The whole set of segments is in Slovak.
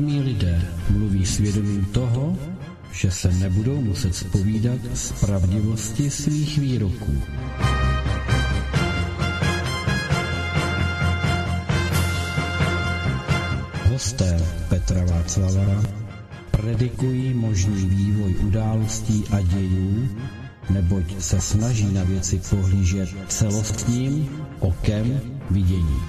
Mnozí veřejně známí lidé mluví svědomím toho, že se nebudou muset spovídat z pravdivosti svých výroků. Hosté Petra Václavara predikují možný vývoj událostí a dějů, neboť se snaží na věci pohlížet celostním okem vidění.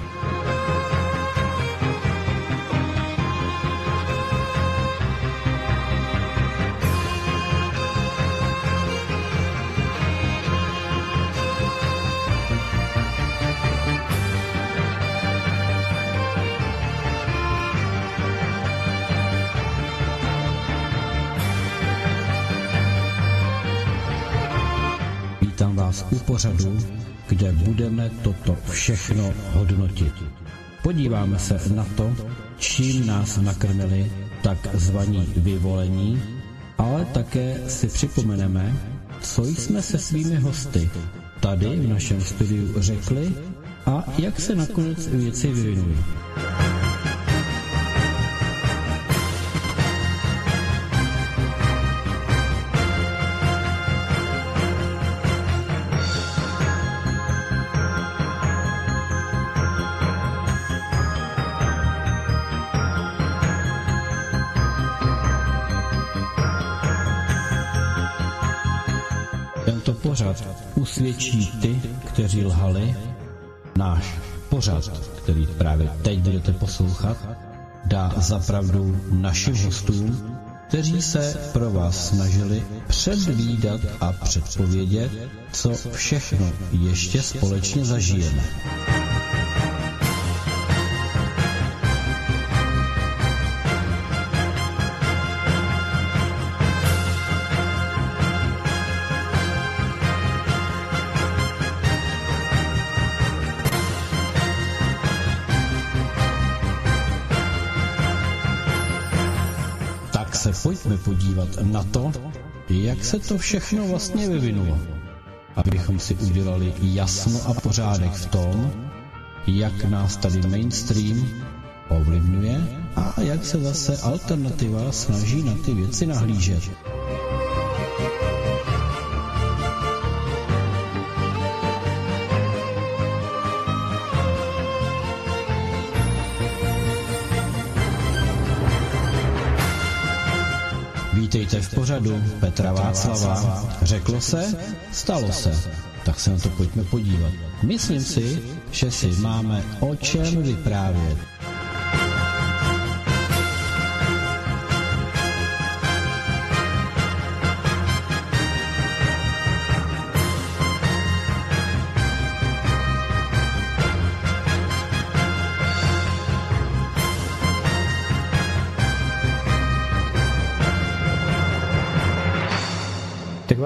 Všechno hodnotit. Podíváme se na to, čím nás nakrmili tak zvaní vyvolení, ale také si připomeneme, co jsme se svými hosty tady v našem studiu řekli a jak se nakonec věci vyvinuly. Usvědčí ty, kteří lhali, náš pořad, který právě teď budete poslouchat, dá zapravdu našim hostům, kteří se pro vás snažili předvídat a předpovědět, co všechno ještě společně zažijeme. Podívat na to, jak se to všechno vlastně vyvinulo, abychom si udělali jasno a pořádek v tom, jak nás tady mainstream ovlivňuje a jak se zase alternativa snaží na ty věci nahlížet. Vítejte v pořadu Petra Václava. Řeklo se, stalo se. Tak se na to pojďme podívat. Myslím si, že si máme o čem vyprávět.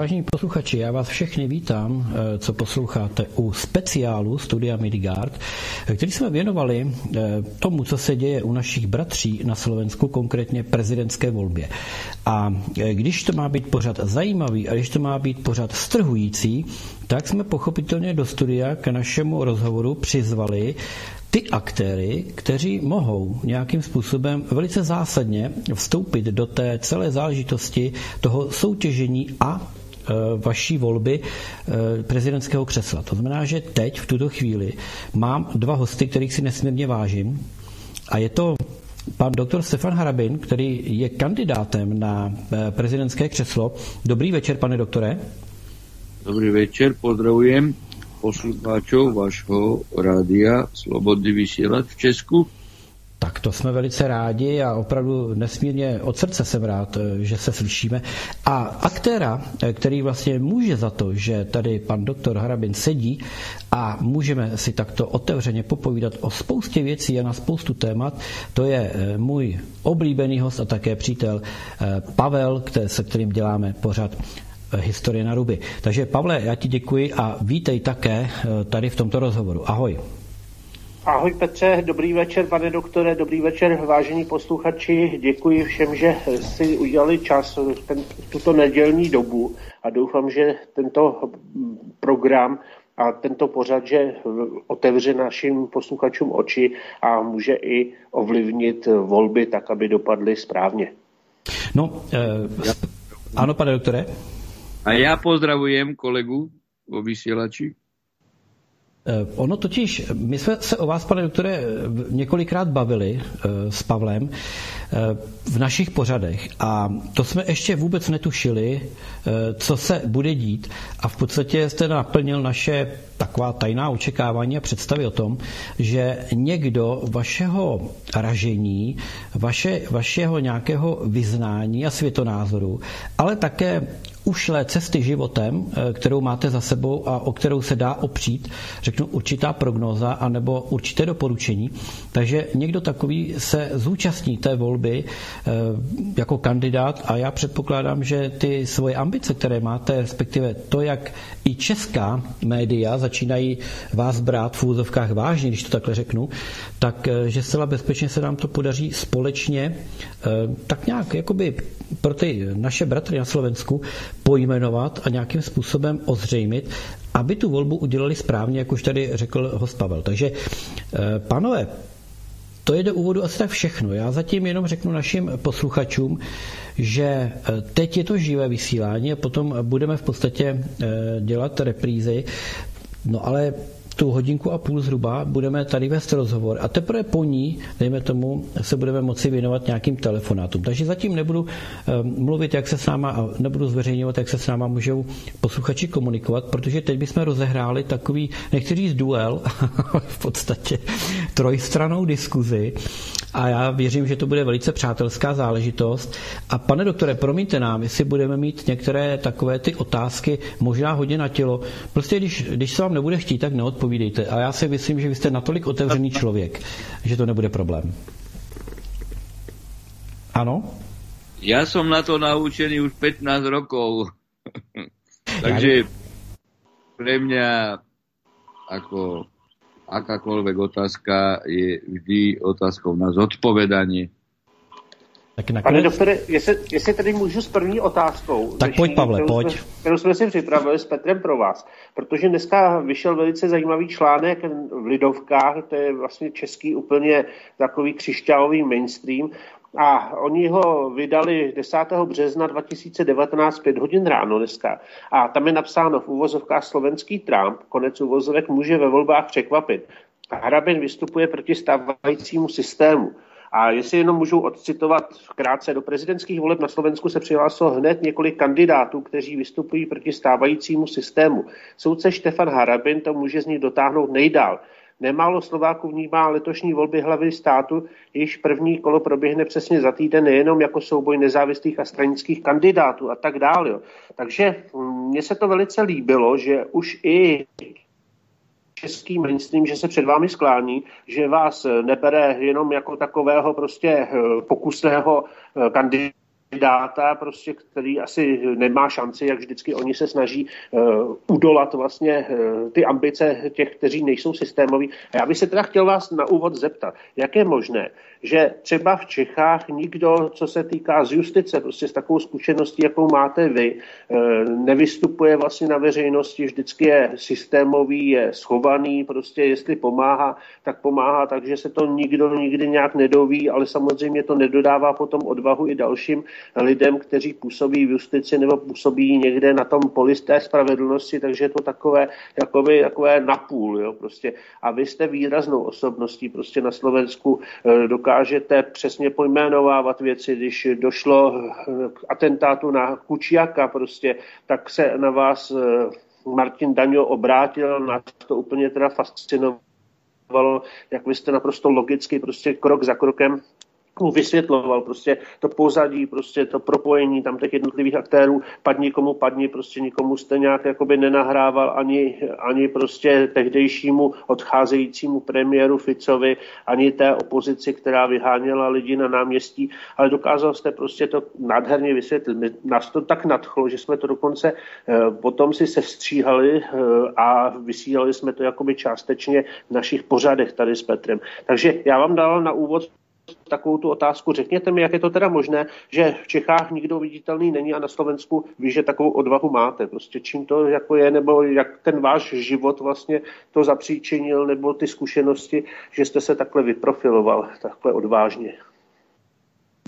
Vážení posluchači, já vás všechny vítám, eh, co posloucháte u speciálu Studia Midgard, eh, který jsme věnovali eh, tomu, co se děje u našich bratří na Slovensku, konkrétně prezidentské volbě. A když to má být pořad zajímavý a když to má být pořad strhující, tak jsme pochopitelně do studia k našemu rozhovoru přizvali ty aktéry, kteří mohou nějakým způsobem velice zásadně vstoupit do té celé záležitosti toho soutěžení a vaší volby eh, prezidentského křesla. To znamená, že teď v tuto chvíli mám dva hosty, kterých si nesmírně vážím a je to pan doktor Stefan Harabin, který je kandidátem na eh, prezidentské křeslo. Dobrý večer, pane doktore. Dobrý večer, pozdravujem poslucháčov vašho rádia Slobodný vysielač v Česku. Tak to jsme velice rádi a opravdu nesmírně od srdce jsem rád, eh, že se slyšíme. A aktéra, eh, který vlastně může za to, že tady pan doktor Harabin sedí a můžeme si takto otevřeně popovídat o spoustě věcí a na spoustu témat, to je eh, můj oblíbený host a také přítel Pavel, se kterým děláme pořád historie na ruby. Takže Pavle, já ti děkuji a vítej také tady v tomto rozhovoru. Ahoj. Ahoj Petře, dobrý večer, pane doktore, dobrý večer, vážení posluchači. Děkuji všem, že si udělali čas ten, tuto nedělní dobu a doufám, že tento program a tento pořad, že otevře našim posluchačům oči a může i ovlivnit volby tak, aby dopadly správně. No, eh, ano, pane doktore. A já pozdravujem kolegu vo vysielači. Eh, ono totiž, my jsme se o vás, pane doktore, několikrát bavili eh, s Pavlem v našich pořadech a to jsme ještě vůbec netušili, co se bude dít a v podstatě jste naplnil naše taková tajná očekávání a představy o tom, že někdo vašeho ražení, vaše, vašeho nějakého vyznání a světonázoru, ale také ušlé cesty životem, eh, kterou máte za sebou a o kterou se dá opřít, řeknu určitá prognóza anebo určité doporučení. Takže někdo takový se zúčastní té volby eh, jako kandidát a já předpokládám, že ty svoje ambice, které máte, respektive to, jak i česká média začínají vás brát v úzovkách vážně, když to takhle řeknu, tak eh, že zcela bezpečně se nám to podaří společně tak nějak jakoby pro ty naše bratry na Slovensku pojmenovat a nějakým způsobem ozřejmit, aby tu volbu udělali správně, jak už tady řekl host Pavel. Takže, eh, panové, to je do úvodu asi tak všechno. Já zatím jenom řeknu našim posluchačům, že eh, teď je to živé vysílání a potom budeme v podstatě eh, dělat reprízy. No ale tu hodinku a půl zhruba budeme tady vést rozhovor a teprve po ní, dejme tomu, se budeme moci věnovat nějakým telefonátům. Takže zatím nebudu um, mluvit, jak se s náma, a nebudu zveřejňovat, jak se s náma můžou posluchači komunikovat, protože teď bychom rozehráli takový, nechci říct duel, v podstatě trojstranou diskuzi a já věřím, že to bude velice přátelská záležitost. A pane doktore, promiňte nám, jestli budeme mít některé takové ty otázky možná hodně na tělo. Prostě když, když se vám nebude chtít, tak neodpovídejte. A já si myslím, že vy jste natolik otevřený člověk, že to nebude problém. Ano? Ja som na to naučený už 15 rokov. Takže pre mňa ako akákoľvek otázka je vždy otázkou na zodpovedanie. Tak nakonec... Pane doktore, jestli, jestli tedy můžu s první otázkou. Tak pojď, Pavle, kterou pojď. Jsme, kterou jsme si připravili s Petrem pro vás. Protože dneska vyšel velice zajímavý článek v Lidovkách, to je vlastně český úplně takový křišťálový mainstream, a oni ho vydali 10. března 2019, 5 hodin ráno dneska. A tam je napsáno v úvozovkách slovenský Trump, konec úvozovek, může ve volbách překvapit. Hrabin vystupuje proti stávajícímu systému. A jestli jenom můžu odcitovat krátce, do prezidentských voleb na Slovensku se přihlásilo hned několik kandidátů, kteří vystupují proti stávajícímu systému. Soudce Štefan Harabin to může z nich dotáhnout nejdál. Nemálo Slováků vnímá letošní volby hlavy státu, již první kolo proběhne přesně za týden nejenom jako souboj nezávislých a stranických kandidátů a tak dále. Takže mm, mně se to velice líbilo, že už i český mainstream, že se před vámi sklání, že vás nebere jenom jako takového prostě eh, pokusného eh, kandidáta, kandidáta, prostě, který asi nemá šanci, jak vždycky oni se snaží uh, udolat vlastně uh, ty ambice těch, kteří nejsou systémoví. A já bych se teda chtěl vás na úvod zeptat, jak je možné, že třeba v Čechách nikdo, co se týká z justice, prostě s takovou zkušeností, jakou máte vy, uh, nevystupuje vlastně na veřejnosti, vždycky je systémový, je schovaný, prostě jestli pomáhá, tak pomáhá, takže se to nikdo nikdy nějak nedoví, ale samozřejmě to nedodává potom odvahu i dalším lidem, kteří působí v justici nebo působí někde na tom poli té spravedlnosti, takže je to takové, jakoby, takové napůl. Jo, prostě. A vy jste výraznou osobností prostě na Slovensku, eh, dokážete přesně pojmenovávat věci, když došlo eh, k atentátu na Kučiaka, prostě, tak se na vás eh, Martin Daňo obrátil, na to úplně teda fascinovalo, jak vy jste naprosto logicky, prostě krok za krokem mu vysvětloval prostě to pozadí, prostě to propojení tam těch jednotlivých aktérů, padni komu padni, prostě nikomu jste nějak jakoby nenahrával ani, ani prostě tehdejšímu odcházejícímu premiéru Ficovi, ani té opozici, která vyháněla lidi na náměstí, ale dokázal jste prostě to nádherně vysvětlit. Nás to tak nadchlo, že jsme to dokonce eh, potom si sestříhali eh, a vysílali jsme to jakoby částečně v našich pořadech tady s Petrem. Takže já vám dal na úvod takovou tu otázku. Řekněte mi, jak je to teda možné, že v Čechách nikdo viditelný není a na Slovensku ví, že takovou odvahu máte. Prostě čím to jako je, nebo jak ten váš život vlastně to zapříčinil, nebo ty zkušenosti, že jste se takhle vyprofiloval, takhle odvážně.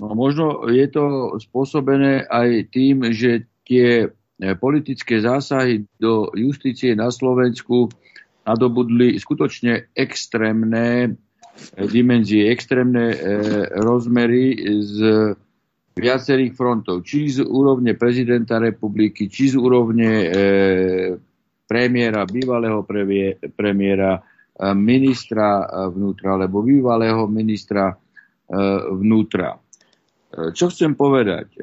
No, možno je to spôsobené aj tým, že tie politické zásahy do justície na Slovensku nadobudli skutočne extrémne dimenzie, extrémne e, rozmery z viacerých frontov. Či z úrovne prezidenta republiky, či z úrovne e, premiéra, bývalého premiéra, e, ministra vnútra, alebo bývalého ministra vnútra. Čo chcem povedať?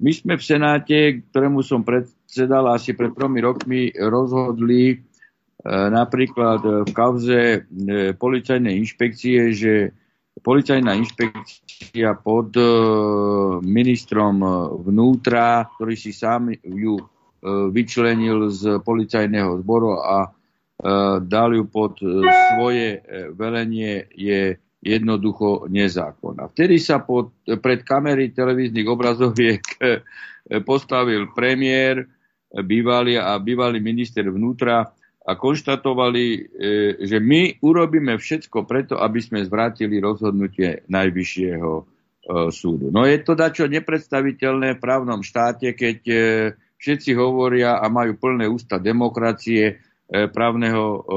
My sme v Senáte, ktorému som predsedal asi pred tromi rokmi, rozhodli E, napríklad e, v kauze e, policajnej inšpekcie, že policajná inšpekcia pod ministrom vnútra, ktorý si sám ju vyčlenil z policajného zboru a dal ju pod svoje velenie, je jednoducho nezákon. A vtedy sa pod, pred kamery televíznych obrazoviek postavil premiér, bývalý a bývalý minister vnútra a konštatovali, e, že my urobíme všetko preto, aby sme zvrátili rozhodnutie Najvyššieho e, súdu. No je to dačo nepredstaviteľné v právnom štáte, keď e, všetci hovoria a majú plné ústa demokracie právneho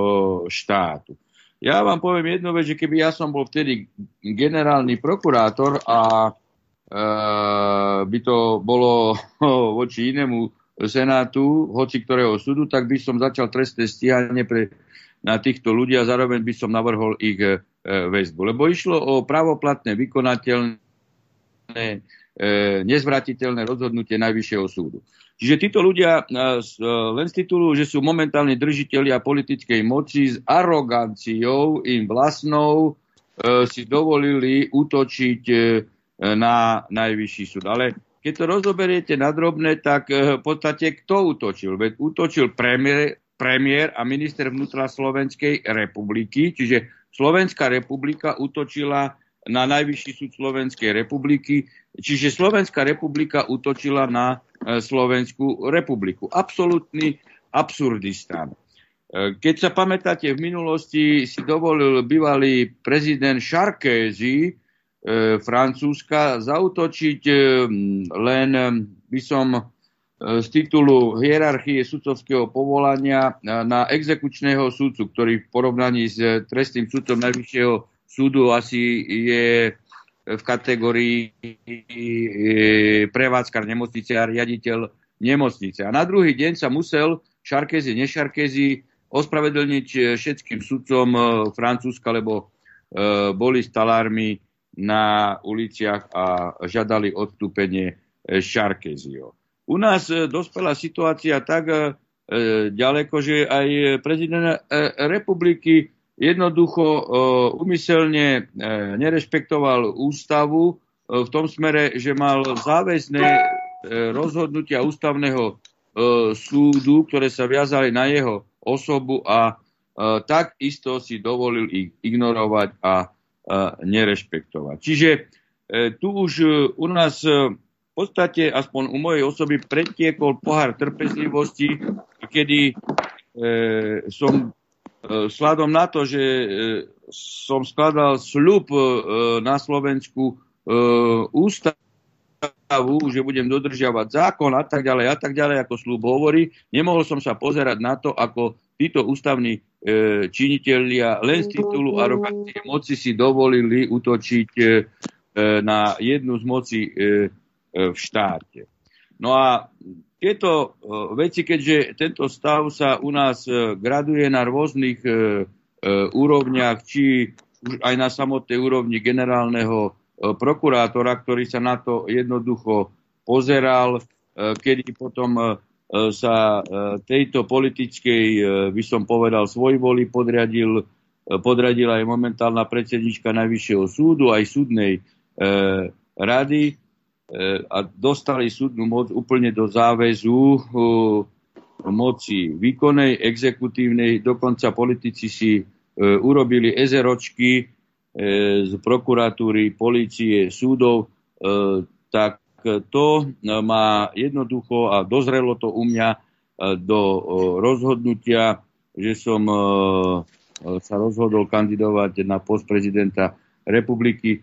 štátu. Ja vám poviem jednu vec, že keby ja som bol vtedy generálny prokurátor a by to bolo voči inému Senátu, hoci ktorého súdu, tak by som začal trestné stíhanie pre, na týchto ľudí a zároveň by som navrhol ich e, väzbu. Lebo išlo o pravoplatné, vykonateľné, e, nezvratiteľné rozhodnutie Najvyššieho súdu. Čiže títo ľudia e, e, len z titulu, že sú momentálne držiteľia politickej moci s aroganciou im vlastnou e, si dovolili útočiť e, na Najvyšší súd. Ale keď to rozoberiete na drobné, tak eh, v podstate kto útočil? Veď útočil premiér, premiér a minister vnútra Slovenskej republiky, čiže Slovenská republika útočila na Najvyšší súd Slovenskej republiky, čiže Slovenská republika útočila na eh, Slovenskú republiku. Absolutný absurdistán. Eh, keď sa pamätáte, v minulosti si dovolil bývalý prezident Sarkozy e, Francúzska zautočiť e, len by som e, z titulu hierarchie sudcovského povolania e, na exekučného súdcu, ktorý v porovnaní s trestným súdcom Najvyššieho súdu asi je v kategórii e, prevádzkar nemocnice a riaditeľ nemocnice. A na druhý deň sa musel Šarkezi, nešarkezi ospravedlniť všetkým sudcom Francúzska, lebo boli stalármi na uliciach a žiadali odstúpenie Šarkezio. U nás e, dospela situácia tak e, ďaleko, že aj prezident e, republiky jednoducho umyselne nerešpektoval ústavu v tom smere, že mal záväzné rozhodnutia ústavného súdu, ktoré sa viazali na jeho osobu a takisto si dovolil ich ignorovať a nerešpektovať. Čiže e, tu už e, u nás e, v podstate, aspoň u mojej osoby, pretiekol pohár trpezlivosti, kedy som sladom na to, že som skladal sľub na Slovensku ústavu, že budem dodržiavať zákon a tak ďalej a tak ďalej, ako slúb hovorí. Nemohol som sa pozerať na to, ako títo ústavní E, činiteľia len z titulu arogancie moci si dovolili utočiť e, na jednu z moci e, v štáte. No a tieto veci, keďže tento stav sa u nás graduje na rôznych úrovniach, či už aj na samotnej úrovni generálneho prokurátora, ktorý sa na to jednoducho pozeral, kedy potom E, sa e, tejto politickej, e, by som povedal, svojvoli podriadil, podradila aj momentálna predsednička Najvyššieho súdu, aj súdnej rady a dostali súdnu moc úplne do záväzu moci výkonnej, exekutívnej, dokonca politici si urobili ezeročky z prokuratúry, policie, súdov, tak to má jednoducho a dozrelo to u mňa do rozhodnutia, že som sa rozhodol kandidovať na post prezidenta republiky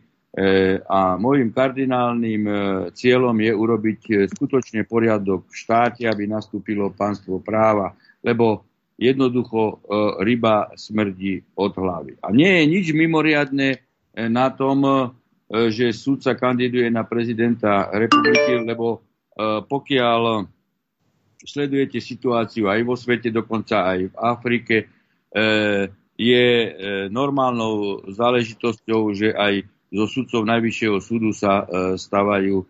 a môjim kardinálnym cieľom je urobiť skutočne poriadok v štáte, aby nastúpilo pánstvo práva, lebo jednoducho e, ryba smrdí od hlavy. A nie je nič mimoriadne e, na tom, e, že súdca kandiduje na prezidenta republiky, lebo pokiaľ sledujete situáciu aj vo svete, dokonca aj v Afrike, je normálnou záležitosťou, že aj zo sudcov Najvyššieho súdu sa stávajú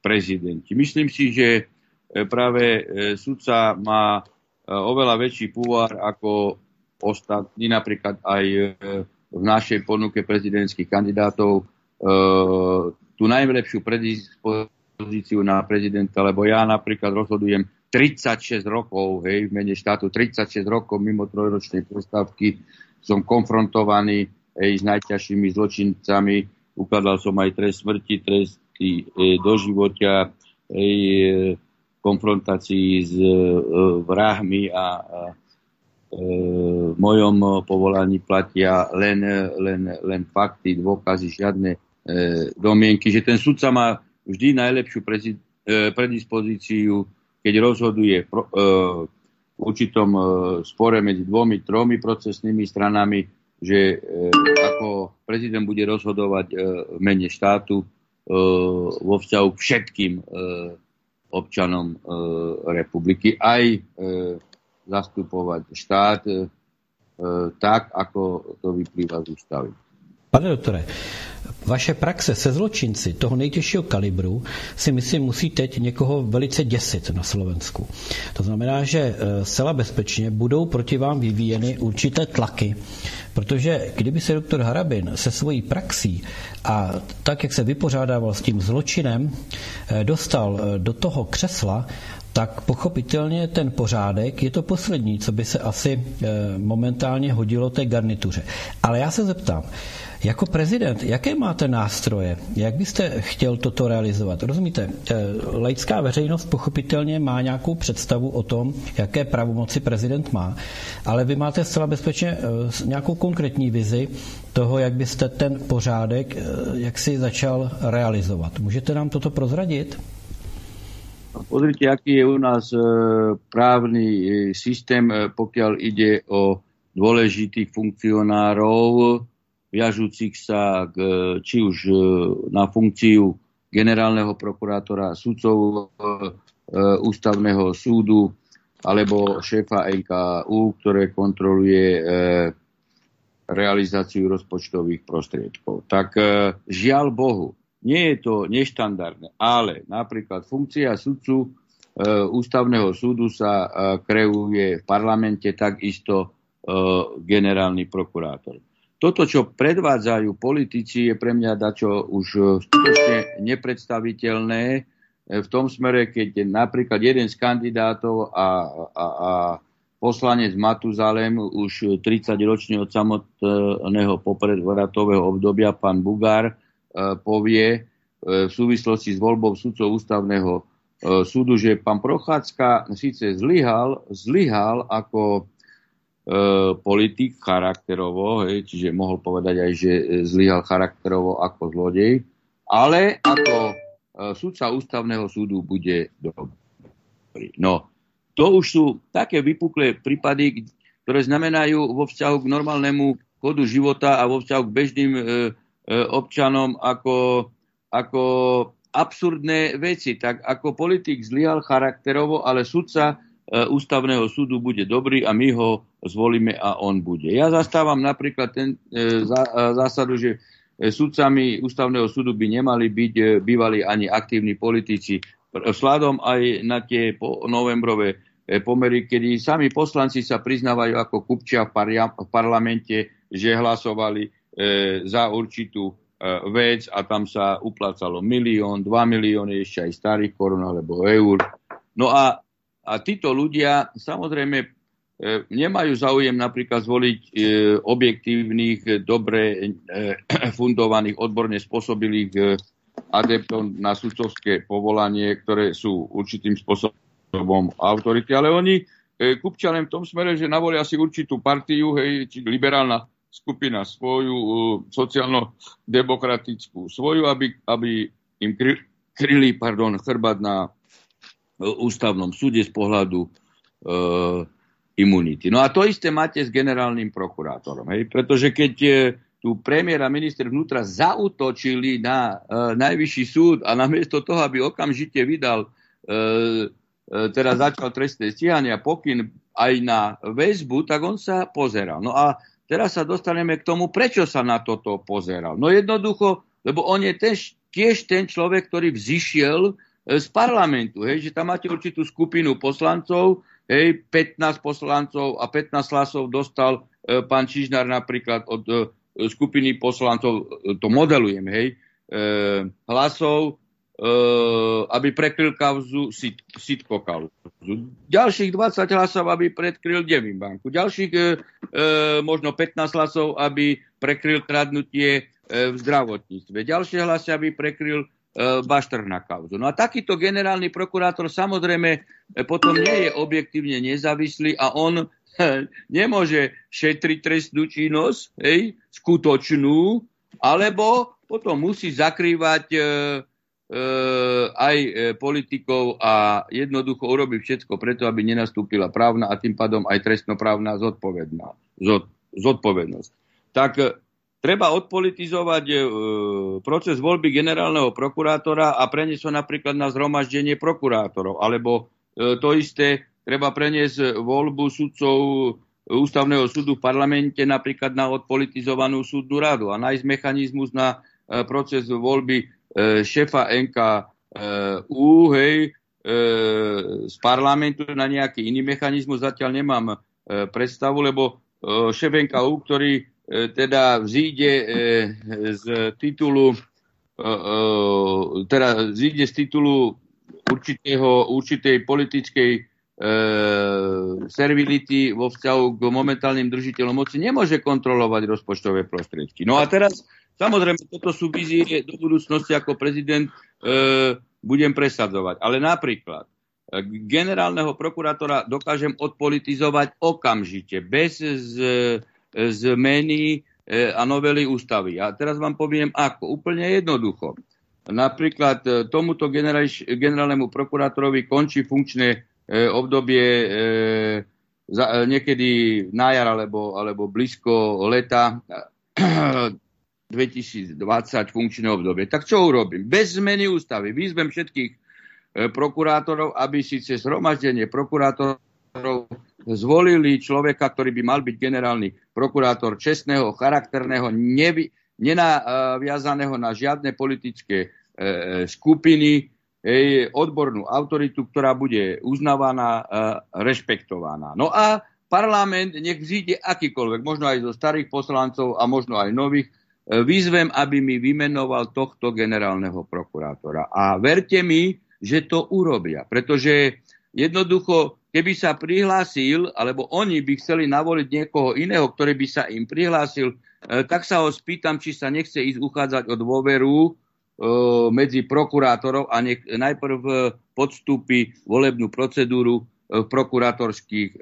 prezidenti. Myslím si, že práve sudca má oveľa väčší púvar ako ostatní, napríklad aj e, v našej ponuke prezidentských kandidátov. E, tú najlepšiu predispozíciu na prezidenta, lebo ja napríklad rozhodujem 36 rokov, hej, v mene štátu 36 rokov mimo trojročnej prestávky. Som konfrontovaný hej, s najťažšími zločincami, ukladal som aj trest smrti, tresty e, doživotia, hej, konfrontácii s e, vrahmi a e, v mojom povolaní platia len, len, len fakty, dôkazy, žiadne e, domienky, že ten sudca má vždy najlepšiu e, predispozíciu, keď rozhoduje e, v určitom e, spore medzi dvomi, tromi procesnými stranami, že e, ako prezident bude rozhodovať e, v mene štátu e, vo vzťahu k všetkým e, občanom e, republiky, aj e, zastupovať štát e, tak, ako to vyplýva z ústavy. Pane doktore, vaše praxe se zločinci toho nejtěžšího kalibru si myslím musí teď někoho velice děsit na Slovensku. To znamená, že e, zcela bezpečně budou proti vám vyvíjeny určité tlaky, protože kdyby se doktor Harabin se svojí praxí a tak, jak se vypořádával s tím zločinem, e, dostal e, do toho křesla, tak pochopitelně ten pořádek je to poslední, co by se asi momentálně hodilo té garnituře. Ale já se zeptám, jako prezident, jaké máte nástroje? Jak byste chtěl toto realizovat? Rozumíte, eh, laická veřejnost pochopitelně má nějakou představu o tom, jaké pravomoci prezident má, ale vy máte zcela bezpečně eh, nějakou konkrétní vizi toho, jak byste ten pořádek eh, jak si začal realizovat. Můžete nám toto prozradit? Pozrite, aký je u nás právny systém, pokiaľ ide o dôležitých funkcionárov, viažúcich sa k, či už e, na funkciu generálneho prokurátora, sudcov e, ústavného súdu alebo šéfa NKU, ktoré kontroluje e, realizáciu rozpočtových prostriedkov. Tak žiaľ Bohu, nie je to neštandardné, ale napríklad funkcia sudcu ústavného súdu sa kreuje v parlamente takisto generálny prokurátor. Toto, čo predvádzajú politici, je pre mňa dačo už e, skutočne nepredstaviteľné e, v tom smere, keď napríklad jeden z kandidátov a, a, a poslanec Matuzalem už 30 ročne od samotného popredvratového obdobia, pán Bugár, e, povie v súvislosti s voľbou sudcov ústavného súdu, že pán Prochádzka síce zlyhal, zlyhal ako E, politik charakterovo, hej, čiže mohol povedať aj, že zlyhal charakterovo ako zlodej, ale ako e, sudca ústavného súdu bude dobrý. No, to už sú také vypuklé prípady, ktoré znamenajú vo vzťahu k normálnemu chodu života a vo vzťahu k bežným e, e, občanom ako, ako absurdné veci. Tak ako politik zlyhal charakterovo, ale sudca E, ústavného súdu bude dobrý a my ho zvolíme a on bude. Ja zastávam napríklad ten e, zá, e, zásadu, že e, sudcami ústavného súdu by nemali byť e, bývali ani aktívni politici. Sladom aj na tie novembrové e, pomery, kedy sami poslanci sa priznávajú ako kupčia v, parlamente, že hlasovali e, za určitú e, vec a tam sa uplácalo milión, dva milióny, ešte aj starých korun alebo eur. No a a títo ľudia samozrejme nemajú záujem napríklad zvoliť objektívnych, dobre fundovaných, odborne spôsobilých adeptov na sudcovské povolanie, ktoré sú určitým spôsobom autority, ale oni kupčia len v tom smere, že navolia si určitú partiu, hej, či liberálna skupina svoju sociálno-demokratickú svoju, aby, aby im kry, kryli pardon, chrbát na uh, ústavnom súde z pohľadu uh, imunity. No a to isté máte s generálnym prokurátorom. Hej? Pretože keď uh, tu premiér a minister vnútra zautočili na uh, najvyšší súd a namiesto toho, aby okamžite vydal, uh, uh, teda začal trestné stíhanie a pokyn aj na väzbu, tak on sa pozeral. No a teraz sa dostaneme k tomu, prečo sa na toto pozeral. No jednoducho, lebo on je tež, tiež ten človek, ktorý vzýšiel e, z parlamentu, hej, že tam máte určitú skupinu poslancov, hej, 15 poslancov a 15 hlasov dostal e, pán Čižnár napríklad od e, skupiny poslancov, e, to modelujem, hej, e, hlasov aby prekryl kauzu sit, sitko kauzu. Ďalších 20 hlasov, aby predkryl Devin banku. Ďalších e, možno 15 hlasov, aby prekryl kradnutie e, v zdravotníctve. Ďalšie hlasy, aby prekryl e, Baštr na kauzu. No a takýto generálny prokurátor samozrejme potom nie je objektívne nezávislý a on nemôže šetriť trestnú činnosť, hej, skutočnú, alebo potom musí zakrývať e, E, aj e, politikov a jednoducho urobiť všetko preto, aby nenastúpila právna a tým pádom aj trestnoprávna zodpovednosť. Tak e, treba odpolitizovať proces voľby generálneho prokurátora a preniesť ho napríklad na zhromaždenie prokurátorov. Alebo to isté treba preniesť voľbu sudcov ústavného súdu v parlamente napríklad na odpolitizovanú súdnu radu a nájsť mechanizmus na proces voľby E, šefa NKU, hej, e, z parlamentu na nejaký iný mechanizmus. Zatiaľ nemám e, predstavu, lebo šéf NKU, ktorý teda vzíde z titulu teda vzíde z titulu určitého, určitej politickej e, servility vo vzťahu k momentálnym držiteľom moci nemôže kontrolovať rozpočtové prostriedky. No a teraz Samozrejme, toto sú vízie do budúcnosti ako prezident e, budem presadzovať. Ale napríklad e, generálneho prokurátora dokážem odpolitizovať okamžite, bez z, zmeny e, a novely ústavy. A teraz vám poviem ako. Úplne jednoducho. Napríklad e, tomuto generálnemu prokurátorovi končí funkčné e, obdobie e, za, e, niekedy na jar alebo, alebo blízko leta 2020 funkčné obdobie. Tak čo urobím? Bez zmeny ústavy vyzvem všetkých e, prokurátorov, aby si cez zhromaždenie prokurátorov zvolili človeka, ktorý by mal byť generálny prokurátor čestného, charakterného, nevy, nenaviazaného na žiadne politické e, skupiny, e, odbornú autoritu, ktorá bude uznávaná, e, rešpektovaná. No a parlament nech vzíde akýkoľvek, možno aj zo starých poslancov a možno aj nových, E, vyzvem, aby mi vymenoval tohto generálneho prokurátora. A verte mi, že to urobia. Pretože jednoducho, keby sa prihlásil, alebo oni by chceli navoliť niekoho iného, ktorý by sa im prihlásil, e, tak sa ho spýtam, či sa nechce ísť uchádzať o dôveru e, medzi prokurátorov a nech najprv podstúpi volebnú procedúru v prokurátorských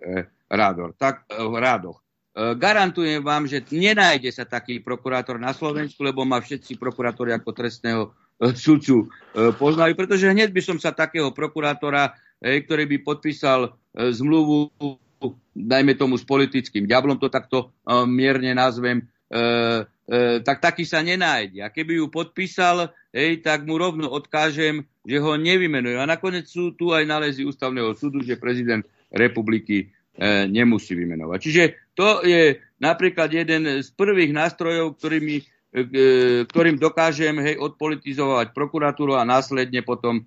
rádoch. E, garantujem vám, že nenájde sa taký prokurátor na Slovensku, lebo ma všetci prokurátori ako trestného e, sudcu e, poznajú, pretože hneď by som sa takého prokurátora, ktorý by podpísal zmluvu, dajme tomu s politickým diablom, to takto mierne nazvem, tak taký sa nenájde. A keby ju podpísal, hej, tak mu rovno odkážem, že ho nevymenujú. A nakoniec sú tu aj nálezy ústavného súdu, že prezident republiky E, nemusí vymenovať. Čiže to je napríklad jeden z prvých nástrojov, ktorými, e, ktorým dokážem hej, odpolitizovať prokuratúru a následne potom e,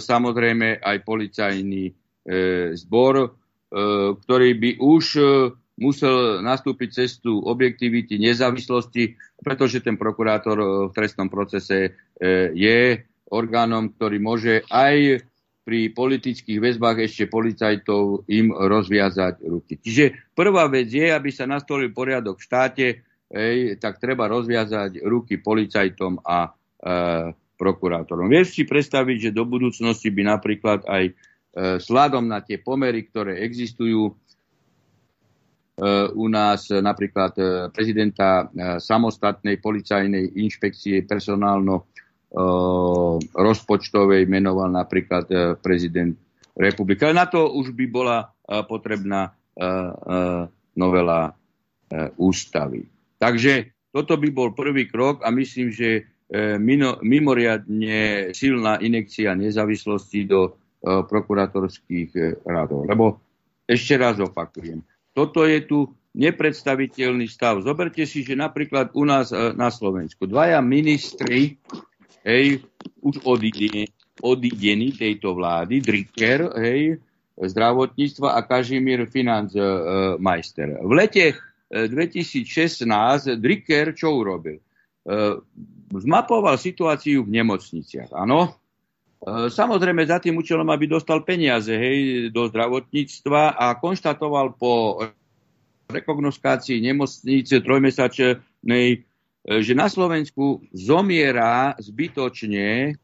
samozrejme aj policajný zbor, ktorý by už musel nastúpiť cestu objektivity, nezávislosti, pretože ten prokurátor v trestnom procese je orgánom, ktorý môže aj pri politických väzbách ešte policajtov im rozviazať ruky. Čiže prvá vec je, aby sa nastolil poriadok v štáte, ej, tak treba rozviazať ruky policajtom a e, prokurátorom. Vieš si predstaviť, že do budúcnosti by napríklad aj e, sladom na tie pomery, ktoré existujú, u nás napríklad e, prezidenta e, samostatnej policajnej inšpekcie personálno e, rozpočtovej menoval napríklad prezident republiky. Ale na to už by bola potrebná novela ústavy. Takže toto by bol prvý krok a myslím, že mimoriadne silná inekcia nezávislosti do prokuratorských radov. Lebo ešte raz opakujem, toto je tu nepredstaviteľný stav. Zoberte si, že napríklad u nás na Slovensku dvaja ministri, hej, už odidení tejto vlády, Dricker, hej, zdravotníctva a Kažimír e, majster. V lete e, 2016 Dricker čo urobil? E, zmapoval situáciu v nemocniciach, áno. E, samozrejme za tým účelom, aby dostal peniaze hej, do zdravotníctva a konštatoval po rekognoskácii nemocnice trojmesačnej, e, že na Slovensku zomiera zbytočne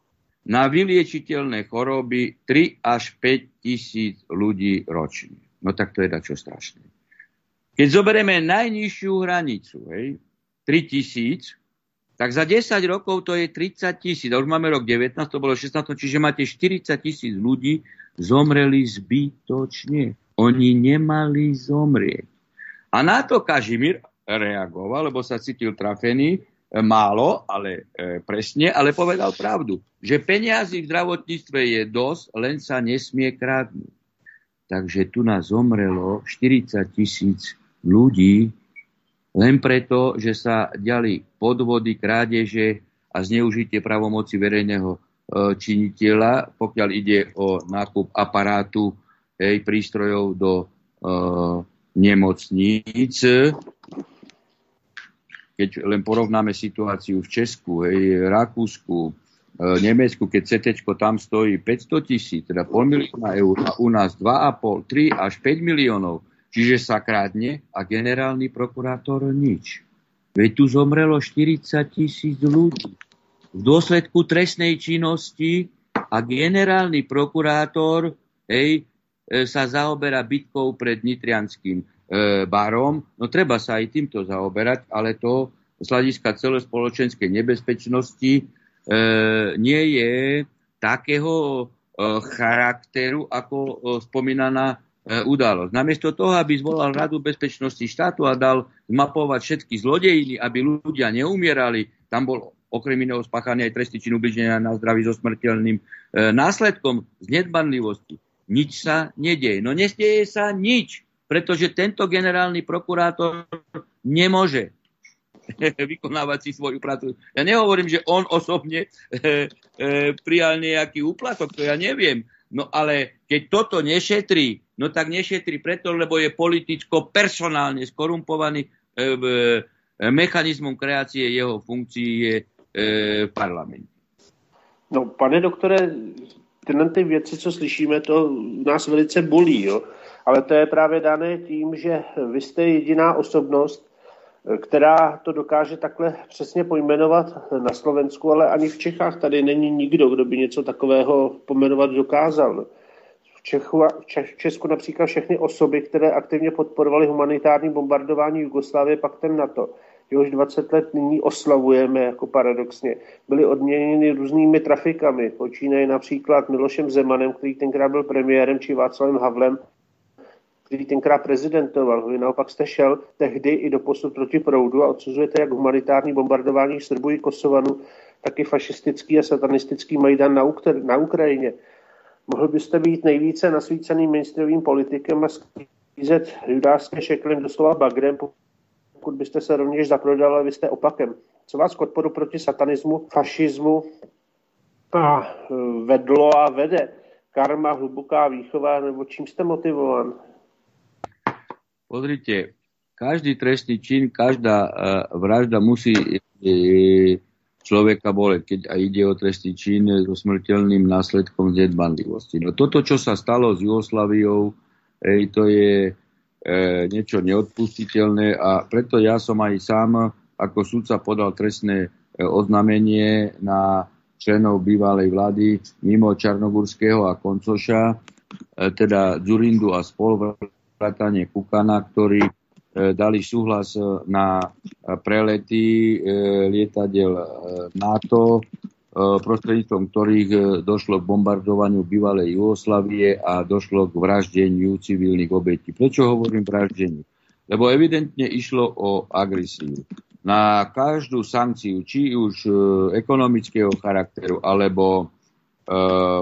na vyliečiteľné choroby 3 až 5 tisíc ľudí ročne. No tak to je dačo strašné. Keď zoberieme najnižšiu hranicu, hej, 3 tisíc, tak za 10 rokov to je 30 tisíc. A už máme rok 19, to bolo 16, čiže máte 40 tisíc ľudí zomreli zbytočne. Oni nemali zomrieť. A na to Kažimír reagoval, lebo sa cítil trafený, e, málo, ale e, presne, ale povedal pravdu, že peniazy v zdravotníctve je dosť, len sa nesmie kradnúť. Takže tu nás zomrelo 40 tisíc ľudí len preto, že sa diali podvody, krádeže a zneužitie pravomoci verejného e, činiteľa, pokiaľ ide o nákup aparátu, hej, prístrojov do e, nemocníc. Keď len porovnáme situáciu v Česku, hej, Rakúsku, e, Nemecku, keď CT tam stojí 500 tisíc, teda pol milióna eur a u nás 2,5, 3 až 5 miliónov, čiže sa krádne a generálny prokurátor nič. Veď tu zomrelo 40 tisíc ľudí. V dôsledku trestnej činnosti a generálny prokurátor hej, E, sa zaoberá bitkou pred Nitrianským barom. No treba sa aj týmto zaoberať, ale to z hľadiska celospoločenskej nebezpečnosti e, nie je takého e, charakteru ako e, spomínaná e, udalosť. Namiesto toho, aby zvolal Radu bezpečnosti štátu a dal zmapovať všetky zlodejiny, aby ľudia neumierali, tam bol okrem iného spáchaný aj trestný čin ubliženia na zdraví so smrteľným e, následkom z nedbanlivosti nič sa nedieje. No nesdeje sa nič, pretože tento generálny prokurátor nemôže vykonávať si svoju prácu. Ja nehovorím, že on osobne e, e, prijal nejaký úplatok, to ja neviem. No ale keď toto nešetrí, no tak nešetrí preto, lebo je politicko-personálne skorumpovaný e, mechanizmom kreácie jeho funkcií je e, v parlamente. No, pane doktore, tyhle ty věci, co slyšíme, to nás velice bolí. Jo? Ale to je právě dané tím, že vy jste jediná osobnost, která to dokáže takhle přesně pojmenovat na Slovensku, ale ani v Čechách tady není nikdo, kdo by něco takového pomenovat dokázal. V, Čechu, v Česku například všechny osoby, které aktivně podporovaly humanitární bombardování Jugoslávie, pak ten NATO, jehož 20 let nyní oslavujeme jako paradoxně, byly odměněny různými trafikami. Počínají například Milošem Zemanem, který tenkrát byl premiérem, či Václavem Havlem, který tenkrát prezidentoval. Vy naopak jste šel tehdy i do posud proti proudu a odsuzujete jak humanitární bombardování Srbů i Kosovanu, tak i fašistický a satanistický Majdan na, Ukr- na Ukrajině. Mohl byste být nejvíce nasvíceným mainstreamovým politikem a sklízet judářské šeklem doslova bagrem, pokud byste se rovněž zaprodali, vy jste opakem. Co vás k odporu proti satanismu, fašismu a e, vedlo a vede? Karma, hluboká výchova, nebo čím jste motivovan? Pozrite, každý trestný čin, každá uh, vražda musí uh, človeka boleť, keď aj ide o trestný čin so smrteľným následkom nedbanlivosti. No toto, čo sa stalo s Jugoslaviou, to je e, niečo neodpustiteľné a preto ja som aj sám ako súdca podal trestné e, oznámenie na členov bývalej vlády mimo Čarnogurského a Koncoša, e, teda Zurindu a spol Kukana, ktorí E, dali súhlas e, na prelety e, lietadiel NATO, prostredníctvom ktorých došlo k bombardovaniu bývalej Jugoslavie a došlo k vraždeniu civilných obetí. Prečo hovorím vraždeniu? Lebo evidentne išlo o agresiu. Na každú sankciu, či už ekonomického charakteru alebo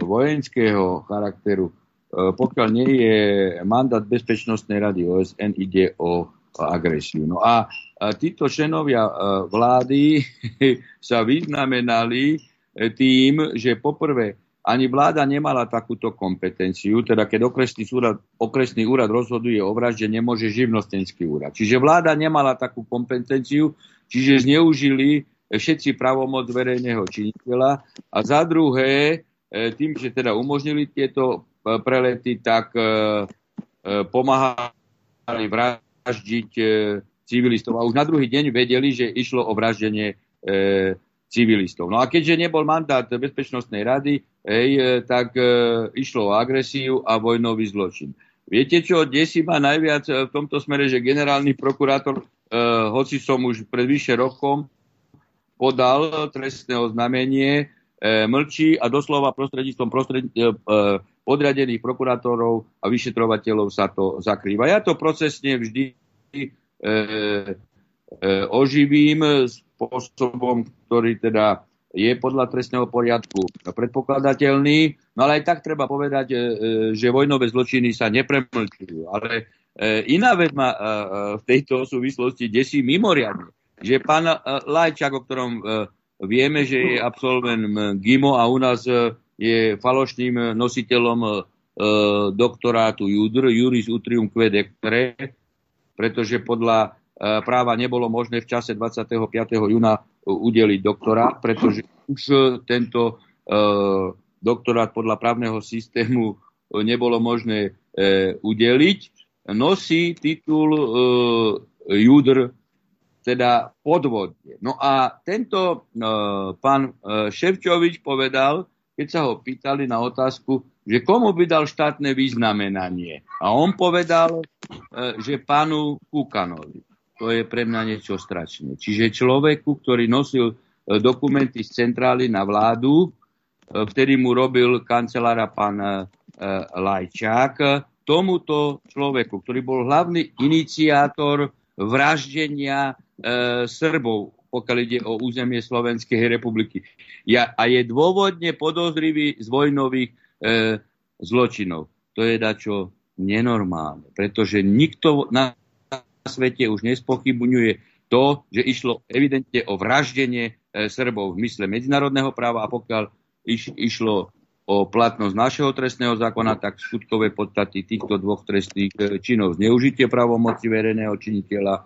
vojenského charakteru, pokiaľ nie je mandát Bezpečnostnej rady OSN, ide o agresiu. No a títo členovia e, vlády sa vyznamenali e, tým, že poprvé ani vláda nemala takúto kompetenciu, teda keď okresný úrad, okresný úrad rozhoduje o vražde, nemôže živnostenský úrad. Čiže vláda nemala takú kompetenciu, čiže zneužili všetci pravomoc verejného činiteľa a za druhé, e, tým, že teda umožnili tieto prelety, tak pomáhali vraždiť vraždiť e, civilistov. A už na druhý deň vedeli, že išlo o vraždenie e, civilistov. No a keďže nebol mandát Bezpečnostnej rady, hej, e, tak e, išlo o agresiu a vojnový zločin. Viete čo, desí ma najviac e, v tomto smere, že generálny prokurátor, e, hoci som už pred vyše rokom podal trestné oznámenie, e, mlčí a doslova prostredníctvom prostred, e, e podriadených prokurátorov a vyšetrovateľov sa to zakrýva. Ja to procesne vždy e, e, oživím spôsobom, ktorý teda je podľa trestného poriadku predpokladateľný, no ale aj tak treba povedať, e, že vojnové zločiny sa nepremlčujú. Ale e, iná vec ma e, v tejto súvislosti desí mimoriadne, že pán Lajčák, o ktorom vieme, že je absolvent GIMO a u nás je falošným nositeľom e, doktorátu JUDR, Juris Utrium Quedectre, pretože podľa e, práva nebolo možné v čase 25. júna udeliť doktorát, pretože už tento e, doktorát podľa právneho systému nebolo možné e, udeliť. Nosí titul e, JUDR teda podvodne. No a tento e, pán e, Ševčovič povedal, keď sa ho pýtali na otázku, že komu by dal štátne vyznamenanie. A on povedal, e, že pánu Kukanovi. To je pre mňa niečo strašné. Čiže človeku, ktorý nosil e, dokumenty z centrály na vládu, e, vtedy mu robil kancelára pán Lajčák, tomuto človeku, ktorý bol hlavný iniciátor vraždenia Srbov pokiaľ ide o územie Slovenskej republiky. Ja, a je dôvodne podozrivý z vojnových e, zločinov. To je dačo nenormálne, pretože nikto na svete už nespochybňuje to, že išlo evidentne o vraždenie e, Srbov v mysle medzinárodného práva a pokiaľ iš, išlo o platnosť našeho trestného zákona, tak skutkové podstaty týchto dvoch trestných e, činov zneužitie pravomoci verejného činiteľa e,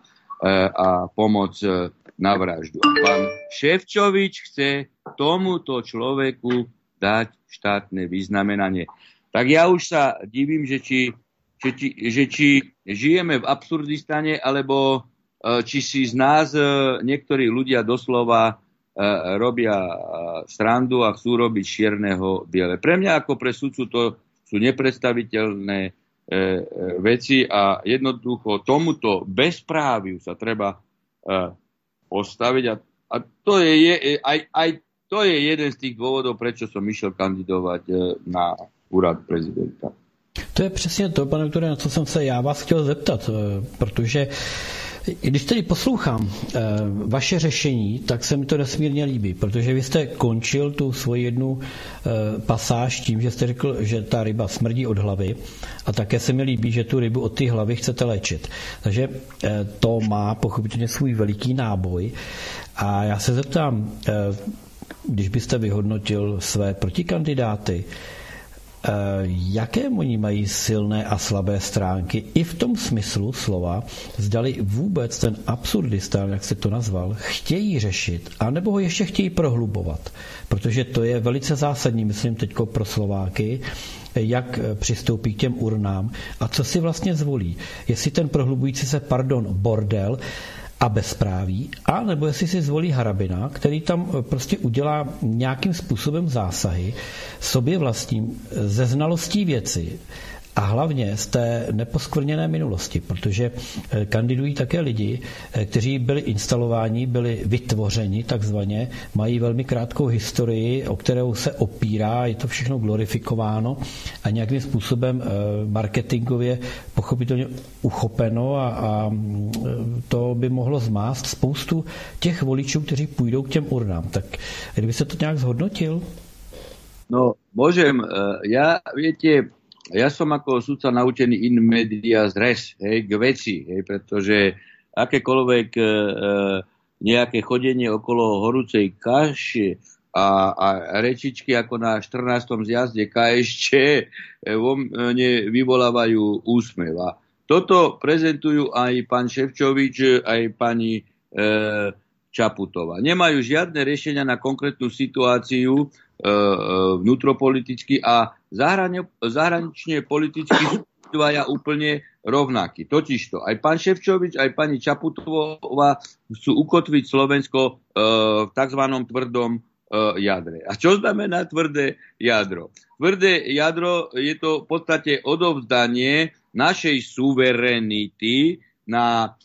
a pomoc e, na vraždu. A pán Ševčovič chce tomuto človeku dať štátne vyznamenanie. Tak ja už sa divím, že či, že že či žijeme v absurdistane, alebo e, či si z nás e, niektorí ľudia doslova e, robia srandu a chcú robiť čierneho biele. Pre mňa ako pre sudcu to sú nepredstaviteľné veci a jednoducho tomuto bezpráviu sa treba postaviť a, a to je, je aj, aj to je jeden z tých dôvodov, prečo som išiel kandidovať e, na úrad prezidenta. To je přesně to, pane doktore, na co jsem se já vás chtěl zeptat, e, protože když tedy poslouchám e, vaše řešení, tak se mi to nesmírně líbí, protože vy jste končil tu svoji jednu pasáž tím, že jste řekl, že ta ryba smrdí od hlavy a také se mi líbí, že tu rybu od té hlavy chcete léčit. Takže to má pochopitelně svůj veliký náboj a já se zeptám, když byste vyhodnotil své protikandidáty, jaké oni mají silné a slabé stránky i v tom smyslu slova, zdali vůbec ten absurdistán, jak se to nazval, chtějí řešit, anebo ho ještě chtějí prohlubovat. Protože to je velice zásadní, myslím, teď pro Slováky, jak přistoupí k těm urnám a co si vlastně zvolí. Jestli ten prohlubující se, pardon, bordel, a bezpráví, a nebo jestli si zvolí Harabina, který tam eh, prostě udělá nějakým způsobem zásahy sobě vlastním ze znalostí věci a hlavně z té neposkvrněné minulosti, protože eh, kandidují také lidi, eh, kteří byli instalováni, byli vytvořeni takzvaně, mají velmi krátkou historii, o kterou se opírá, je to všechno glorifikováno a nějakým způsobem eh, marketingově pochopitelně uchopeno a, a to by mohlo zmást spoustu těch voličů, kteří půjdou k těm urnám. Tak kdyby se to nějak zhodnotil? No, môžem. Ja, viete, ja som ako sudca naučený in media res, hej, k veci, hej, pretože akékoľvek e, e, nejaké chodenie okolo horúcej kaše a, a rečičky ako na 14. zjazde KSČ e, vo mne vyvolávajú úsmev. A toto prezentujú aj pán Ševčovič, aj pani e, Čaputová. Nemajú žiadne riešenia na konkrétnu situáciu e, e vnútropoliticky a zahranične politicky dvaja úplne rovnakí. Totižto aj pán Ševčovič, aj pani Čaputová chcú ukotviť Slovensko e, v tzv. tvrdom e, jadre. A čo znamená tvrdé jadro? Tvrdé jadro je to v podstate odovzdanie našej suverenity na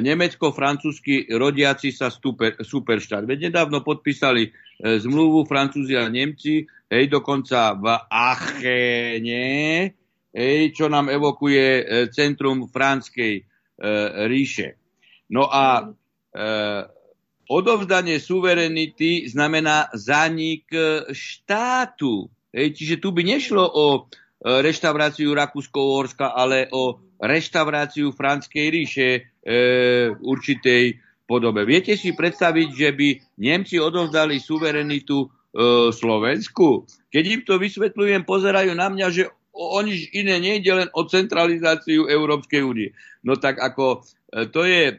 nemecko-francúzsky rodiaci sa super, superštát. Veď nedávno podpísali e, zmluvu Francúzi a Nemci, hej, dokonca v Achene, hej, čo nám evokuje e, centrum franskej e, ríše. No a e, odovzdanie suverenity znamená zanik e, štátu. Hej, čiže tu by nešlo o reštauráciu Rakúsko-Uhorska, ale o reštauráciu Franskej ríše e, určitej podobe. Viete si predstaviť, že by Nemci odovzdali suverenitu e, Slovensku? Keď im to vysvetľujem, pozerajú na mňa, že o, nič iné nejde len o centralizáciu Európskej únie. No tak ako e, to je e,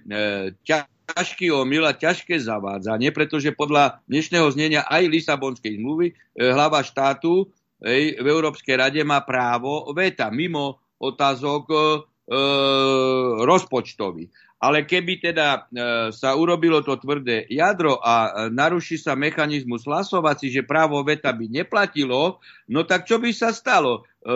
ťažký omyl a ťažké zavádzanie, pretože podľa dnešného znenia aj Lisabonskej zmluvy e, hlava štátu v Európskej rade má právo veta mimo otázok E, rozpočtový. Ale keby teda e, sa urobilo to tvrdé jadro a e, naruší sa mechanizmus hlasovací, že právo veta by neplatilo, no tak čo by sa stalo? E,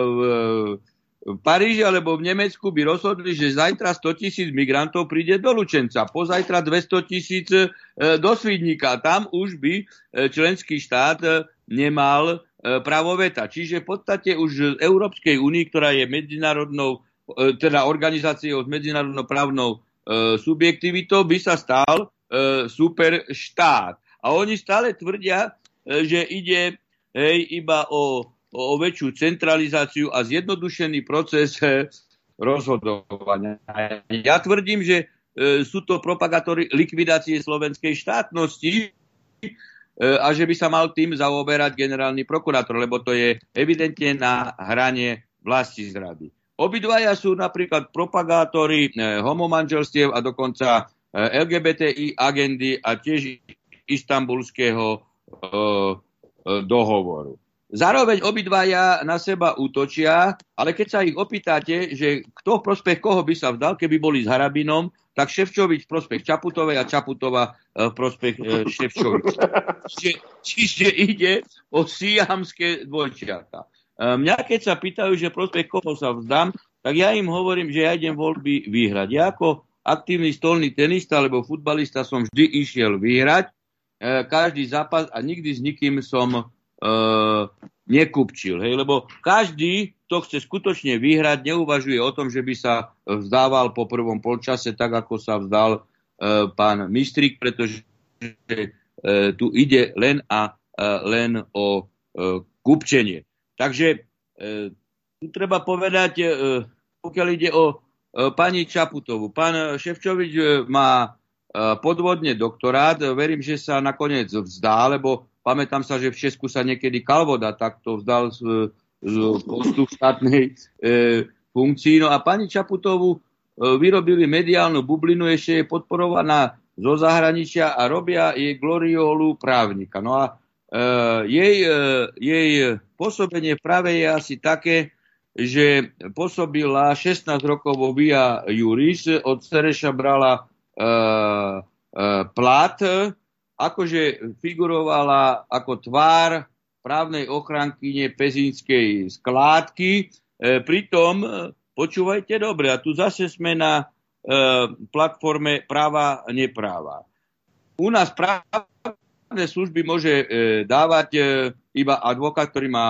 v Paríži alebo v Nemecku by rozhodli, že zajtra 100 tisíc migrantov príde do Lučenca, pozajtra 200 tisíc e, do Svidníka. Tam už by e, členský štát e, nemal e, právo veta. Čiže v podstate už z Európskej únii, ktorá je medzinárodnou E, teda organizáciou s medzinárodnoprávnou e, subjektivitou by sa stal e, super štát. A oni stále tvrdia, e, že ide hej, iba o, o, väčšiu centralizáciu a zjednodušený proces e, rozhodovania. Ja tvrdím, že e, sú to propagátory likvidácie slovenskej štátnosti e, a že by sa mal tým zaoberať generálny prokurátor, lebo to je evidentne na hranie vlasti zrady. Obidvaja sú napríklad propagátori eh, homomanželstiev a dokonca eh, LGBTI agendy a tiež istambulského eh, dohovoru. Zároveň obidvaja na seba útočia, ale keď sa ich opýtate, že kto v prospech koho by sa vzdal, keby boli s Harabinom, tak Ševčovič v prospech Čaputovej a Čaputova v prospech Ševčovič. Čiže, čiže ide o siamské dvojčiata. Mňa keď sa pýtajú, že prospech koho sa vzdám, tak ja im hovorím, že ja idem voľby vyhrať. Ja ako aktívny stolný tenista alebo futbalista som vždy išiel vyhrať e, každý zápas a nikdy s nikým som e, nekupčil. Hej? Lebo každý, kto chce skutočne vyhrať, neuvažuje o tom, že by sa vzdával po prvom polčase, tak ako sa vzdal e, pán Mistrik, pretože e, tu ide len a e, len o e, kupčenie. Takže e, tu treba povedať, e, pokiaľ ide o e, pani Čaputovu. Pán Ševčovič má podvodne doktorát, verím, že sa nakoniec vzdá, lebo pamätám sa, že v Česku sa niekedy Kalvoda takto vzdal e, z postu štátnej e, funkcii. No a pani Čaputovu vyrobili mediálnu bublinu, ešte je podporovaná zo zahraničia a robia jej gloriolu právnika. No a e, jej, e, jej pôsobenie práve je asi také, že pôsobila 16 rokov vo Via Juris, od Sereša brala e, e, plat, akože figurovala ako tvár právnej ochrankyne pezínskej skládky. E, pritom, e, počúvajte dobre, a tu zase sme na E, platforme práva nepráva. U nás právne služby môže e, dávať e, iba advokát, ktorý má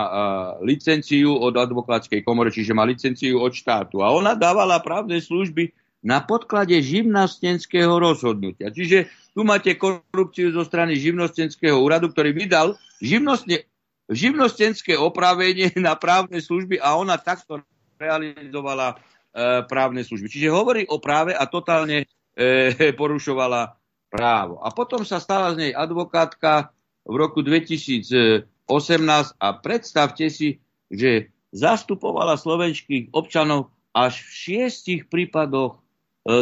licenciu od advokátskej komory, čiže má licenciu od štátu. A ona dávala právne služby na podklade živnostenského rozhodnutia. Čiže tu máte korupciu zo strany živnostenského úradu, ktorý vydal živnostne, živnostenské opravenie na právne služby a ona takto realizovala E, právne služby. Čiže hovorí o práve a totálne e, porušovala právo. A potom sa stala z nej advokátka v roku 2018 a predstavte si, že zastupovala slovenských občanov až v šiestich prípadoch e,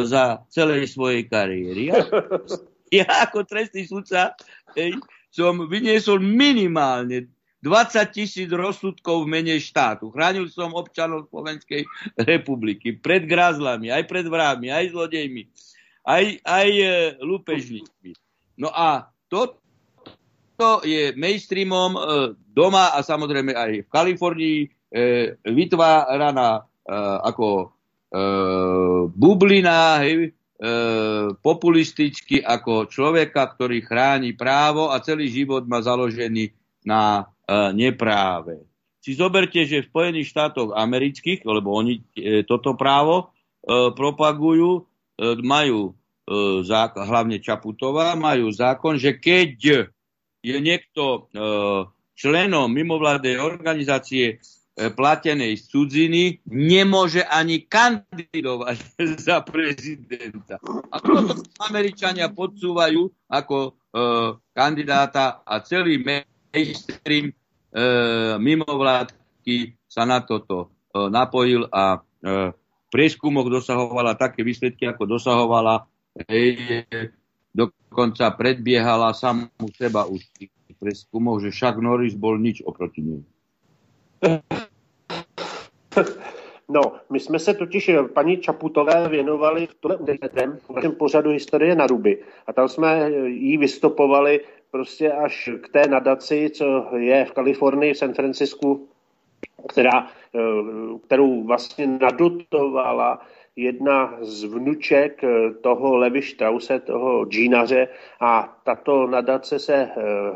za celej svojej kariéry. Ja, ja ako trestný sudca som vyniesol minimálne 20 tisíc rozsudkov v mene štátu. Chránil som občanov Slovenskej republiky pred grázlami, aj pred vrávmi, aj zlodejmi, aj, aj e, lúpežníkmi. No a to, to je mainstreamom e, doma a samozrejme aj v Kalifornii vytváraná e, ako bublina, hej, populisticky ako človeka, ktorý chráni právo a celý život má založený na nepráve. Si zoberte, že v Spojených štátoch amerických, lebo oni toto právo propagujú, majú zákon, hlavne Čaputová, majú zákon, že keď je niekto členom mimovládnej organizácie platenej z cudziny, nemôže ani kandidovať za prezidenta. A toto Američania podsúvajú ako kandidáta a celý mainstream e, mimovládky sa na toto e, napojil a e, prieskumoch dosahovala také výsledky, ako dosahovala. Hej, dokonca predbiehala samú seba už v prieskumoch, že však Norris bol nič oproti nej. No, my jsme se totiž paní Čaputové věnovali v našem pořadu Historie na ruby. A tam jsme jí vystopovali prostě až k té nadaci, co je v Kalifornii, v San Francisku, která, eh, kterou vlastně nadotovala jedna z vnuček eh, toho Levi Strause, toho džínaře. A tato nadace se eh,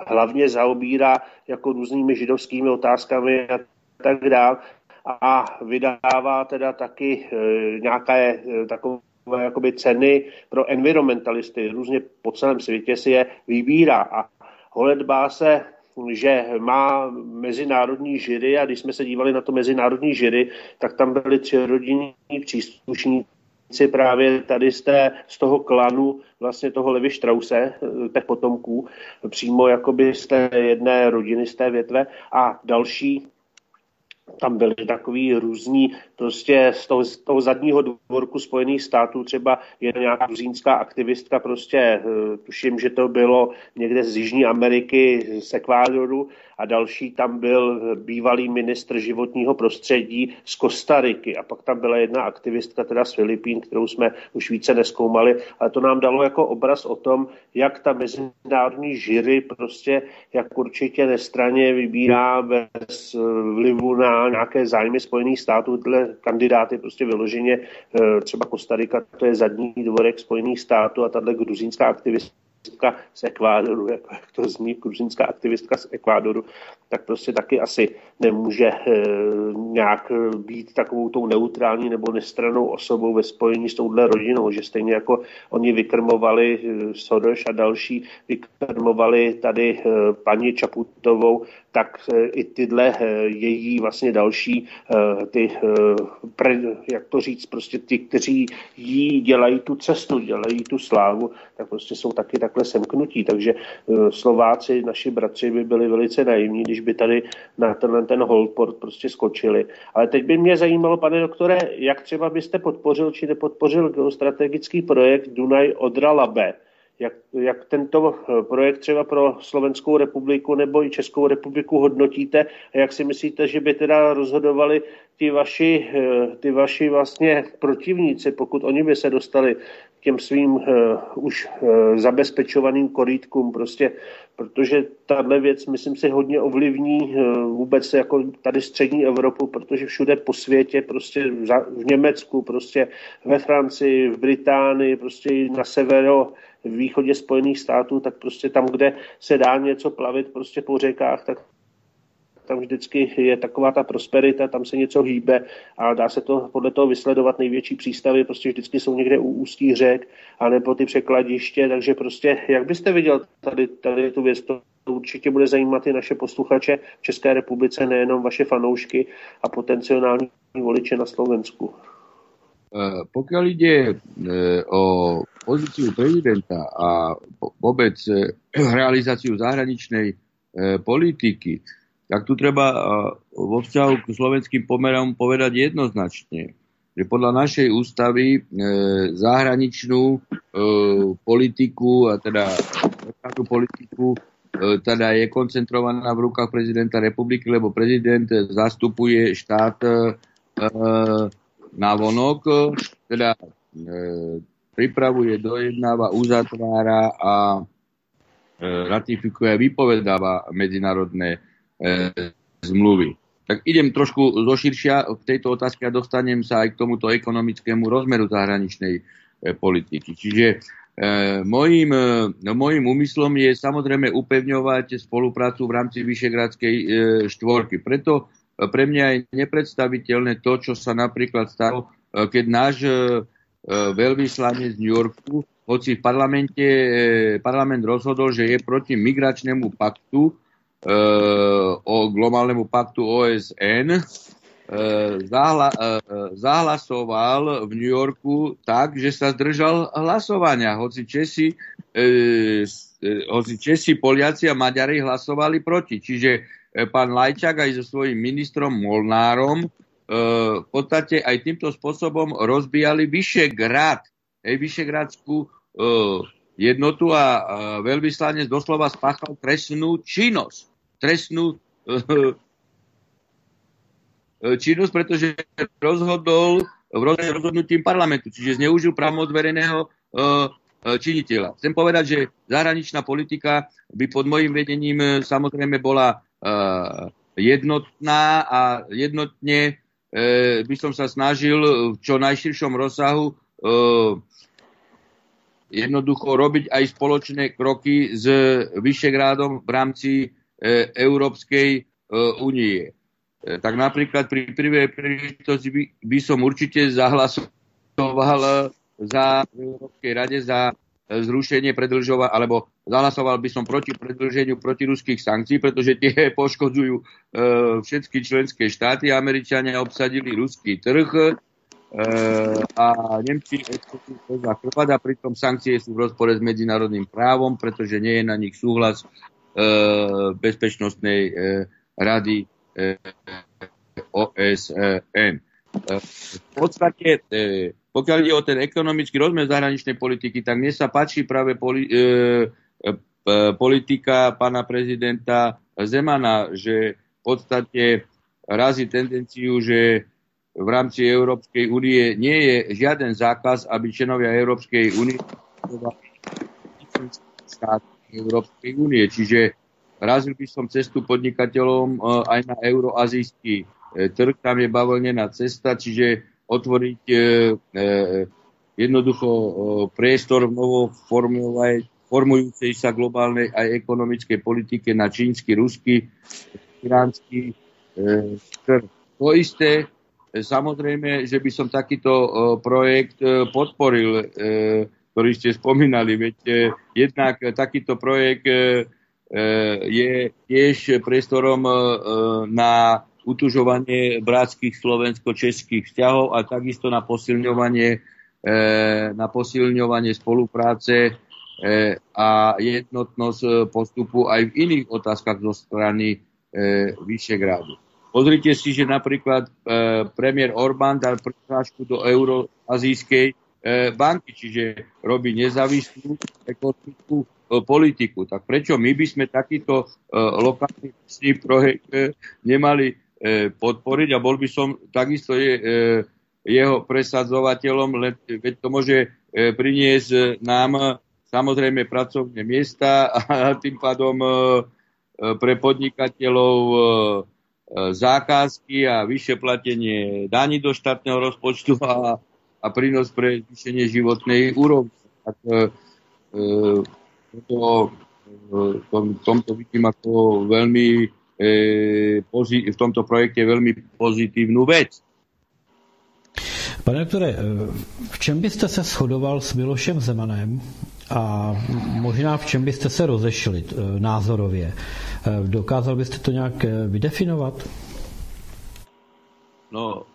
hlavně zaobírá jako různými židovskými otázkami a tak dále a vydává teda taky nějaké takové jakoby ceny pro environmentalisty. Různě po celém světě si je vybírá. A holedbá se že má mezinárodní žiry a když jsme se dívali na to mezinárodní žiry, tak tam byli tři rodinní příslušníci právě tady z, té, z toho klanu vlastně toho Levi Strause, těch potomků, přímo jakoby z té jedné rodiny, z té větve. A další tam byly takový různí, prostě z toho, z toho zadního dvorku Spojených států třeba je nějaká gruzínská aktivistka, prostě eh, tuším, že to bylo někde z Jižní Ameriky, z Ekvádoru a další tam byl bývalý ministr životního prostředí z Kostariky. A pak tam byla jedna aktivistka teda z Filipín, kterou jsme už více neskoumali, ale to nám dalo jako obraz o tom, jak ta mezinárodní žiry prostě, jak určitě nestraně vybírá bez vlivu na nějaké zájmy Spojených států, tyhle kandidáty prostě vyloženě, eh, třeba Kostarika, to je zadní dvorek Spojených států a tahle gruzínská aktivistka aktivistka z Ekvádoru, jak to zní, gruzínská aktivistka z Ekvádoru, tak prostě taky asi nemůže e, nějak být takovou tou neutrální nebo nestranou osobou ve spojení s touhle rodinou, že stejně jako oni vykrmovali e, Soros a další, vykrmovali tady e, paní Čaputovou, tak e, i tyhle e, její vlastně další, e, ty, jak to říct, prostě ty, kteří jí dělají tu cestu, dělají tu slávu, tak prostě jsou taky tak takhle semknutí. Takže Slováci, naši bratři by byli velice naivní, když by tady na tenhle ten holdport prostě skočili. Ale teď by mě zajímalo, pane doktore, jak třeba byste podpořil či nepodpořil geostrategický projekt Dunaj Odra Labe, jak, jak tento eh, projekt třeba pro Slovenskou republiku nebo i Českou republiku hodnotíte? A jak si myslíte, že by teda rozhodovali ty vaši, eh, ty vaši vlastně protivníci, pokud oni by se dostali k těm svým uh, už uh, zabezpečovaným korýtkům, prostě, protože tahle věc, myslím si, hodně ovlivní uh, vůbec jako tady střední Evropu, protože všude po světě, prostě v Německu, prostě ve Francii, v Británii, prostě na severo, v východě Spojených států, tak prostě tam, kde se dá něco plavit prostě po řekách, tak tam vždycky je taková ta prosperita, tam se něco hýbe a dá se to podle toho vysledovat největší přístavy, prostě vždycky jsou někde u ústí řek, anebo ty překladiště, takže prostě, jak byste viděl tady, tady tu věc, to určitě bude zajímat i naše posluchače v České republice, nejenom vaše fanoušky a potenciální voliče na Slovensku. Eh, pokiaľ ide eh, o pozíciu prezidenta a vôbec eh, realizáciu zahraničnej politiky, tak tu treba vo vzťahu k slovenským pomerom povedať jednoznačne, že podľa našej ústavy zahraničnú politiku a teda politiku teda je koncentrovaná v rukách prezidenta republiky, lebo prezident zastupuje štát na vonok, teda e, pripravuje, dojednáva, uzatvára a e, ratifikuje a vypovedáva medzinárodné e, zmluvy. Tak idem trošku zoširšia v tejto otázke a dostanem sa aj k tomuto ekonomickému rozmeru zahraničnej e, politiky. Čiže e, mojím, e, mojím úmyslom je samozrejme upevňovať spoluprácu v rámci Vyšegradskej e, štvorky. Preto pre mňa je nepredstaviteľné to, čo sa napríklad stalo, e, keď náš e, e, veľvyslanec z New Yorku, hoci v parlamente, parlament rozhodol, že je proti migračnému paktu, o globálnemu paktu OSN, zahla, zahlasoval v New Yorku tak, že sa zdržal hlasovania. Hoci Česi, hoci Česi, Poliaci a Maďari hlasovali proti. Čiže pán Lajčák aj so svojím ministrom Molnárom e, v podstate aj týmto spôsobom rozbijali Vyšegrad, hej, Vyšegradskú e, jednotu a veľvyslanec doslova spáchal trestnú činnosť. Trestnú činnosť, pretože rozhodol v rozhodnutím parlamentu, čiže zneužil právomoc verejného činiteľa. Chcem povedať, že zahraničná politika by pod môjim vedením samozrejme bola jednotná a jednotne eh, by som sa snažil v čo najširšom rozsahu eh, jednoducho robiť aj spoločné kroky s Vyšegrádom v rámci Európskej únie. Tak napríklad pri prvej príležitosti by som určite zahlasoval za Európskej rade za zrušenie predlžova, alebo zahlasoval by som proti predlženiu protiruských sankcií, pretože tie poškodzujú e, všetky členské štáty. Američania obsadili ruský trh e, a Nemci exportujú za krvat a pritom sankcie sú v rozpore s medzinárodným právom, pretože nie je na nich súhlas e, Bezpečnostnej e, rady e, OSN. E, v podstate e, pokiaľ ide o ten ekonomický rozmer zahraničnej politiky, tak mne sa páči práve poli, e, e, politika pána prezidenta Zemana, že v podstate razí tendenciu, že v rámci Európskej únie nie je žiaden zákaz, aby členovia Európskej únie Európskej únie. Čiže razil by som cestu podnikateľom e, aj na euroazijský e, trh, tam je bavlnená cesta, čiže otvoriť e, e, jednoducho e, priestor novo formujúcej sa globálnej aj ekonomickej politike na čínsky, ruský, iránsky e, To isté, e, samozrejme, že by som takýto e, projekt e, podporil, e, ktorý ste spomínali, veď e, jednak takýto projekt e, e je tiež priestorom e, na utužovanie bratských slovensko-českých vzťahov a takisto na posilňovanie, e, na posilňovanie spolupráce a jednotnosť postupu aj v iných otázkach zo strany Vyšegrádu. Pozrite si, že napríklad premiér Orbán dal prihlášku do euroazijskej banky, čiže robí nezávislú ekonomickú politiku. Tak prečo my by sme takýto lokálny projekt nemali podporiť a bol by som takisto je, jeho presadzovateľom, veď to môže e, priniesť nám samozrejme pracovné miesta a tým pádom e, pre podnikateľov e, zákazky a vyššie platenie daní do štátneho rozpočtu a, a prínos pre zvýšenie životnej úrovne. Tak, e, to, tom, tomto vidím ako veľmi e, v tomto projekte veľmi pozitívnu vec. Pane doktore, v čem byste se shodoval s Milošem Zemanem a možná v čem byste se rozešli eh, názorově? Dokázal byste to nějak vydefinovat? No,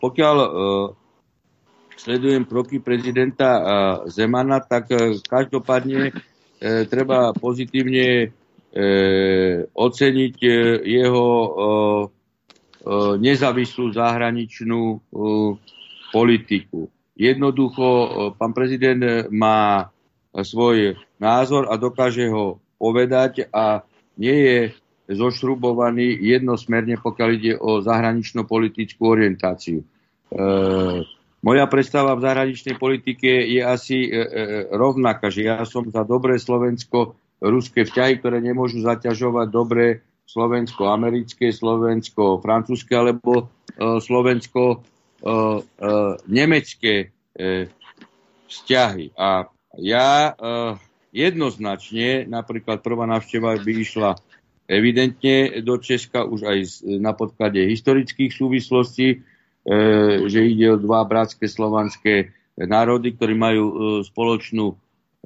pokiaľ sledujem kroky prezidenta Zemana, tak každopádne treba pozitívne oceniť jeho E, nezávislú zahraničnú e, politiku. Jednoducho, e, pán prezident má svoj názor a dokáže ho povedať a nie je zošrubovaný jednosmerne, pokiaľ ide o zahranično-politickú orientáciu. E, moja predstava v zahraničnej politike je asi e, e, rovnaká, že ja som za dobré slovensko-ruské vzťahy, ktoré nemôžu zaťažovať dobré slovensko-americké, slovensko-francúzske alebo uh, slovensko-nemecké uh, uh, vzťahy. A ja uh, jednoznačne, napríklad prvá návšteva by išla evidentne do Česka už aj na podklade historických súvislostí, že ide o dva bratské slovanské národy, ktorí majú spoločnú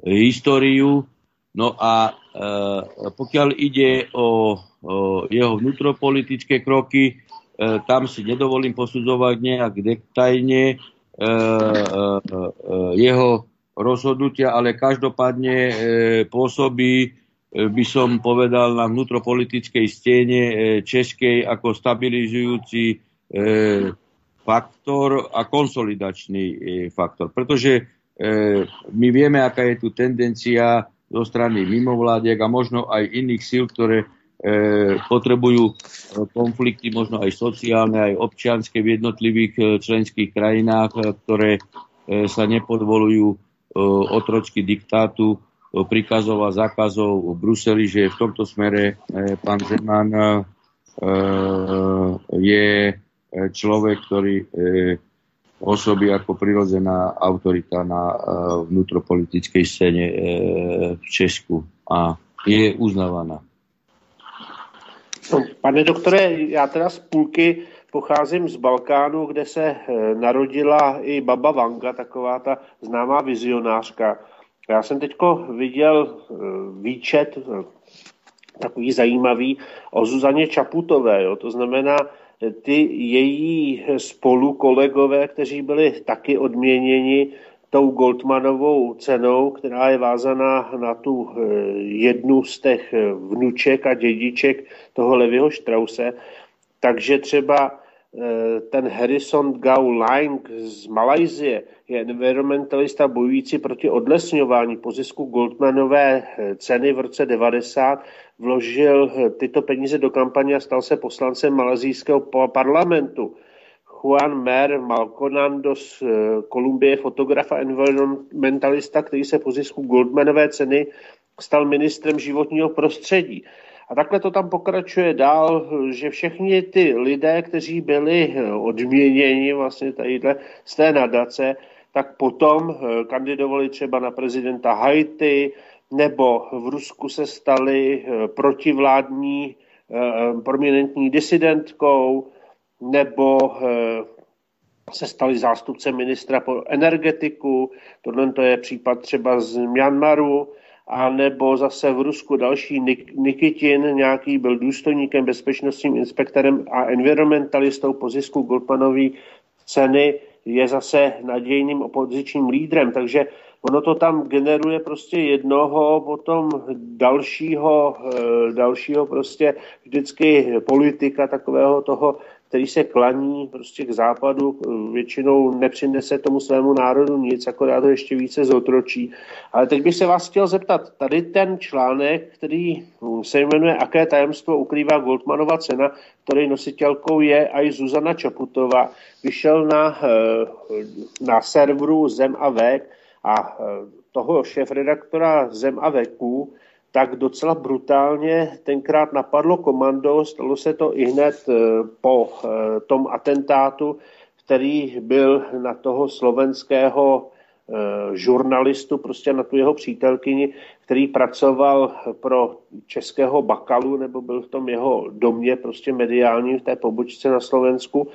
históriu. No a pokiaľ ide o jeho vnútropolitické kroky. E, tam si nedovolím posudzovať nejak detajne e, e, jeho rozhodnutia, ale každopádne pôsobí, by som povedal, na vnútropolitickej stene českej ako stabilizujúci faktor a konsolidačný faktor. Pretože my vieme, aká je tu tendencia zo strany mimovládiek a možno aj iných síl, ktoré E, potrebujú e, konflikty možno aj sociálne, aj občianske v jednotlivých e, členských krajinách, ktoré sa nepodvolujú otročky diktátu, prikazov a zákazov v Bruseli, že v tomto smere pán Zeman je človek, ktorý osoby ako prirodzená autorita na vnútropolitickej scéne v Česku a je uznávaná. Pane doktore, já teda z půlky pocházím z Balkánu, kde se eh, narodila i Baba Vanga, taková ta známá vizionářka. Já jsem teďko viděl výčet takový zajímavý o Zuzaně Čaputové. Jo? To znamená, ty její spolukolegové, kteří byli taky odměněni tou Goldmanovou cenou, která je vázaná na tu eh, jednu z těch vnuček a dědiček toho Levyho Strause. Takže třeba ten Harrison Gao Lang z Malajzie je environmentalista bojující proti odlesňování po zisku Goldmanové ceny v roce 90, vložil tyto peníze do kampaně a stal se poslancem malazijského parlamentu. Juan Mer Malconando z eh, Kolumbie, fotograf a environmentalista, který se po zisku Goldmanové ceny stal ministrem životního prostředí. A takhle to tam pokračuje dál, že všichni ty lidé, kteří byli eh, odměněni vlastně tadyhle z té nadace, tak potom eh, kandidovali třeba na prezidenta Haiti, nebo v Rusku se stali protivládní prominentní disidentkou, nebo eh, se stali zástupcem ministra pro energetiku, tohle to je případ třeba z Myanmaru, a nebo zase v Rusku další Nikitin, nějaký byl důstojníkem, bezpečnostním inspektorem a environmentalistou po zisku Goldmanové ceny, je zase nadějným opozičním lídrem. Takže ono to tam generuje prostě jednoho, potom dalšího, eh, dalšího prostě vždycky politika takového toho který se klaní prostě k západu, většinou nepřinese tomu svému národu nic, akorát to ještě více zotročí. Ale teď bych se vás chtěl zeptat, tady ten článek, který se jmenuje Aké tajemstvo ukrývá Goldmanova cena, který nositelkou je i Zuzana Čaputová, vyšel na, eh, na serveru Zem a Vek a eh, toho šéf-redaktora Zem a Veku tak docela brutálně tenkrát napadlo komando, stalo se to i hned eh, po eh, tom atentátu, který byl na toho slovenského eh, žurnalistu, prostě na tu jeho přítelkyni, který pracoval pro českého bakalu, nebo byl v tom jeho domě prostě mediální v té pobočce na Slovensku.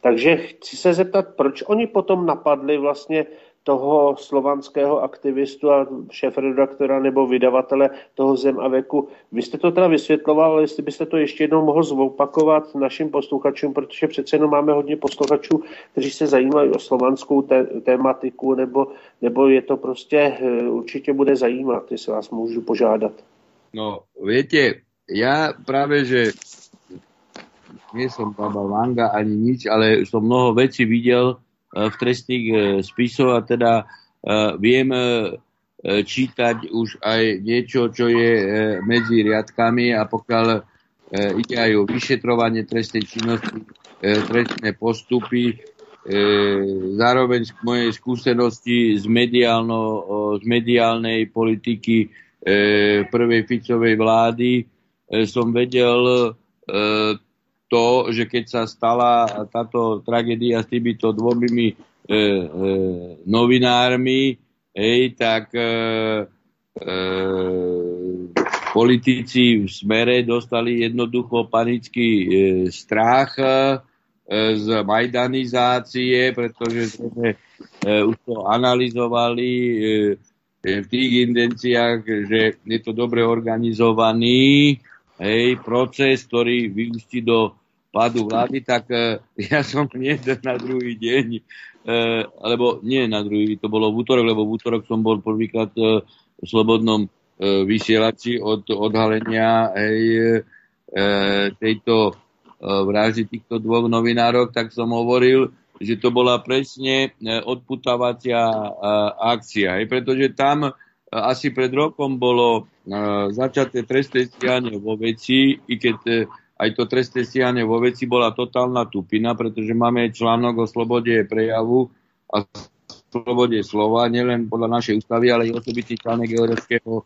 Takže chci se zeptat, proč oni potom napadli vlastně toho slovanského aktivistu a šéf-redaktora nebo vydavatele toho Zem a veku. Vy jste to teda vysvětloval, ale jestli byste to ještě jednou mohl zopakovat našim posluchačům, protože přece jenom máme hodně posluchačů, kteří se zajímají o slovanskou té, tématiku, nebo, nebo je to prostě eh, určitě bude zajímat, jestli vás můžu požádat. No, viete, ja práve, že nie som baba Vanga ani nič, ale som mnoho vecí videl, v trestných eh, spisoch a teda eh, viem čítať už aj niečo, čo je medzi riadkami a pokiaľ ide aj o vyšetrovanie trestnej činnosti, trestné postupy, zároveň z mojej skúsenosti z, mediálno, z mediálnej politiky prvej Ficovej vlády som vedel to, že keď sa stala táto tragédia s týmito dvomi e, e, novinármi, hej, tak e, e, politici v smere dostali jednoducho panický e, strach e, z majdanizácie, pretože sme e, už to analyzovali e, v tých intenciách, že je to dobre organizovaný hej, proces, ktorý vyústi do pádu vlády, tak e, ja som hneď na druhý deň, e, alebo nie na druhý, to bolo v útorok, lebo v útorok som bol prvýkrát e, v slobodnom vysielači od odhalenia hej, tejto vraždy týchto dvoch novinárov, tak som hovoril, že to bola presne odputávacia akcia. Hej, pretože tam asi pred rokom bolo začaté trestné stíhanie vo veci, i keď aj to trestné stíhanie vo veci bola totálna tupina, pretože máme článok o slobode prejavu a slobode slova, nielen podľa našej ústavy, ale aj osobitý článok Európskeho e,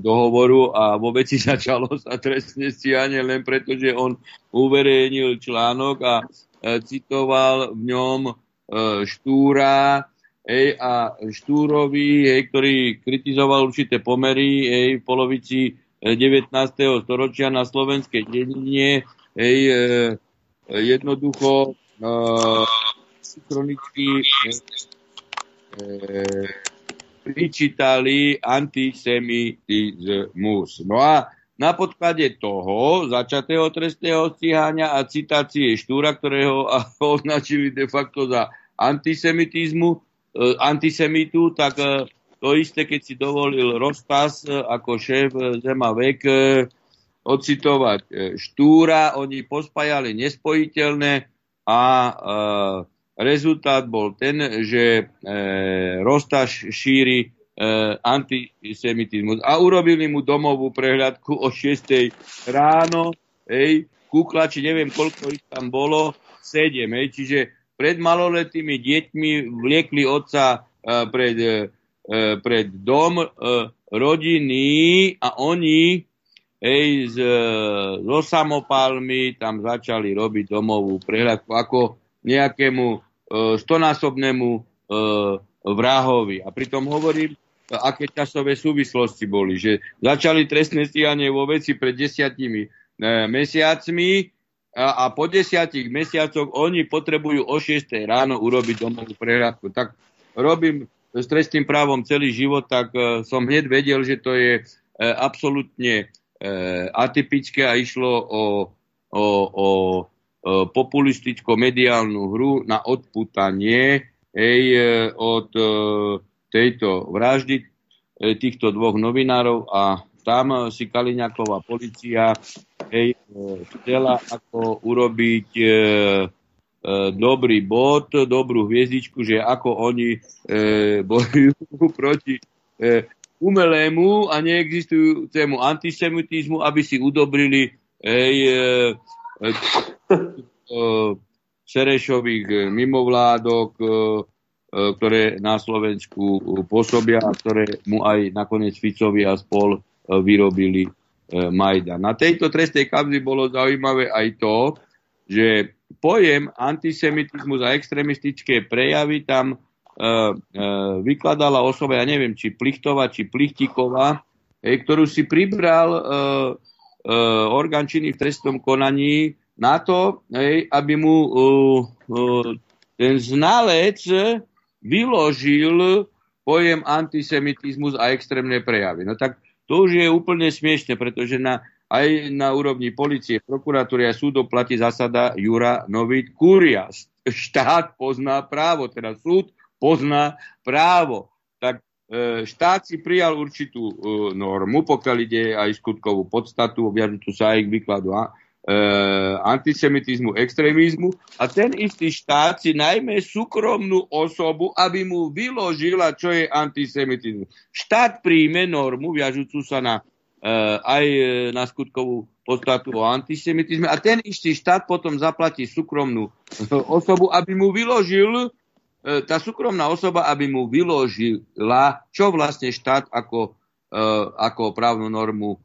dohovoru. A vo veci začalo sa trestné stíhanie len preto, že on uverejnil článok a e, citoval v ňom e, Štúra ej, a Štúrovi, ej, ktorý kritizoval určité pomery ej, v polovici 19. storočia na slovenskej dedine hej, e, jednoducho e, chronicky e, pričítali antisemitizmus. No a na podklade toho začatého trestného stíhania a citácie Štúra, ktorého označili de facto za antisemitizmu, antisemitu, tak to isté, keď si dovolil Rostas e, ako šéf e, Zema Vek e, ocitovať Štúra, oni pospájali nespojiteľné a rezultát bol ten, že Rostaš šíri antisemitizmus. A urobili mu domovú prehľadku o 6. ráno, hej, kúklači, neviem koľko ich tam bolo, 7, hej, čiže pred maloletými deťmi vliekli otca pred pred dom e, rodiny a oni hej, e, so samopálmi tam začali robiť domovú prehľadku ako nejakému e, stonásobnému e, vrahovi. A pritom hovorím, aké časové súvislosti boli, že začali trestné stíhanie vo veci pred desiatimi e, mesiacmi a, a po desiatich mesiacoch oni potrebujú o 6 ráno urobiť domovú prehľadku. Tak robím s trestným právom celý život, tak e, som hneď vedel, že to je e, absolútne e, atypické a išlo o, o, o populistickú mediálnu hru na odputanie hej, od tejto vraždy týchto dvoch novinárov a tam si Kaliňáková policia hej, chcela ako urobiť dobrý bod, dobrú hviezdičku, že ako oni e, bojujú proti e, umelému a neexistujúcemu antisemitizmu, aby si udobrili hej, e, e, e, Serešových mimovládok, e, e, ktoré na Slovensku pôsobia a ktoré mu aj nakoniec Ficovi a spol e, vyrobili e, Majdan. Na tejto trestej kabzi bolo zaujímavé aj to, že pojem antisemitizmus a extremistické prejavy tam e, e, vykladala osoba, ja neviem, či Plichtová, či Plichtiková, e, ktorú si pribral e, e, orgán činný v trestnom konaní na to, e, aby mu e, e, ten znalec vyložil pojem antisemitizmus a extrémne prejavy. No tak to už je úplne smiešne, pretože na aj na úrovni policie, prokuratúry a súdov platí zásada Jura Novit Kuria. Štát pozná právo, teda súd pozná právo. Tak e, štát si prijal určitú e, normu, pokiaľ ide aj skutkovú podstatu, viažúcu sa aj k výkladu a, e, antisemitizmu, extrémizmu a ten istý štát si najmä súkromnú osobu, aby mu vyložila, čo je antisemitizmus. Štát príjme normu, viažúcu sa na aj eh, na skutkovú podstatu o antisemitizme a ten istý štát potom zaplatí súkromnú osobu, aby mu vyložil, eh, tá súkromná osoba, aby mu vyložila, čo vlastne štát ako, ako právnu normu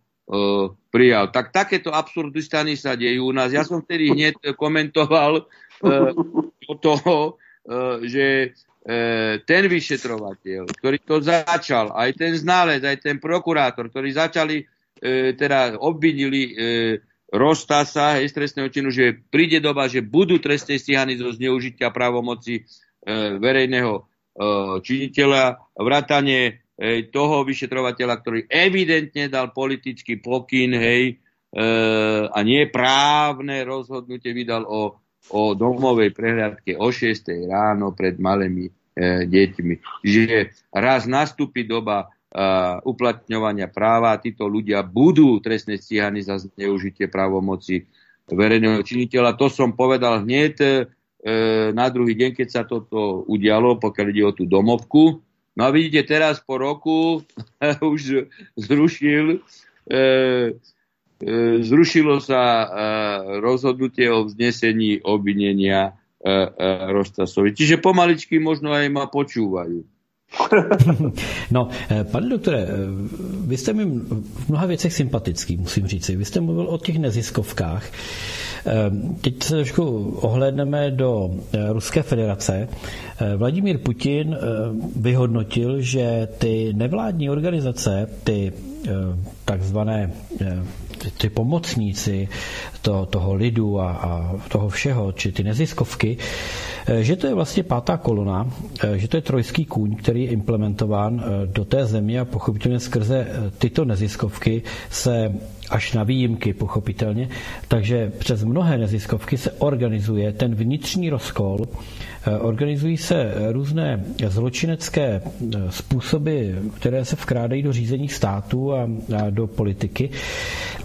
prijal. Tak takéto absurdistany sa dejú u nás. Ja som vtedy hneď komentoval o toho, že ten vyšetrovateľ, ktorý to začal, aj ten ználec, aj ten prokurátor, ktorí začali, e, teda obvinili e, Rostasa z trestného činu, že príde doba, že budú trestne stíhaní zo zneužitia právomoci e, verejného e, činiteľa, vrátanie e, toho vyšetrovateľa, ktorý evidentne dal politický pokyn, hej, e, a nie právne rozhodnutie vydal o o domovej prehľadke o 6 ráno pred malými e, deťmi. Že raz nastúpi doba e, uplatňovania práva títo ľudia budú trestne stíhaní za zneužitie právomoci verejného činiteľa. To som povedal hneď e, na druhý deň, keď sa toto udialo, pokiaľ ide o tú domovku. No a vidíte, teraz po roku už zrušil E, zrušilo sa e, rozhodnutie o vznesení obvinenia e, Rostasovi. Čiže pomaličky možno aj ma počúvajú. No, pane doktore, vy jste mi v mnoha věcech sympatický, musím říct. Vy jste mluvil o těch neziskovkách. Teď se trošku ohlédneme do Ruské federace. Vladimír Putin vyhodnotil, že ty nevládní organizace, ty takzvané ty, ty pomocníci to, toho lidu a, a toho všeho, či ty neziskovky, eh, že to je vlastně pátá kolona, eh, že to je trojský kůň, který je implementován eh, do té země a pochopitelně skrze tyto neziskovky se až na výjimky, pochopitelně. Takže přes mnohé neziskovky se organizuje ten vnitřní rozkol, Organizují se různé zločinecké způsoby, které se vkrádají do řízení státu a, do politiky.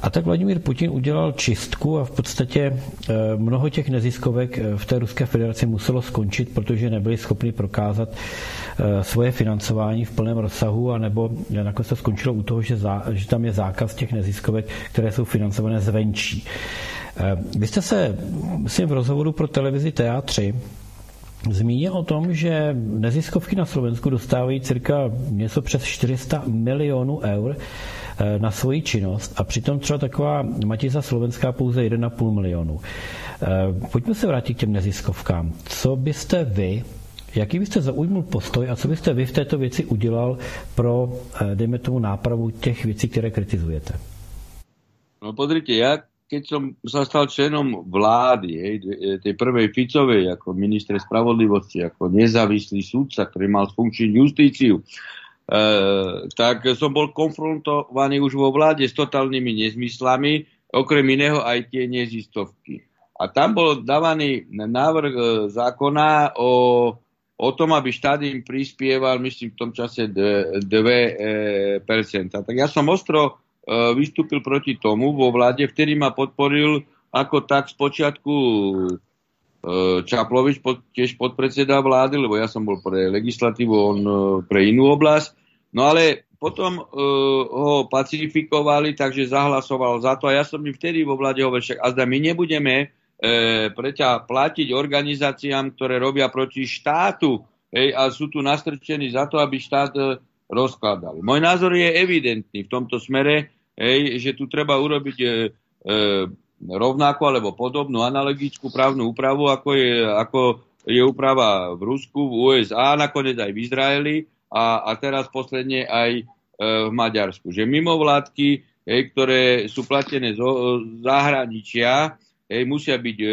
A tak Vladimír Putin udělal čistku a v podstatě eh, mnoho těch neziskovek eh, v té Ruské federaci muselo skončit, protože nebyli schopni prokázat eh, svoje financování v plném rozsahu, anebo nakonec to skončilo u toho, že, zá, že tam je zákaz těch neziskovek, které jsou financované zvenčí. Vy jste se, myslím, v rozhovoru pro televizi TA3 zmínil o tom, že neziskovky na Slovensku dostávají cirka něco přes 400 milionů eur eh, na svoji činnost a přitom třeba taková Matiza slovenská pouze 1,5 milionu. Eh, pojďme se vrátit k těm neziskovkám. Co byste vy Jaký byste zaujmul postoj a co byste vy v této věci udělal pro, eh, dejme tomu, nápravu těch věcí, které kritizujete? No pozrite, ja keď som sa stal členom vlády, hej, tej prvej Ficovej, ako minister spravodlivosti, ako nezávislý súdca, ktorý mal funkčniť justíciu, e, tak som bol konfrontovaný už vo vláde s totálnymi nezmyslami, okrem iného aj tie nezistovky. A tam bol dávaný návrh e, zákona o o tom, aby štát im prispieval, myslím, v tom čase 2%. Tak ja som ostro vystúpil proti tomu vo vláde, vtedy ma podporil ako tak z počiatku Čaplovič, tiež podpredseda vlády, lebo ja som bol pre legislatívu, on pre inú oblasť. No ale potom uh, ho pacifikovali, takže zahlasoval za to a ja som im vtedy vo vláde hovoril, však a zda my nebudeme e, preťa platiť organizáciám, ktoré robia proti štátu hej, a sú tu nastrčení za to, aby štát e, rozkladal. Môj názor je evidentný v tomto smere, hej, že tu treba urobiť e, e, rovnako alebo podobnú analogickú právnu úpravu, ako je, ako je úprava v Rusku, v USA, nakoniec aj v Izraeli a, a teraz posledne aj e, v Maďarsku. Že mimovládky, hej, ktoré sú platené zo zahraničia, hej, musia byť e,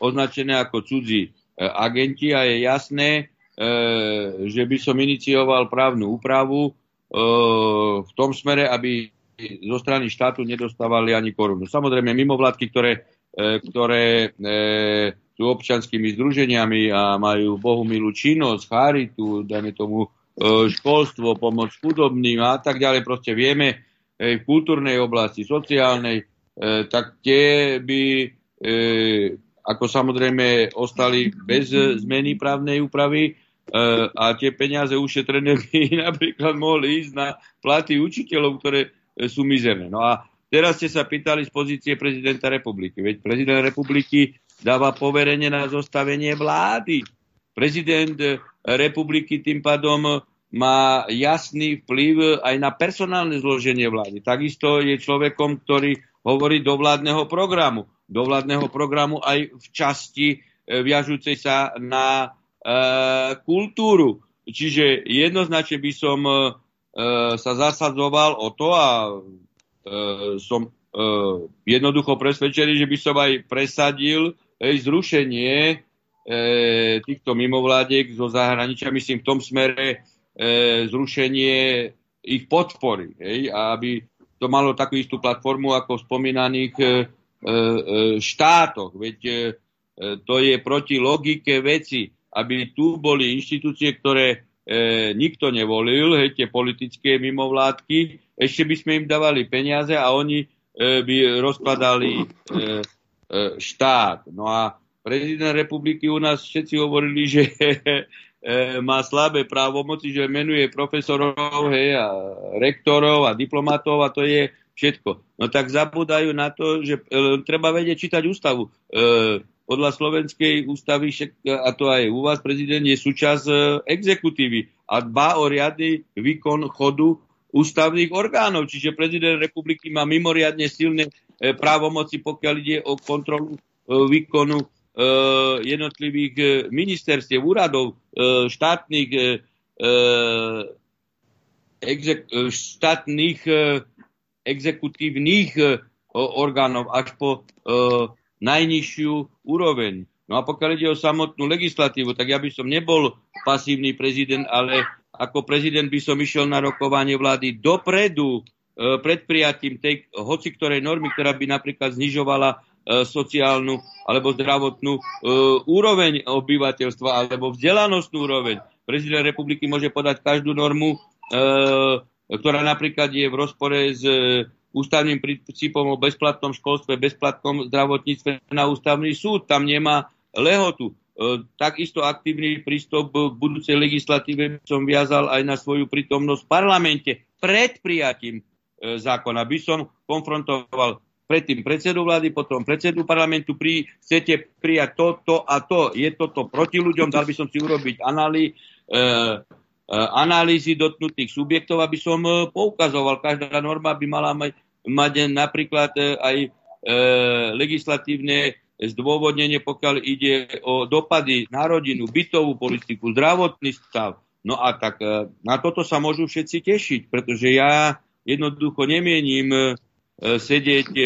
označené ako cudzí e, agenti a je jasné, e, že by som inicioval právnu úpravu e, v tom smere, aby zo strany štátu nedostávali ani korunu. Samozrejme, mimovládky, ktoré, e, ktoré e, sú občanskými združeniami a majú bohumilú činnosť, charitu, dajme tomu E, školstvo, pomoc chudobným a tak ďalej. Proste vieme v kultúrnej oblasti, sociálnej, tak tie by ako samozrejme ostali bez zmeny právnej úpravy a tie peniaze ušetrené by napríklad mohli ísť na platy učiteľov, ktoré sú mizerné. No a teraz ste sa pýtali z pozície prezidenta republiky. Veď prezident republiky dáva poverenie na zostavenie vlády. Prezident republiky tým pádom má jasný vplyv aj na personálne zloženie vlády. Takisto je človekom, ktorý hovorí do vládneho programu. Do vládneho programu aj v časti e, viažúcej sa na e, kultúru. Čiže jednoznačne by som e, sa zasadzoval o to a e, som e, jednoducho presvedčený, že by som aj presadil e, zrušenie e, týchto mimovládiek zo zahraničia, myslím v tom smere e, zrušenie ich podpory, hej, aby to malo takú istú platformu ako v spomínaných e, e, štátoch. Veď e, to je proti logike veci, aby tu boli inštitúcie, ktoré e, nikto nevolil, hej, tie politické mimovládky, ešte by sme im dávali peniaze a oni e, by rozkladali e, e, štát. No a prezident republiky u nás všetci hovorili, že e, má slabé právomoci, že menuje profesorov, hej, a rektorov a diplomatov a to je všetko. No tak zabúdajú na to, že e, treba vedieť čítať ústavu. E, podľa slovenskej ústavy, a to aj u vás, prezident je súčasť e, exekutívy a dbá o riadny výkon chodu ústavných orgánov. Čiže prezident republiky má mimoriadne silné e, právomoci, pokiaľ ide o kontrolu e, výkonu jednotlivých ministerstiev, úradov, štátnych, štátnych exekutívnych orgánov až po najnižšiu úroveň. No a pokiaľ ide o samotnú legislatívu, tak ja by som nebol pasívny prezident, ale ako prezident by som išiel na rokovanie vlády dopredu pred prijatím tej hoci ktorej normy, ktorá by napríklad znižovala E, sociálnu alebo zdravotnú e, úroveň obyvateľstva alebo vzdelanostnú úroveň. Prezident republiky môže podať každú normu, e, ktorá napríklad je v rozpore s ústavným princípom o bezplatnom školstve, bezplatnom zdravotníctve na ústavný súd. Tam nemá lehotu. Takisto aktívny prístup k budúcej legislatíve som viazal aj na svoju prítomnosť v parlamente pred prijatím zákona. By som konfrontoval predtým predsedu vlády, potom predsedu parlamentu, pri, chcete prijať to, to a to, je toto proti ľuďom, dal by som si urobiť analý, e, e, analýzy dotknutých subjektov, aby som e, poukazoval, každá norma by mala mať, mať napríklad e, aj e, legislatívne zdôvodnenie, pokiaľ ide o dopady na rodinu, bytovú politiku, zdravotný stav. No a tak e, na toto sa môžu všetci tešiť, pretože ja jednoducho nemienim E, sedieť e,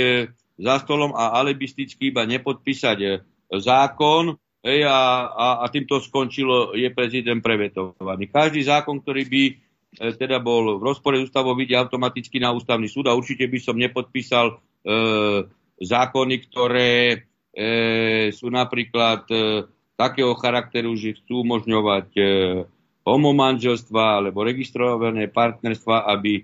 za stolom a alibisticky iba nepodpísať e, zákon hej, a, a, a týmto skončilo, je prezident prevetovaný. Každý zákon, ktorý by teda bol v rozpore s ústavou, ide automaticky na ústavný súd a určite by som nepodpísal e, zákony, ktoré e, sú napríklad e, takého charakteru, že chcú umožňovať e, homomanželstva alebo registrované partnerstva, aby e,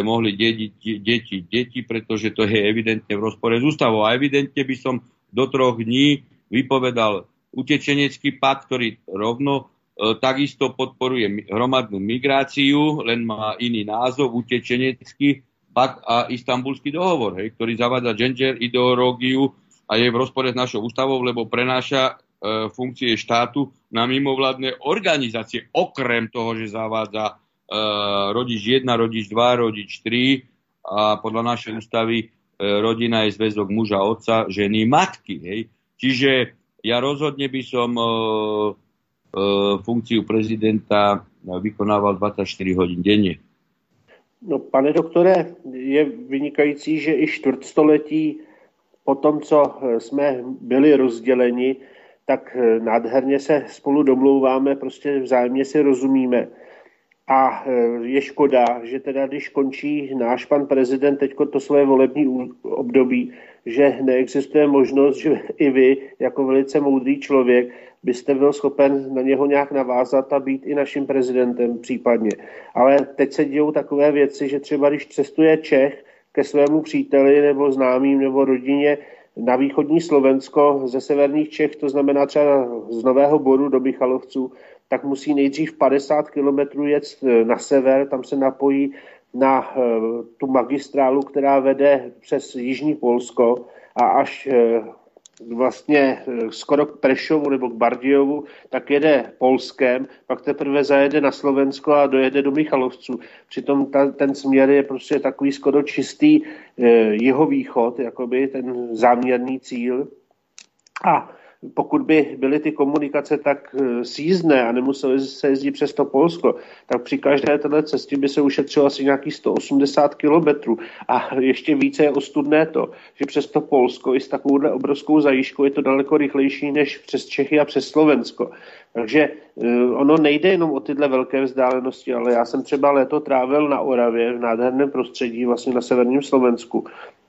mohli dediť deti, deti, pretože to je evidentne v rozpore s ústavou. A evidentne by som do troch dní vypovedal utečenecký pakt, ktorý rovno e, takisto podporuje hromadnú migráciu, len má iný názov, utečenecký pakt a istambulský dohovor, hej, ktorý zavádza gender ideológiu a je v rozpore s našou ústavou, lebo prenáša e, funkcie štátu na mimovládne organizácie, okrem toho, že zavádza e, rodič 1, rodič 2, rodič 3 a podľa našej ústavy e, rodina je zväzok muža, otca, ženy, matky. Hej. Čiže ja rozhodne by som e, e, funkciu prezidenta vykonával 24 hodín denne. No, pane doktore, je vynikající, že i čtvrtstoletí po tom, co jsme byli rozděleni, tak nádherně se spolu domlouváme, prostě vzájemně si rozumíme. A je škoda, že teda když končí náš pan prezident teďko to svoje volební období, že neexistuje možnost, že i vy, jako velice moudrý člověk, byste byl schopen na něho nějak navázat a být i naším prezidentem případně. Ale teď se dějou takové věci, že třeba když cestuje Čech ke svému příteli nebo známým nebo rodině na východní Slovensko ze severních Čech, to znamená třeba z Nového Boru do Michalovců, tak musí nejdřív 50 kilometrů jet na sever, tam se napojí na eh, tu magistrálu, která vede přes Jižní Polsko a až eh, vlastně eh, skoro k Prešovu nebo k Bardiovu, tak jede Polskem, pak teprve zajede na Slovensko a dojede do Michalovců. Přitom ta, ten směr je prostě takový skoro čistý jeho východ, jakoby ten záměrný cíl. A pokud by byly ty komunikace tak eh, sízné a nemuseli se jezdit přes to Polsko, tak při každé této cestě by se ušetřilo asi nějakých 180 kilometrů. A ještě více je ostudné to, že přes to Polsko i s takovouhle obrovskou zajížkou je to daleko rychlejší než přes Čechy a přes Slovensko. Takže eh, ono nejde jenom o tyhle velké vzdálenosti, ale já jsem třeba léto trávil na Oravě v nádherném prostředí, vlastně na severním Slovensku.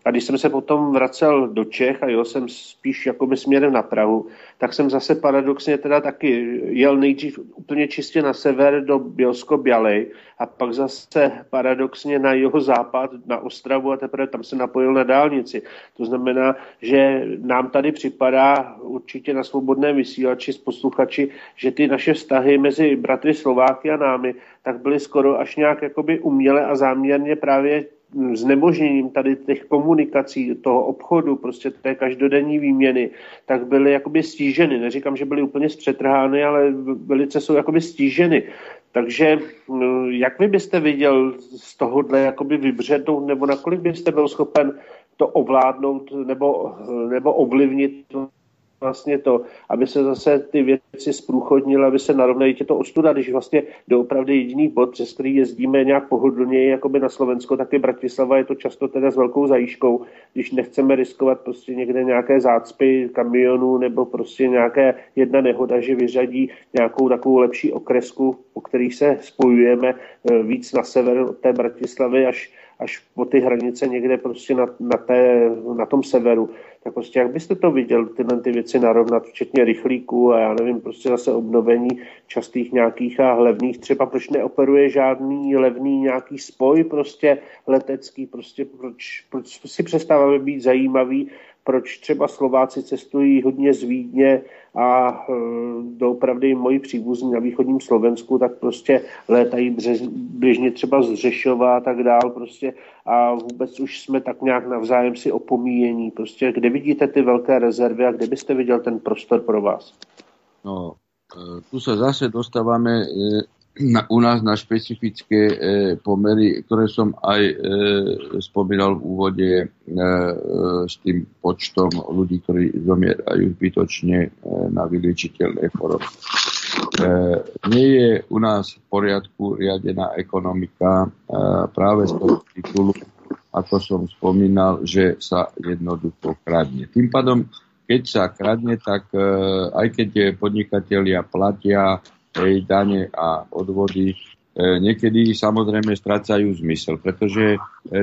A když jsem se potom vracel do Čech a jel jsem spíš jakoby směrem na Prahu, tak jsem zase paradoxně teda taky jel nejdřív úplně čistě na sever do bielsko bialej a pak zase paradoxně na jeho západ, na Ostravu a teprve tam se napojil na dálnici. To znamená, že nám tady připadá určitě na svobodné vysílači s posluchači, že ty naše vztahy mezi bratry Slováky a námi tak byly skoro až nějak jakoby uměle a záměrně právě znemožněním tady těch komunikací, toho obchodu, prostě té každodenní výměny, tak byly jakoby stíženy. Neříkám, že byly úplně zpřetrhány, ale velice jsou jakoby stíženy. Takže jak vy byste viděl z tohohle jakoby vybřednout, nebo nakolik byste byl schopen to ovládnout nebo, nebo ovlivnit vlastně to, aby se zase ty věci zprůchodnily, aby se narovnaly těto ostuda, když vlastně doopravdy jediný bod, přes který jezdíme nějak pohodlněji, jako by na Slovensko, tak je Bratislava, je to často teda s velkou zajížkou, když nechceme riskovat prostě někde nějaké zácpy kamionů nebo prostě nějaké jedna nehoda, že vyřadí nějakou takovou lepší okresku, po kterých se spojujeme eh, víc na sever od té Bratislavy až až po ty hranice někde prostě na, na, té, na tom severu. Tak prostě jak byste to viděl, tyhle ty věci narovnat, včetně rychlíků a já nevím, prostě zase obnovení častých nějakých a levných, třeba proč neoperuje žádný levný nějaký spoj prostě letecký, prostě proč, proč si přestáváme být zajímavý proč třeba Slováci cestují hodně z Vídně a e, doopravdy moji příbuzní na východním Slovensku, tak prostě létají běžně třeba z Řešova a tak dál prostě a vůbec už jsme tak nějak navzájem si opomíjení. Prostě kde vidíte ty velké rezervy a kde byste viděl ten prostor pro vás? No, e, tu sa zase dostávame e, na, u nás na špecifické e, pomery, ktoré som aj e, spomínal v úvode e, e, s tým počtom ľudí, ktorí zomierajú zbytočne e, na vyliečiteľné choroby. E, nie je u nás v poriadku riadená ekonomika e, práve z toho titulu, ako som spomínal, že sa jednoducho kradne. Tým pádom, keď sa kradne, tak e, aj keď podnikatelia platia hej, dane a odvody, e, niekedy samozrejme strácajú zmysel, pretože e,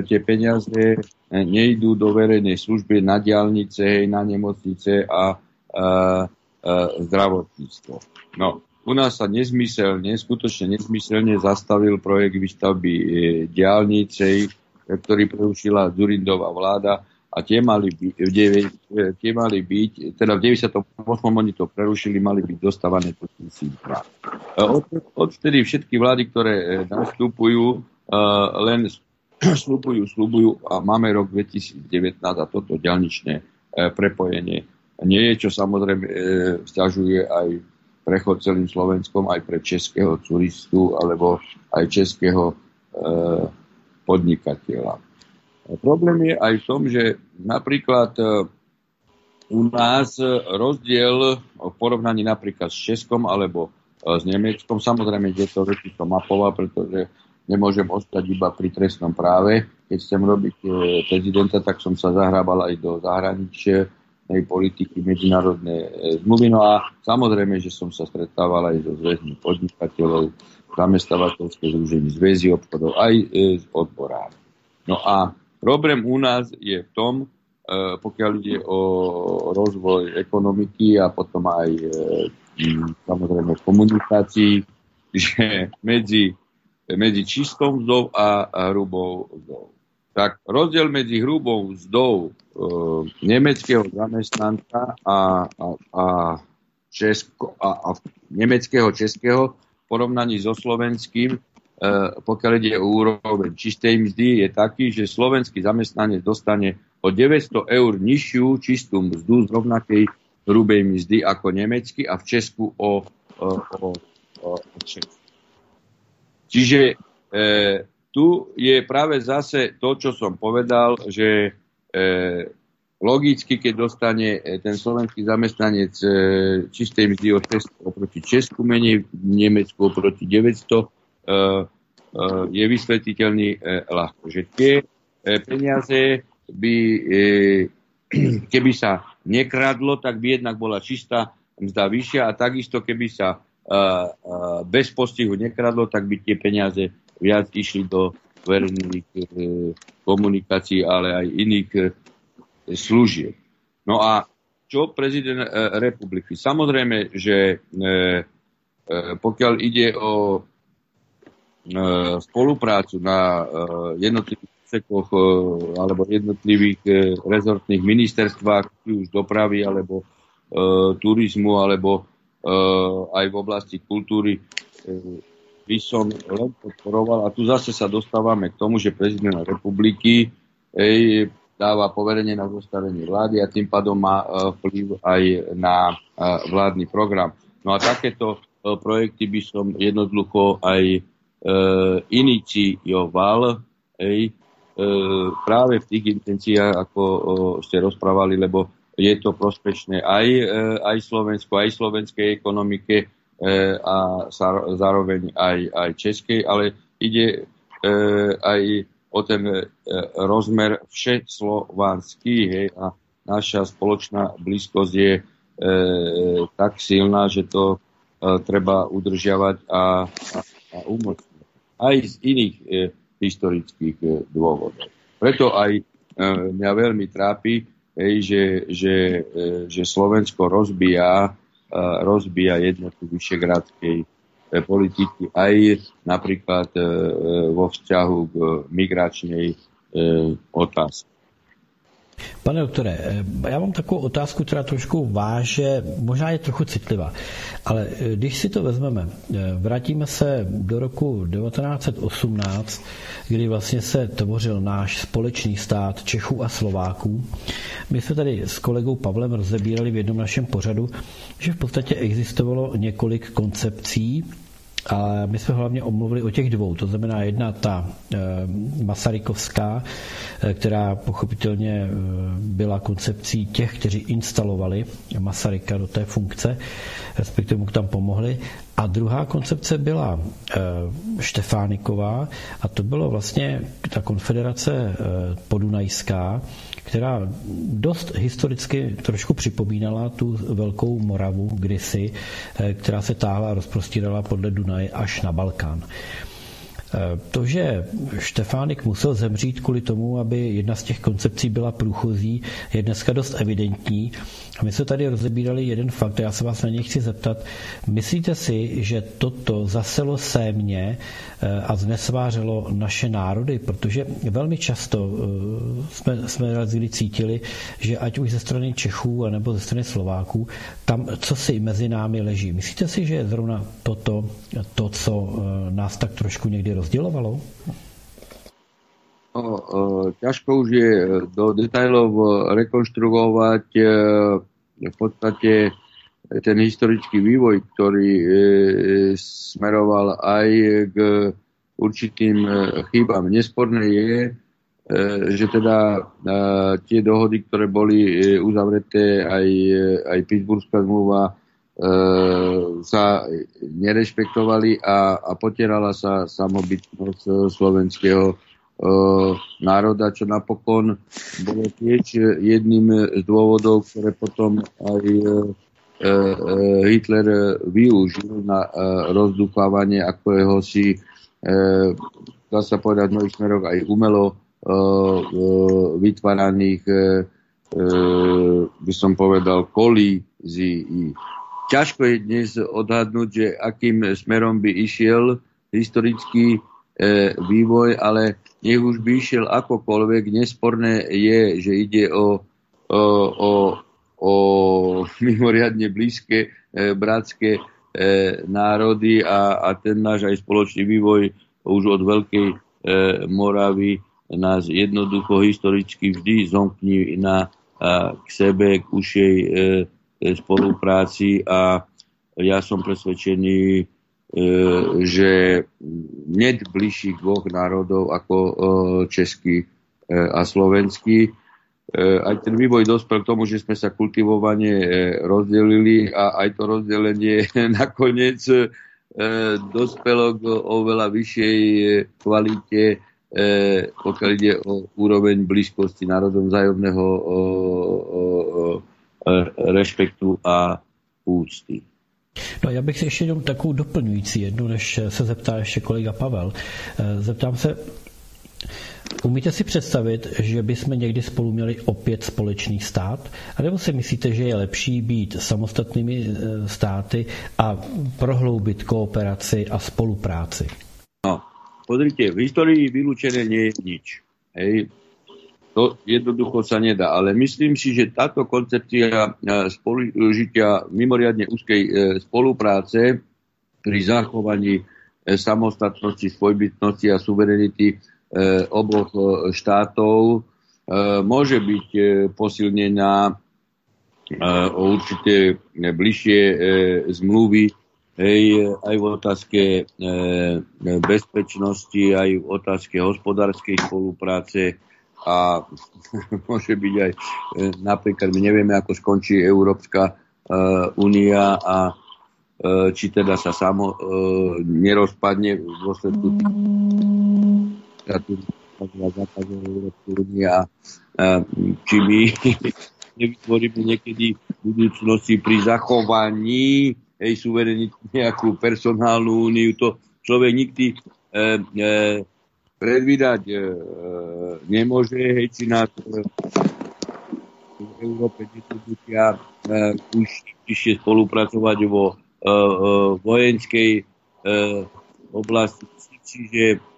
tie peniaze e, nejdú do verejnej služby na diálnice, hej, na nemocnice a zdravotníctvo. No, u nás sa nezmyselne, skutočne nezmyselne zastavil projekt výstavby diálnice, ktorý preušila Zurindová vláda a tie mali, byť, e, tie mali byť, teda v 98. oni to prerušili, mali byť dostávané po tisíckrát. E, od, odvtedy všetky vlády, ktoré nastupujú, len slúbujú, slúbujú a máme rok 2019 a toto ďalničné prepojenie nie je, čo samozrejme stiažuje aj prechod celým Slovenskom aj pre českého turistu alebo aj českého e, podnikateľa. A problém je aj v tom, že napríklad e, u nás rozdiel v porovnaní napríklad s Českom alebo e, s Nemeckom, samozrejme je to veci to mapová, pretože nemôžem ostať iba pri trestnom práve. Keď chcem robiť e, prezidenta, tak som sa zahrával aj do zahraničia, politiky, medzinárodné e, zmluvy. No a samozrejme, že som sa stretával aj so zväzmi podnikateľov, zamestnávateľské zúžení zväzy obchodov, aj e, s odborármi. No a problém u nás je v tom, e, pokiaľ ide o rozvoj ekonomiky a potom aj samozrejme komunikácii, že medzi, medzi čistou mzdou a hrubou mzdou tak rozdiel medzi hrubou mzdou e, nemeckého zamestnanca a, a, a, česko, a, a nemeckého českého v porovnaní so slovenským, e, pokiaľ ide o úroveň čistej mzdy, je taký, že slovenský zamestnanec dostane o 900 eur nižšiu čistú mzdu z rovnakej hrubej mzdy ako nemecký a v Česku o, o, o, o, Česku. Čiže e, tu je práve zase to, čo som povedal, že e, logicky, keď dostane ten slovenský zamestnanec e, čistej mzdy o 600 oproti Česku menej, Nemecku oproti 900, e, e, je vysvetliteľný e, ľahko. Že tie e, peniaze by, e, keby sa nekradlo, tak by jednak bola čistá mzda vyššia a takisto, keby sa e, e, bez postihu nekradlo, tak by tie peniaze viac išli do verejných e, komunikácií, ale aj iných e, služieb. No a čo prezident e, republiky? Samozrejme, že pokiaľ ide o spoluprácu na jednotlivých sekoch alebo jednotlivých rezortných ministerstvách, či už dopravy, alebo turizmu, alebo aj v oblasti kultúry, by som len podporoval, a tu zase sa dostávame k tomu, že prezident republiky dáva poverenie na zostavenie vlády a tým pádom má e, vplyv aj na e, vládny program. No a takéto e, projekty by som jednoducho aj e, inicioval ej, e, práve v tých intenciách, ako e, ste rozprávali, lebo je to prospešné aj, aj Slovensku, aj slovenskej ekonomike, a zároveň aj, aj českej, ale ide aj o ten rozmer všeslovanský hej, a naša spoločná blízkosť je e, tak silná, že to e, treba udržiavať a, a, a umocniť. Aj z iných e, historických e, dôvodov. Preto aj e, mňa veľmi trápi, hej, že, že, e, že Slovensko rozbíja rozbíja jednotu vyšegrádskej e, politiky aj napríklad e, vo vzťahu k migračnej e, otázke. Pane doktore, já mám takovou otázku, která trošku váže, možná je trochu citlivá, ale když si to vezmeme, vrátíme se do roku 1918, kdy vlastně se tvořil náš společný stát Čechů a Slováků. My jsme tady s kolegou Pavlem rozebírali v jednom našem pořadu, že v podstatě existovalo několik koncepcí a my jsme hlavně omluvili o těch dvou. To znamená jedna ta e, Masarykovská, e, která pochopitelně e, byla koncepcí těch, kteří instalovali Masaryka do té funkce, respektive mu tam pomohli. A druhá koncepce byla Štefániková a to bylo vlastně ta konfederace podunajská, která dost historicky trošku připomínala tu velkou Moravu kdysi, eh, která se táhla a rozprostírala podle Dunaje až na Balkán. To, že Štefánik musel zemřít kvůli tomu, aby jedna z těch koncepcí byla průchozí, je dneska dost evidentní. A my se tady rozebírali jeden fakt, já se vás na něj chci zeptat. Myslíte si, že toto zaselo sémě eh, a znesvářelo naše národy? Protože velmi často eh, jsme, jsme razili cítili, že ať už ze strany Čechů nebo ze strany Slováků, tam co si mezi námi leží. Myslíte si, že je zrovna toto to, co eh, nás tak trošku někdy rozdělovalo? No, ťažko už je do detajlov rekonštruovať v podstate ten historický vývoj, ktorý e, smeroval aj k určitým e, chybám. Nesporné je, e, že teda tie dohody, ktoré boli uzavreté, aj, aj Pittsburghská zmluva, sa nerešpektovali a, a potierala sa samobytnosť slovenského národa, čo napokon bolo tiež jedným z dôvodov, ktoré potom aj E, e, Hitler využil na e, rozdúfávanie ako si dá sa povedať v mnohých smeroch aj umelo vytváraných by som povedal kolízií. Ťažko je dnes odhadnúť, že akým smerom by išiel historický vývoj, ale nech už by išiel akokoľvek, nesporné je, že ide o, o, o o mimoriadne blízke e, bratské e, národy a, a ten náš aj spoločný vývoj už od Veľkej e, Moravy nás jednoducho historicky vždy zomkní na, a, k sebe, k ušej e, spolupráci a ja som presvedčený, e, že net bližších dvoch národov ako e, český e, a slovenský. E, aj ten vývoj dospel k tomu, že sme sa kultivovane e, rozdelili a aj to rozdelenie nakoniec e, dospelo k oveľa vyššej kvalite, pokiaľ ide o úroveň blízkosti národom vzájomného rešpektu a úcty. No já bych si ještě jenom takovou doplňující jednu, než se zeptá ještě kolega Pavel. Zeptám se, Umíte si představit, že bychom někdy spolu měli opět společný stát? A nebo si myslíte, že je lepší být samostatnými e, státy a prohloubit kooperaci a spolupráci? No, pozrite, v histórii vylúčené nie je nič. Hej. To jednoducho sa nedá. Ale myslím si, že táto koncepcia e, spolužitia mimoriadne úzkej e, spolupráce pri zachovaní samostatnosti, svojbytnosti a suverenity E, oboch e, štátov e, môže byť posilnená o určité bližšie zmluvy hej, aj v otázke bezpečnosti, aj v otázke hospodárskej spolupráce a môže byť aj napríklad, my nevieme, ako skončí Európska únia a či teda sa samo nerozpadne v dôsledku západnej Európskej a či my nevytvoríme niekedy v budúcnosti pri zachovaní hej, suverenity nejakú personálnu úniu, to človek nikdy e, e, predvídať e, nemôže, hej, či nás e, v Európe distribúcia e, spolupracovať vo e, e, vojenskej e, oblasti. Čiže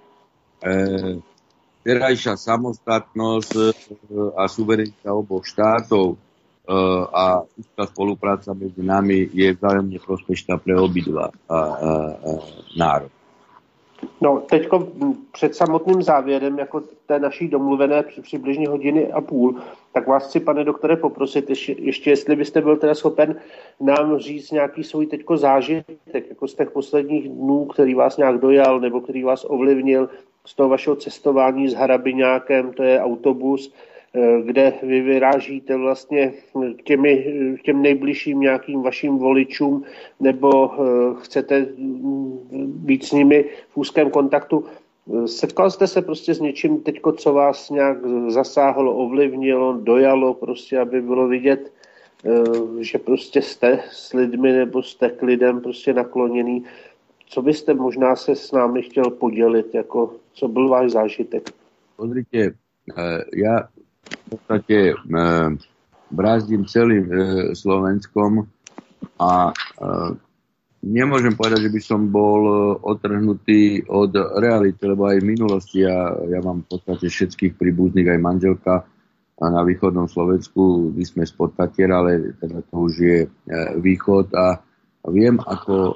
E, terajšia samostatnosť e, a suverenita oboch štátov e, a úzká spolupráca medzi nami je vzájomne prospešná pre obidva národ. No, teď před samotným závěrem, jako té naší domluvené přibližně hodiny a půl, tak vás chci, pane doktore, poprosit ještě, ještě jestli byste byl teda schopen nám říct nějaký svůj teďko zážitek, jako z těch posledních dnů, který vás nějak dojal, nebo který vás ovlivnil, z toho vašeho cestování s Harabiňákem, to je autobus, kde vy vyrážíte vlastně k, těmi, k těm nejbližším nějakým vašim voličům nebo eh, chcete mm, být s nimi v úzkém kontaktu. Setkal jste se prostě s něčím teďko, co vás nějak zasáhlo, ovlivnilo, dojalo, prostě, aby bylo vidět, eh, že prostě jste s lidmi nebo jste k lidem prostě nakloněný co byste možná se s námi chtěl podělit, jako co byl váš zážitek? Pozrite, ja v podstate brázdím celým Slovenskom a nemôžem povedať, že by som bol e, odtrhnutý od reality, lebo aj v minulosti ja, ja mám v podstate všetkých príbuzných, aj manželka a na východnom Slovensku, my sme z Podtatier, ale teda to už je e, východ a viem, ako e,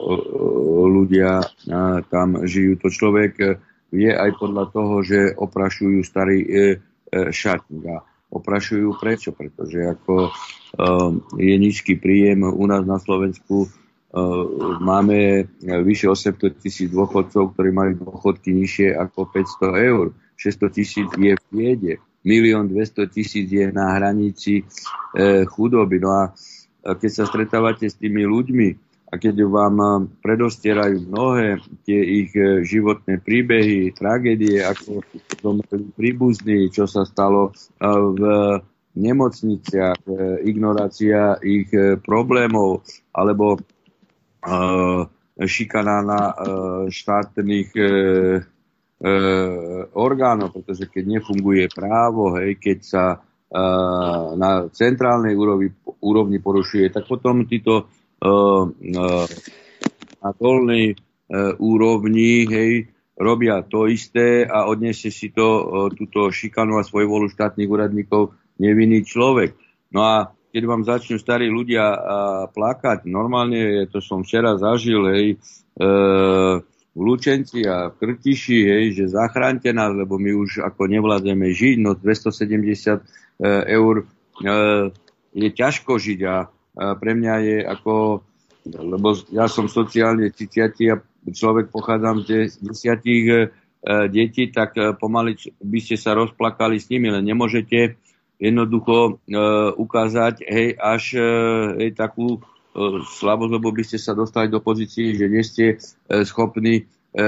ľudia tam žijú. To človek vie aj podľa toho, že oprašujú starý šatník oprašujú prečo? Pretože ako je nízky príjem u nás na Slovensku, Eh, máme vyše 800 tisíc dôchodcov, ktorí majú dôchodky nižšie ako 500 eur. 600 tisíc je v biede. Milión 200 tisíc je na hranici e, chudoby. No a keď sa stretávate s tými ľuďmi a keď vám eh, predostierajú mnohé tie ich životné príbehy, tragédie, ako zomreli príbuzní, čo sa stalo v nemocniciach, ignorácia ich problémov, alebo šikana na štátnych orgánov, pretože keď nefunguje právo, hej, keď sa na centrálnej úrovni, úrovni porušuje, tak potom títo na dolnej úrovni hej, robia to isté a odniesie si to túto šikanu a svoju volu štátnych úradníkov nevinný človek. No a keď vám začnú starí ľudia a, plakať, normálne to som včera zažil, hej, e, v Lučenci a v Krtiši, hej, že zachránte nás, lebo my už ako nevládzeme žiť, no 270 e, eur e, je ťažko žiť a pre mňa je ako, lebo ja som sociálne cítiatý a človek pochádzam z desiatich e, detí, tak e, pomaly by ste sa rozplakali s nimi, len nemôžete jednoducho e, ukázať hej, až e, hej, takú e, slabosť, lebo by ste sa dostali do pozície, že nie ste e, schopní e,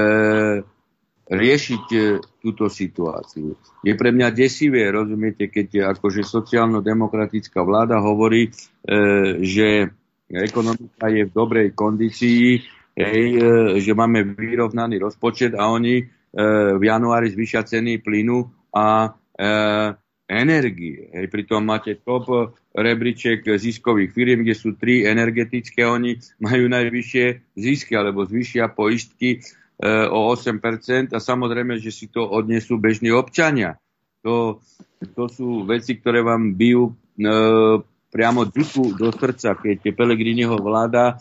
riešiť e, túto situáciu. Je pre mňa desivé, rozumiete, keď akože sociálno-demokratická vláda hovorí, e, že ekonomika je v dobrej kondícii, hej, e, že máme vyrovnaný rozpočet a oni e, v januári zvyšia ceny plynu a e, energie. Hej, pritom máte top rebríček ziskových firiem, kde sú tri energetické, oni majú najvyššie zisky alebo zvyšia poistky e, o 8% a samozrejme, že si to odnesú bežní občania. To, to sú veci, ktoré vám bijú e, priamo duchu do srdca, keď Pelegriniho vláda e,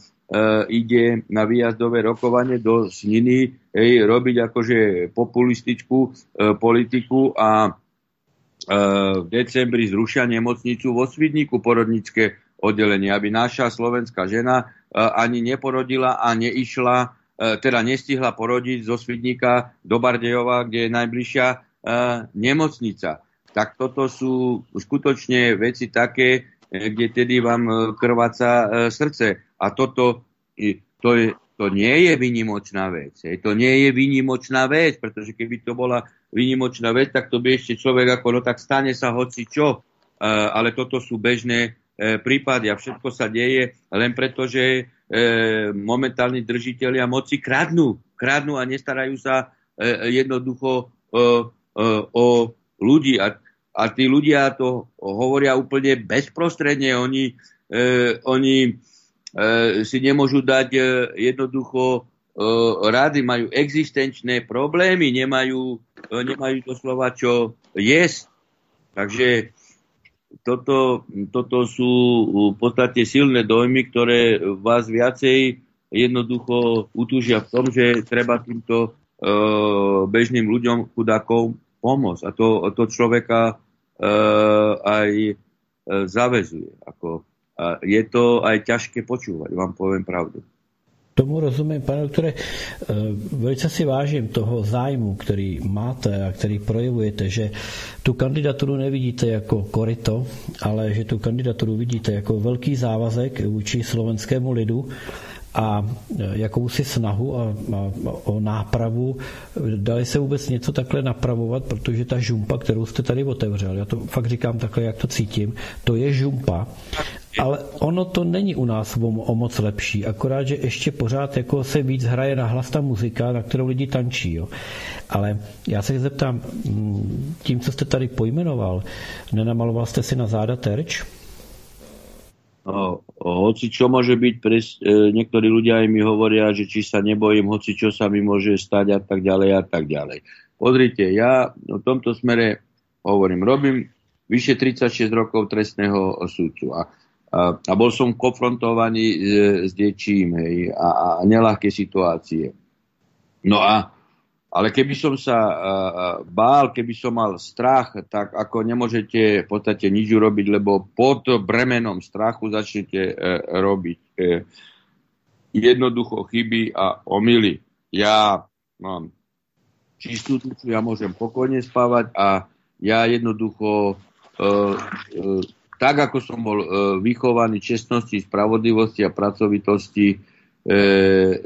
ide na výjazdové rokovanie do Sniny hej, robiť akože populistickú e, politiku a E, v decembri zrušia nemocnicu vo Svidníku porodnícke oddelenie, aby naša slovenská žena e, ani neporodila a neišla, e, teda nestihla porodiť zo Svidníka do Bardejova, kde je najbližšia nemocnica. Tak toto sú skutočne veci také, kde tedy vám krváca srdce. A toto to, je, to nie je vynimočná vec. To nie je vynimočná vec, pretože keby to bola výnimočná vec, tak to by ešte človek ako, no tak stane sa hoci čo, e, ale toto sú bežné e, prípady a všetko sa deje len preto, že e, momentálni držiteľia moci kradnú. Kradnú a nestarajú sa jednoducho o ľudí. A, a tí ľudia to hovoria úplne bezprostredne. Oni, oni si nemôžu dať jednoducho rady, majú existenčné problémy, nemajú nemajú doslova čo jesť. Takže toto, toto sú v podstate silné dojmy, ktoré vás viacej jednoducho utúžia v tom, že treba týmto e, bežným ľuďom, chudákov pomôcť. A to, to človeka e, aj e, zavezuje. Ako, a je to aj ťažké počúvať, vám poviem pravdu. Tomu rozumím, pane doktore. Eh, velice si vážím toho zájmu, který máte a který projevujete, že tu kandidaturu nevidíte jako korito, ale že tu kandidaturu vidíte jako velký závazek vůči slovenskému lidu a jakousi snahu a, a, o nápravu. Dali se vůbec něco takhle napravovat, protože ta žumpa, kterou jste tady otevřel, já to fakt říkám takhle, jak to cítím, to je žumpa, ale ono to není u nás o, o moc lepší, akorát, že ještě pořád jako se víc hraje na hlas ta muzika, na kterou lidi tančí. Jo. Ale já se zeptám, mm, tím, co jste tady pojmenoval, nenamaloval jste si na záda terč? Hoci čo môže byť, pres, e, niektorí ľudia aj mi hovoria, že či sa nebojím, hoci čo sa mi môže stať a tak ďalej a tak ďalej. Pozrite, ja v tomto smere hovorím, robím vyše 36 rokov trestného súdcu a, a, a bol som konfrontovaný s, s diečím hej, a, a nelahké situácie. No a ale keby som sa bál, keby som mal strach, tak ako nemôžete v podstate nič urobiť, lebo pod bremenom strachu začnete uh, robiť uh, jednoducho chyby a omily. Ja mám čistú dušu, ja môžem pokojne spávať a ja jednoducho uh, tak, ako som bol vychovaný čestnosti, spravodlivosti a pracovitosti,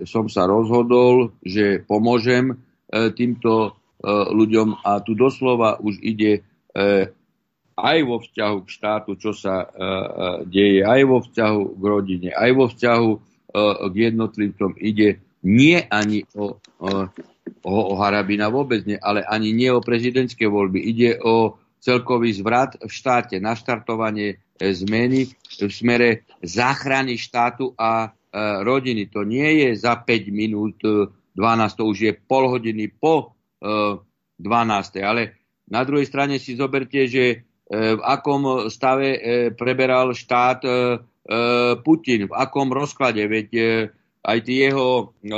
som sa rozhodol, že pomôžem E, týmto e, ľuďom a tu doslova už ide e, aj vo vzťahu k štátu, čo sa deje, aj vo vzťahu k rodine, aj vo vzťahu k jednotlivcom ide nie ani o, o, o Harabina vôbec nie, ale ani nie o prezidentské voľby. Ide o celkový zvrat v štáte, naštartovanie zmeny v smere záchrany štátu a rodiny. To nie je za 5 minút 12, to už je pol hodiny po e, 12. Ale na druhej strane si zoberte, že e, v akom stave e, preberal štát e, e, Putin, v akom rozklade, veď e, aj tí jeho e,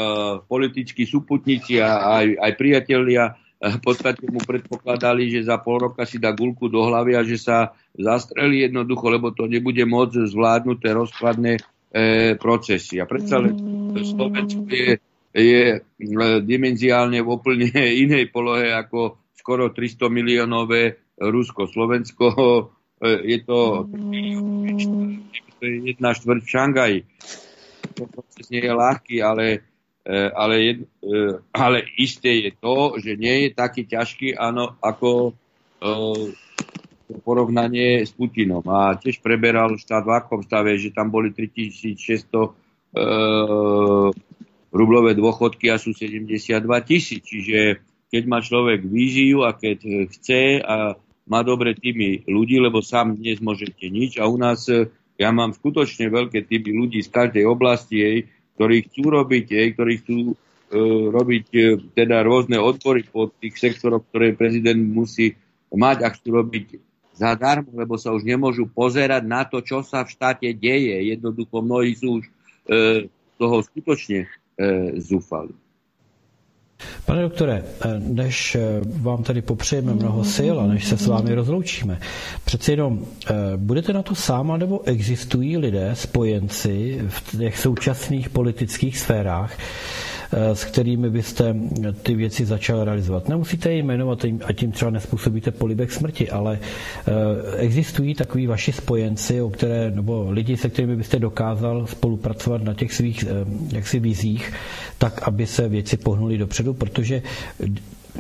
politickí súputníci a aj, aj priatelia e, v podstate mu predpokladali, že za pol roka si dá gulku do hlavy a že sa zastrelí jednoducho, lebo to nebude môcť zvládnuté rozkladné e, procesy. A predsa len Slovensko je je dimenziálne v úplne inej polohe ako skoro 300 miliónové Rusko. Slovensko je to, jedna štvrť v Šangaji. To proces nie je ľahký, ale, ale, ale isté je to, že nie je taký ťažký áno, ako porovnanie s Putinom. A tiež preberal štát v akom stave, že tam boli 3600 rublové dôchodky a sú 72 tisíc. Čiže keď má človek víziu a keď chce a má dobre týmy ľudí, lebo sám dnes môžete nič a u nás e, ja mám skutočne veľké týmy ľudí z každej oblasti, jej, ktorí chcú robiť, jej, ktorí chcú e, robiť e, teda rôzne odpory po tých sektoroch, ktoré prezident musí mať a chcú robiť zadarmo, lebo sa už nemôžu pozerať na to, čo sa v štáte deje. Jednoducho mnohí sú už e, toho skutočne Zúfali. Pane doktore, než e, vám tady popřejeme mnoho sil a než se s vámi rozloučíme, přeci jenom budete na to sám, nebo existují lidé, spojenci v těch současných politických sférách, Eh, s kterými byste ty věci začal realizovat. Nemusíte je jmenovat a tím třeba nespůsobíte polibek smrti, ale eh, existují takový vaši spojenci, o které, nebo lidi, se kterými byste dokázal spolupracovat na těch svých eh, jaksi vizích, tak, aby se věci pohnuly dopředu, protože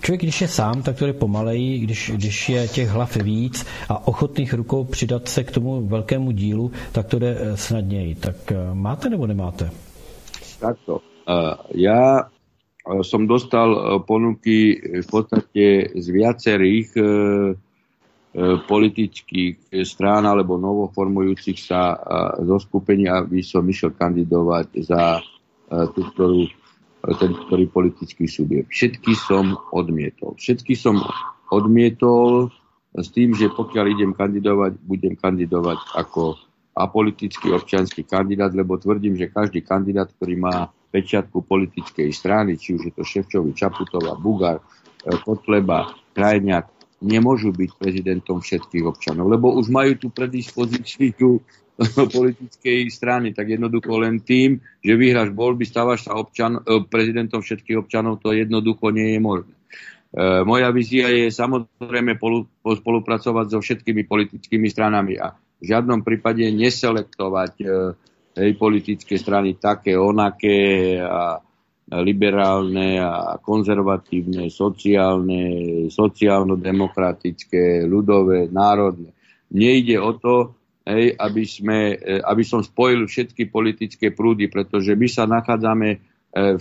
Člověk, když je sám, tak to je pomaleji, když, když je těch hlav víc a ochotných rukou přidat se k tomu velkému dílu, tak to jde snadněji. Tak máte nebo nemáte? Takto. Ja som dostal e, ponuky v podstate z viacerých e, e, politických strán alebo novoformujúcich sa zo skupení, aby som išiel kandidovať za tú, ktorú, ten ktorý politický subjekt. Všetky som odmietol. Všetky som odmietol s tým, že pokiaľ idem kandidovať, budem kandidovať ako apolitický občianský kandidát, lebo tvrdím, že každý kandidát, ktorý má pečiatku politickej strany, či už je to Ševčovi, Čaputová, Bugar, e, Kotleba, Krajňák, nemôžu byť prezidentom všetkých občanov, lebo už majú tú predispozíciu politickej strany, tak jednoducho len tým, že vyhráš voľby, stávaš sa občan, e, prezidentom všetkých občanov, to jednoducho nie je možné. E, moja vízia je samozrejme polu, spolupracovať so všetkými politickými stranami a v žiadnom prípade neselektovať hej, politické strany také, onaké a liberálne a konzervatívne, sociálne, sociálno-demokratické, ľudové, národné. Nejde o to, hej, aby, sme, e, aby som spojil všetky politické prúdy, pretože my sa nachádzame e,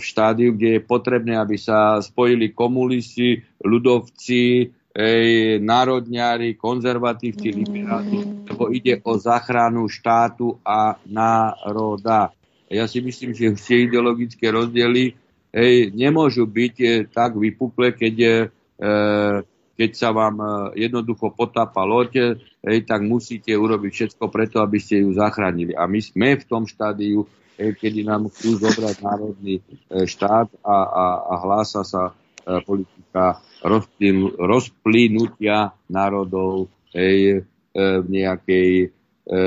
v štádiu, kde je potrebné, aby sa spojili komunisti, ľudovci, ej, národňári, konzervatívci, liberáli, lebo ide o záchranu štátu a národa. Ja si myslím, že tie ideologické rozdiely hej, nemôžu byť e, tak vypuklé, keď, e, keď sa vám e, jednoducho potápa loď, hej, tak musíte urobiť všetko preto, aby ste ju zachránili. A my sme v tom štádiu, hej, kedy nám chcú zobrať národný e, štát a, a, a hlása sa e, politika rozplynutia národov hej, e, v nejakej E,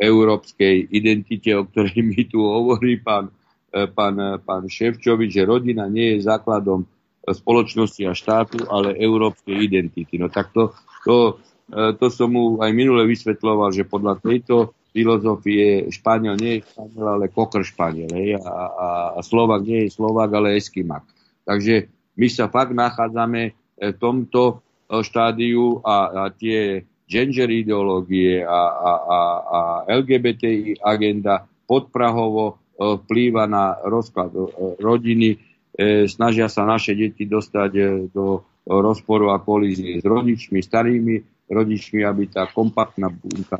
európskej identite, o ktorej mi tu hovorí pán, e, pán, pán Ševčovič, že rodina nie je základom spoločnosti a štátu, ale európskej identity. No tak to, to, e, to som mu aj minule vysvetloval, že podľa tejto filozofie Španiel nie je Španiel, ale kokr Španiel. Hej? A, a, a Slovak nie je Slovak, ale Eskimak. Takže my sa fakt nachádzame v tomto štádiu a, a tie gender ideológie a, a, a, a LGBTI agenda podprahovo e, vplýva na rozklad e, rodiny. E, snažia sa naše deti dostať do rozporu a kolízie s rodičmi, starými rodičmi, aby tá kompaktná bunka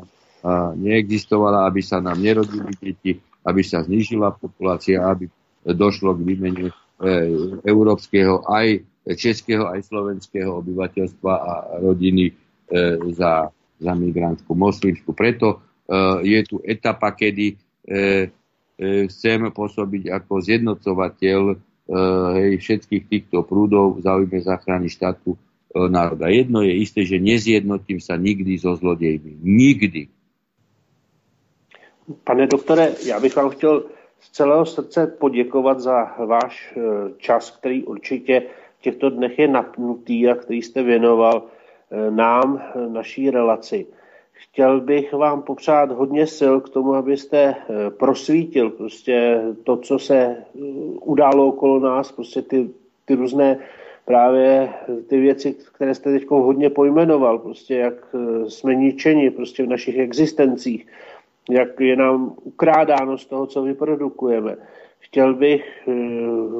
neexistovala, aby sa nám nerodili deti, aby sa znížila populácia, aby došlo k výmene európskeho aj českého, aj slovenského obyvateľstva a rodiny E, za, za migrantskú moslimskú. Preto e, je tu etapa, kedy e, chcem pôsobiť ako zjednocovateľ hej, všetkých týchto prúdov v záujme záchrany štátu národa. Jedno je isté, že nezjednotím sa nikdy so zlodejmi. Nikdy. Pane doktore, já bych vám chtěl z celého srdce poděkovat za váš čas, který určitě v těchto dnech je napnutý a který jste věnoval Eh, nám, eh, naší relaci. Chtěl bych vám popřát hodně sil k tomu, abyste prosvítil prostě to, co se událo okolo nás, prostě ty, ty různé právě ty věci, které jste teď hodně pojmenoval, prostě jak jsme ničeni prostě v našich existencích, jak je nám ukrádáno z toho, co vyprodukujeme. Chtěl bych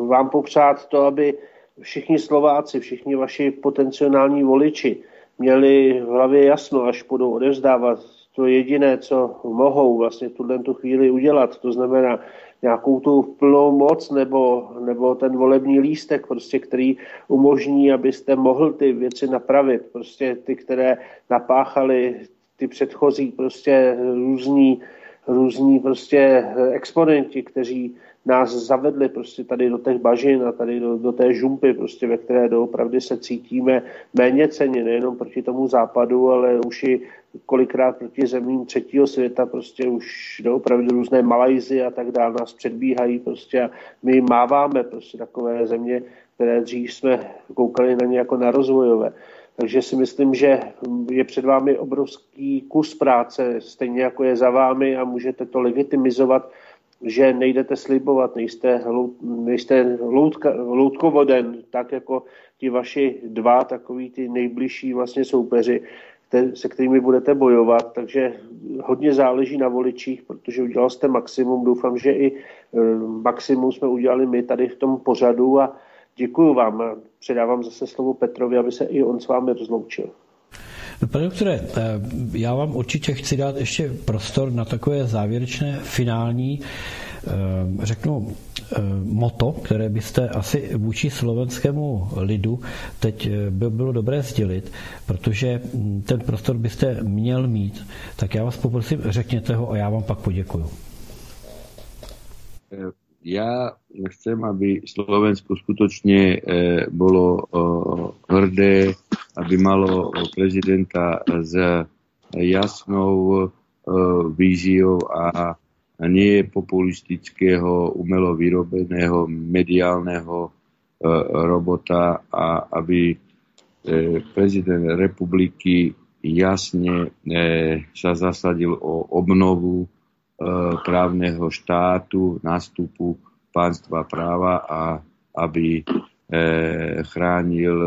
vám popřát to, aby všichni Slováci, všichni vaši potenciální voliči měli v hlavě jasno, až budou odevzdávat to jediné, co mohou vlastně tuhle tu chvíli udělat. To znamená nějakou tu plnou moc nebo, nebo ten volební lístek, prostě, který umožní, abyste mohl ty věci napravit. Prostě ty, které napáchali ty předchozí prostě různí, různí prostě exponenti, kteří nás zavedli prostě tady do těch bažin a tady do, do té žumpy, prostě, ve které doopravdy se cítíme méně ceně, nejenom proti tomu západu, ale už i kolikrát proti zemím třetího světa, prostě už doopravdy různé Malajzy a tak dále nás předbíhají prostě a my máváme prostě takové země, které dřív jsme koukali na ně jako na rozvojové. Takže si myslím, že je před vámi obrovský kus práce, stejně jako je za vámi a můžete to legitimizovat že nejdete slibovat, nejste, nejste loutka, loutkovoden, tak jako ti vaši dva takový ty nejbližší vlastně soupeři, se kterými budete bojovat, takže hodně záleží na voličích, protože udělal jste maximum, doufám, že i eh, maximum jsme udělali my tady v tom pořadu a děkuji vám předávám zase slovo Petrovi, aby se i on s vámi rozloučil. Pane doktore, eh, já vám určitě chci dát ještě prostor na takové závěrečné finální eh, řeknu, eh, moto, které byste asi vůči slovenskému lidu teď by bylo dobré sdělit, protože hm, ten prostor byste měl mít. Tak já vás poprosím, řekněte ho a já vám pak poděkuju. Ja chcem, aby Slovensko skutočne bolo hrdé aby malo prezidenta s jasnou e, víziou a nie populistického, umelo vyrobeného mediálneho e, robota a aby e, prezident republiky jasne sa zasadil o obnovu právneho štátu, nástupu pánstva práva a aby chránil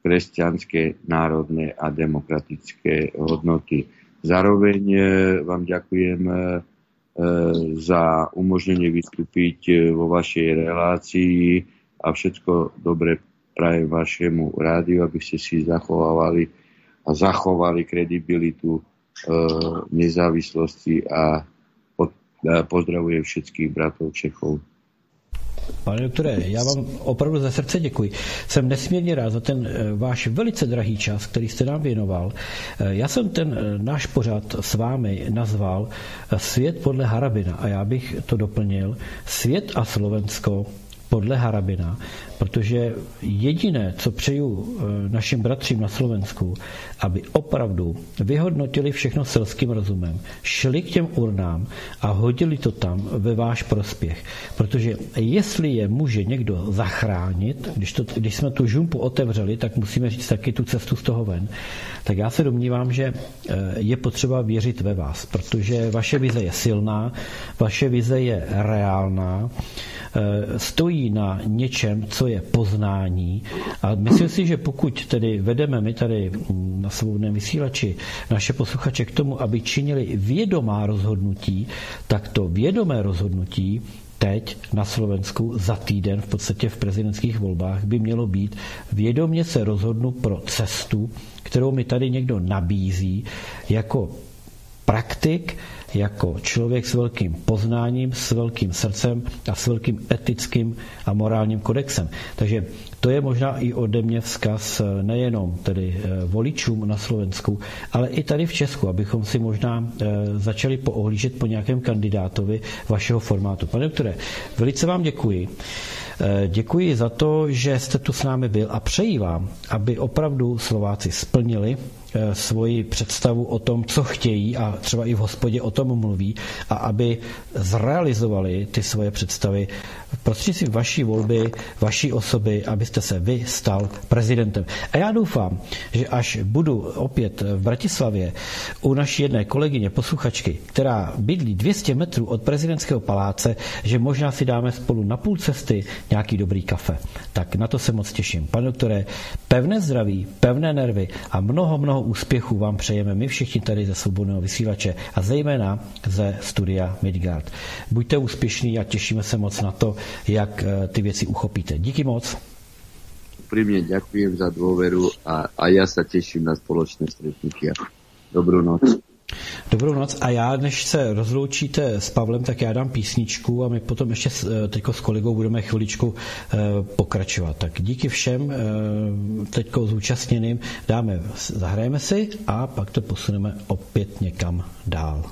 kresťanské, národné a demokratické hodnoty. Zároveň vám ďakujem za umožnenie vystúpiť vo vašej relácii a všetko dobre prajem vašemu rádiu, aby ste si zachovávali a zachovali kredibilitu e, nezávislosti a pozdravujem všetkých bratov Čechov. Pane doktore, já vám opravdu ze srdce děkuji. Jsem nesmírně rád za ten e, váš velice drahý čas, který jste nám věnoval. E, já jsem ten e, náš pořad s vámi nazval Svět podle Harabina a já bych to doplnil Svět a Slovensko podle Harabina, protože jediné, co přeju eh, našim bratřím na Slovensku, aby opravdu vyhodnotili všechno selským rozumem, šli k těm urnám a hodili to tam ve váš prospěch. Protože jestli je může někdo zachránit, když, to, když jsme tu žumpu otevřeli, tak musíme říct taky tu cestu z toho ven, tak já se domnívám, že eh, je potřeba věřit ve vás, protože vaše vize je silná, vaše vize je reálná, stojí na něčem, co je poznání. A myslím si, že pokud tedy vedeme my tady na svobodném vysílači naše posluchače k tomu, aby činili vědomá rozhodnutí, tak to vědomé rozhodnutí teď na Slovensku za týden v podstatě v prezidentských volbách by mělo být vědomě se rozhodnu pro cestu, kterou mi tady někdo nabízí jako praktik, jako člověk s velkým poznáním, s velkým srdcem a s velkým etickým a morálním kodexem. Takže to je možná i ode mě vzkaz eh, nejenom tedy eh, voličům na Slovensku, ale i tady v Česku, abychom si možná eh, začali poohlížet po nějakém kandidátovi vašeho formátu. Pane doktore, velice vám děkuji. Děkuji za to, že jste tu s námi byl a přeji vám, aby opravdu Slováci splnili svoji představu o tom, co chtějí a třeba i v hospodě o tom mluví a aby zrealizovali ty svoje představy prostřednictvím vaší volby, vaší osoby, abyste se vy stal prezidentem. A já doufám, že až budu opět v Bratislavě u naší jedné kolegyně, posluchačky, která bydlí 200 metrů od prezidentského paláce, že možná si dáme spolu na půl cesty nějaký dobrý kafe. Tak na to se moc těším. Pane doktore, pevné zdraví, pevné nervy a mnoho, mnoho úspěchů vám přejeme my všichni tady ze svobodného vysílače a zejména ze studia Midgard. Buďte úspěšní a těšíme se moc na to, jak eh, ty věci uchopíte. Díky moc. Úprimne ďakujem za dôveru a, a ja sa teším na spoločné stretnutia. Dobrú noc. Dobrou noc a já, než se rozloučíte s Pavlem, tak já dám písničku a my potom ještě eh, teďko s kolegou budeme chviličku eh, pokračovat. Tak díky všem teďko zúčastněným dáme, zahrajeme si a pak to posuneme opět někam dál.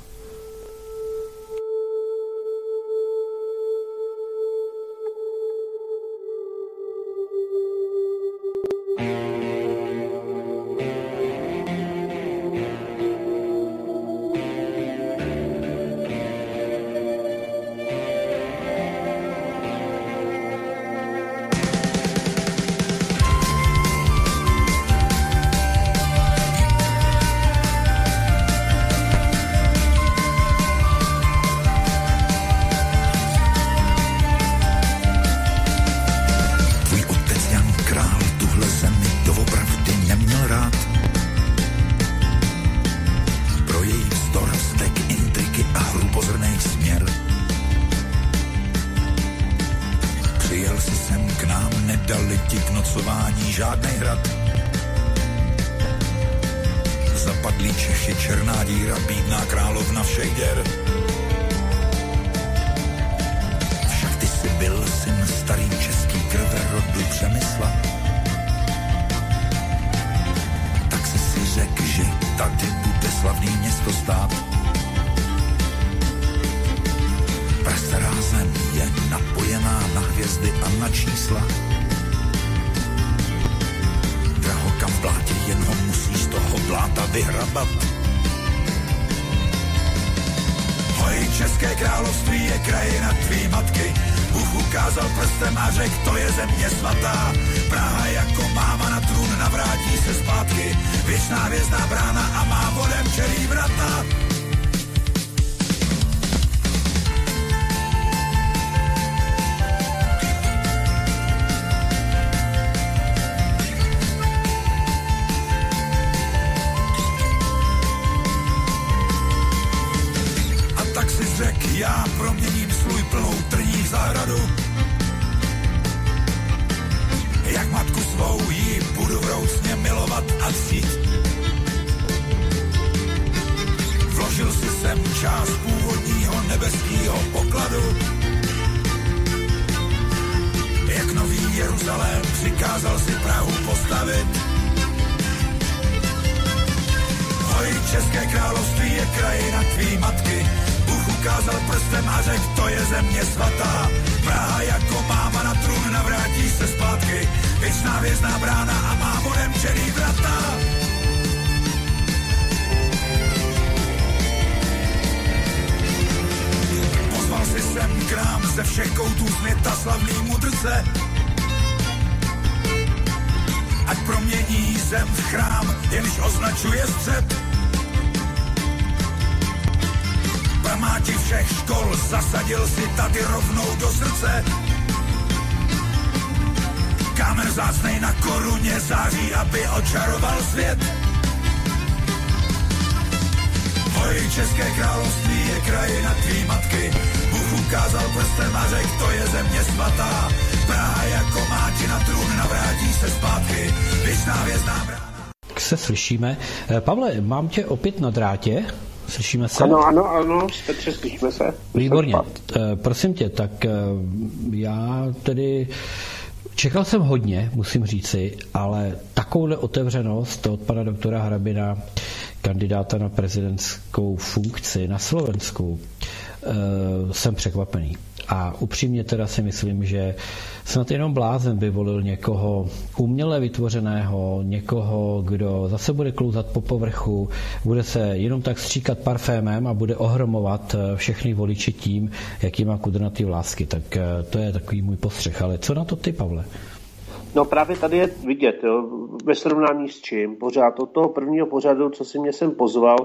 Slyšíme. Eh, Pavle, mám tě opět na drátě. Slyšíme se? Ano, ano, ano, Petře, slyšíme se. Výborně. E, prosím tě, tak e, já tedy čekal jsem hodně, musím říci, ale takovouhle otevřenost od pana doktora Hrabina, kandidáta na prezidentskou funkci na Slovensku, e, jsem překvapený. A upřímně teda si myslím, že snad jenom blázen by volil někoho uměle vytvořeného, někoho, kdo zase bude klouzat po povrchu, bude se jenom tak stříkat parfémem a bude ohromovat eh, všechny voliče tím, jaký má kudrnatý vlásky. Tak eh, to je takový můj postřeh. Ale co na to ty, Pavle? No právě tady je vidět, jo, ve srovnání s čím. Pořád od toho prvního pořadu, co si mě sem pozval,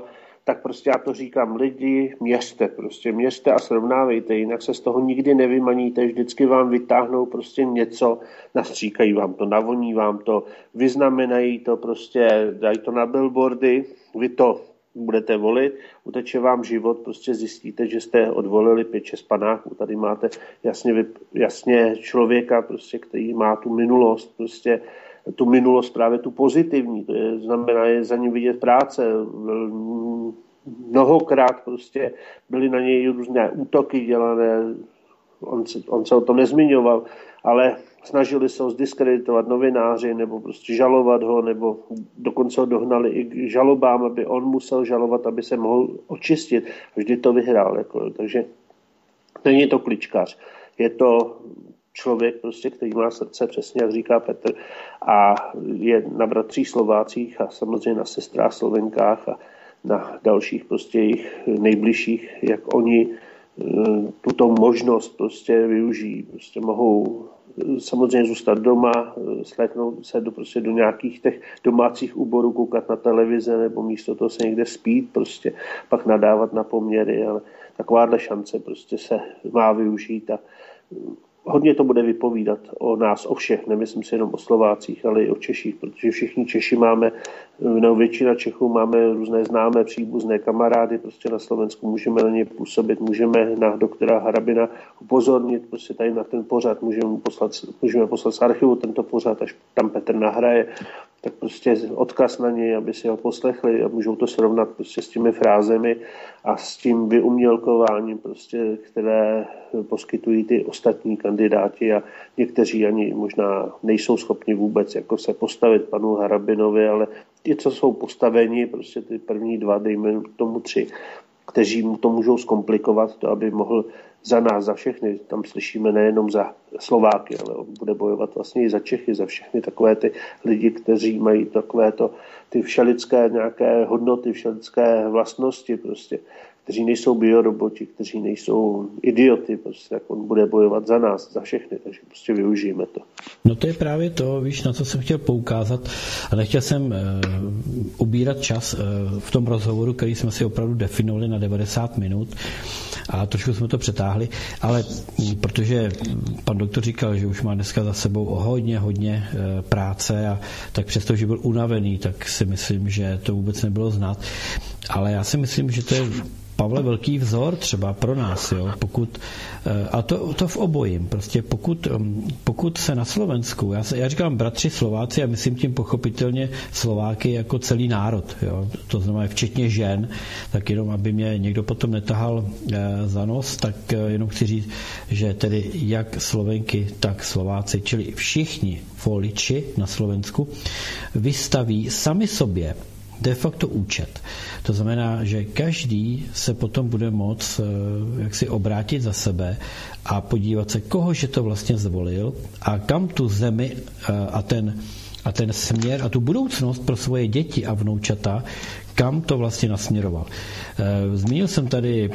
tak prostě já to říkám, lidi, měřte prostě, měřte a srovnávejte, jinak se z toho nikdy nevymaníte, vždycky vám vytáhnou prostě něco, nastříkají vám to, navoní vám to, vyznamenají to prostě, dají to na billboardy, vy to budete volit, uteče vám život, prostě zjistíte, že jste odvolili pět, šest panáků. Tady máte jasně, jasně člověka, prostě, který má tu minulost, prostě tu minulost právě tu pozitivní, to je, znamená je za ním vidět práce, mnohokrát prostě byly na něj různé útoky dělané, on se, on se o tom nezmiňoval, ale snažili se ho zdiskreditovat novináři nebo prostě žalovat ho, nebo dokonce ho dohnali i k žalobám, aby on musel žalovat, aby se mohl očistit. Vždy to vyhrál. Jako, takže není to kličkař. Je to člověk, prostě, který má srdce, přesně jak říká Petr, a je na bratří Slovácích a samozřejmě na sestrách Slovenkách a na dalších prostě jejich nejbližších, jak oni eh, tuto možnost prostě využijí. Prostě mohou eh, samozřejmě zůstat doma, eh, sléknout se do, prostě do nějakých těch domácích úborů, koukat na televize nebo místo toho se někde spít, prostě pak nadávat na poměry, ale takováhle šance prostě se má využít a hodně to bude vypovídat o nás, o všech, nemyslím si jenom o Slovácích, ale i o Češích, protože všichni Češi máme, no většina Čechů máme různé známé, příbuzné kamarády, prostě na Slovensku můžeme na ně působit, můžeme na doktora Harabina upozornit, prostě tady na ten pořad, můžeme poslat, můžeme poslat z archivu tento pořad, až tam Petr nahraje, tak prostě odkaz na něj, aby si ho poslechli a můžou to srovnat prostě s těmi frázemi a s tím vyumělkováním, prostě, které poskytují ty ostatní kandidáti a někteří ani možná nejsou schopni vůbec jako se postavit panu Harabinovi, ale ti, co jsou postaveni, prostě ty první dva, dejme tomu tři, kteří mu to můžou zkomplikovat, to, aby mohl za nás, za všechny, tam slyšíme nejenom za Slováky, ale on bude bojovat vlastně i za Čechy, za všechny takové ty lidi, kteří mají takové to, ty všelické nějaké hodnoty, všelické vlastnosti prostě kteří nejsou bioroboti, kteří nejsou idioty, prostě, tak on bude bojovat za nás, za všechny, takže prostě využijeme to. No to je právě to, víš, na co jsem chtěl poukázat a nechtěl jsem uh, ubírat čas uh, v tom rozhovoru, který jsme si opravdu definovali na 90 minut a trošku jsme to přetáhli, ale m, protože pan doktor říkal, že už má dneska za sebou hodně, hodně uh, práce a tak přesto, že byl unavený, tak si myslím, že to vůbec nebylo znát. Ale já si myslím, že to je Pavle velký vzor třeba pro nás, jo, pokud, eh, a to, to v obojím, prostě pokud, mm, pokud se na Slovensku, já, se, já říkám bratři Slováci a myslím tím pochopitelně Slováky jako celý národ, jo, to znamená včetně žen, tak jenom aby mě někdo potom netahal eh, za nos, tak eh, jenom chci říct, že tedy jak Slovenky, tak Slováci, čili všichni voliči na Slovensku vystaví sami sobě de facto účet. To znamená, že každý se potom bude moct eh, jak si obrátit za sebe a podívat se, kohože to vlastně zvolil a kam tu zemi eh, a ten, a ten směr a tu budoucnost pro svoje děti a vnoučata, kam to vlastně nasměroval. Eh, zmínil jsem tady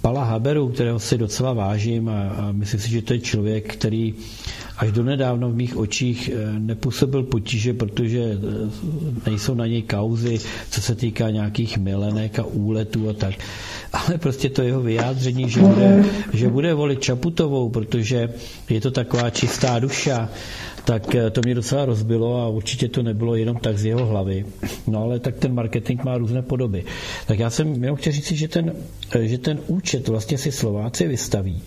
Pala Haberu, kterého si docela vážím a, a myslím si, že to je člověk, který až do nedávno v mých očích eh, nepůsobil potíže, protože eh, nejsou na něj kauzy, co se týká nějakých milenek a úletů a tak. Ale prostě to jeho vyjádření, že bude, že bude volit Čaputovou, protože je to taková čistá duša, tak to mě docela rozbilo a určitě to nebylo jenom tak z jeho hlavy. No ale tak ten marketing má různé podoby. Tak já jsem měl chtěl říct, že ten, že ten účet vlastně si Slováci vystaví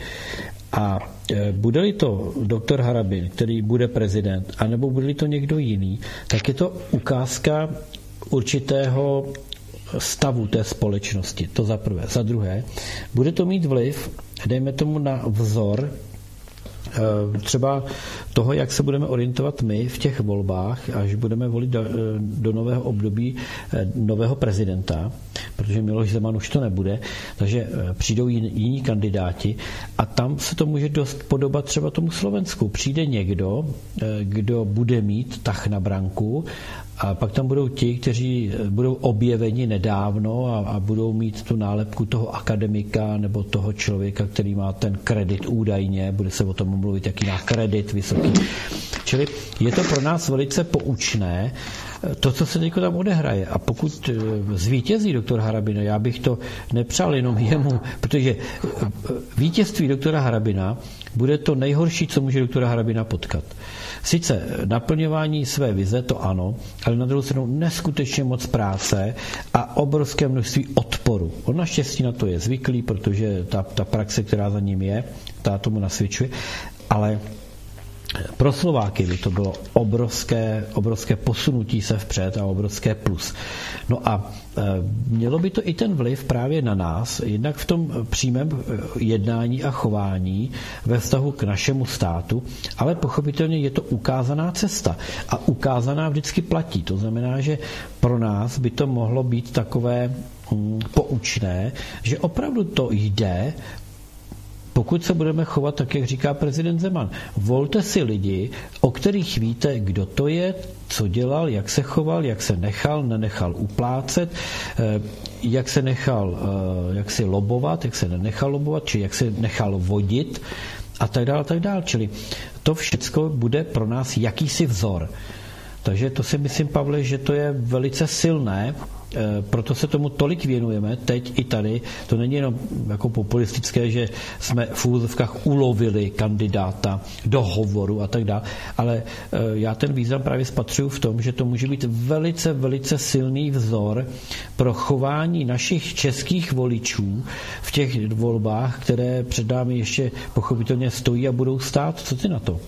a e, bude-li to doktor Harabin, který bude prezident, anebo bude-li to někdo jiný, tak je to ukázka určitého stavu té společnosti. To za prvé. Za druhé, bude to mít vliv, dejme tomu na vzor Eh, třeba toho, jak se budeme orientovat my v těch volbách, až budeme volit do, eh, nového období eh, nového prezidenta, protože Miloš Zeman už to nebude, takže přijdou jiní kandidáti a tam se to může dost podobat třeba tomu Slovensku. Přijde někdo, kdo bude mít tah na branku a pak tam budou ti, kteří budou objeveni nedávno a, a budou mít tu nálepku toho akademika nebo toho člověka, který má ten kredit údajně, bude se o tom mluvit, jaký má kredit vysoký. Čili je to pro nás velice poučné, to, co se teď tam odehraje. A pokud eh, zvítězí doktor Harabina, já bych to nepřál jenom jemu, protože eh, vítězství doktora Harabina bude to nejhorší, co může doktora Harabina potkat. Sice naplňování své vize, to ano, ale na druhou stranu neskutečně moc práce a obrovské množství odporu. On naštěstí na to je zvyklý, protože ta, ta praxe, která za ním je, ta tomu nasvědčuje, ale pro Slováky by to bylo obrovské, obrovské posunutí se vpřed a obrovské plus. No a e, mělo by to i ten vliv právě na nás, jednak v tom přímém e, jednání a chování ve vztahu k našemu státu, ale pochopitelně je to ukázaná cesta. A ukázaná vždycky platí. To znamená, že pro nás by to mohlo být takové mm, poučné, že opravdu to jde pokud se budeme chovat tak, jak říká prezident Zeman. Volte si lidi, o kterých víte, kdo to je, co dělal, jak se choval, jak se nechal, nenechal uplácet, eh, jak se nechal eh, jak si lobovat, jak se nenechal lobovat, či jak se nechal vodit a tak dále, tak dále. Čili to všechno bude pro nás jakýsi vzor. Takže to si myslím, Pavle, že to je velice silné proto se tomu tolik věnujeme, teď i tady. To není jenom jako populistické, že jsme v úzovkách ulovili kandidáta do hovoru a tak dále, ale eh, já ten význam právě spatřuju v tom, že to může být velice, velice silný vzor pro chování našich českých voličů v těch volbách, které před námi ještě pochopitelně stojí a budou stát. Co ty na to?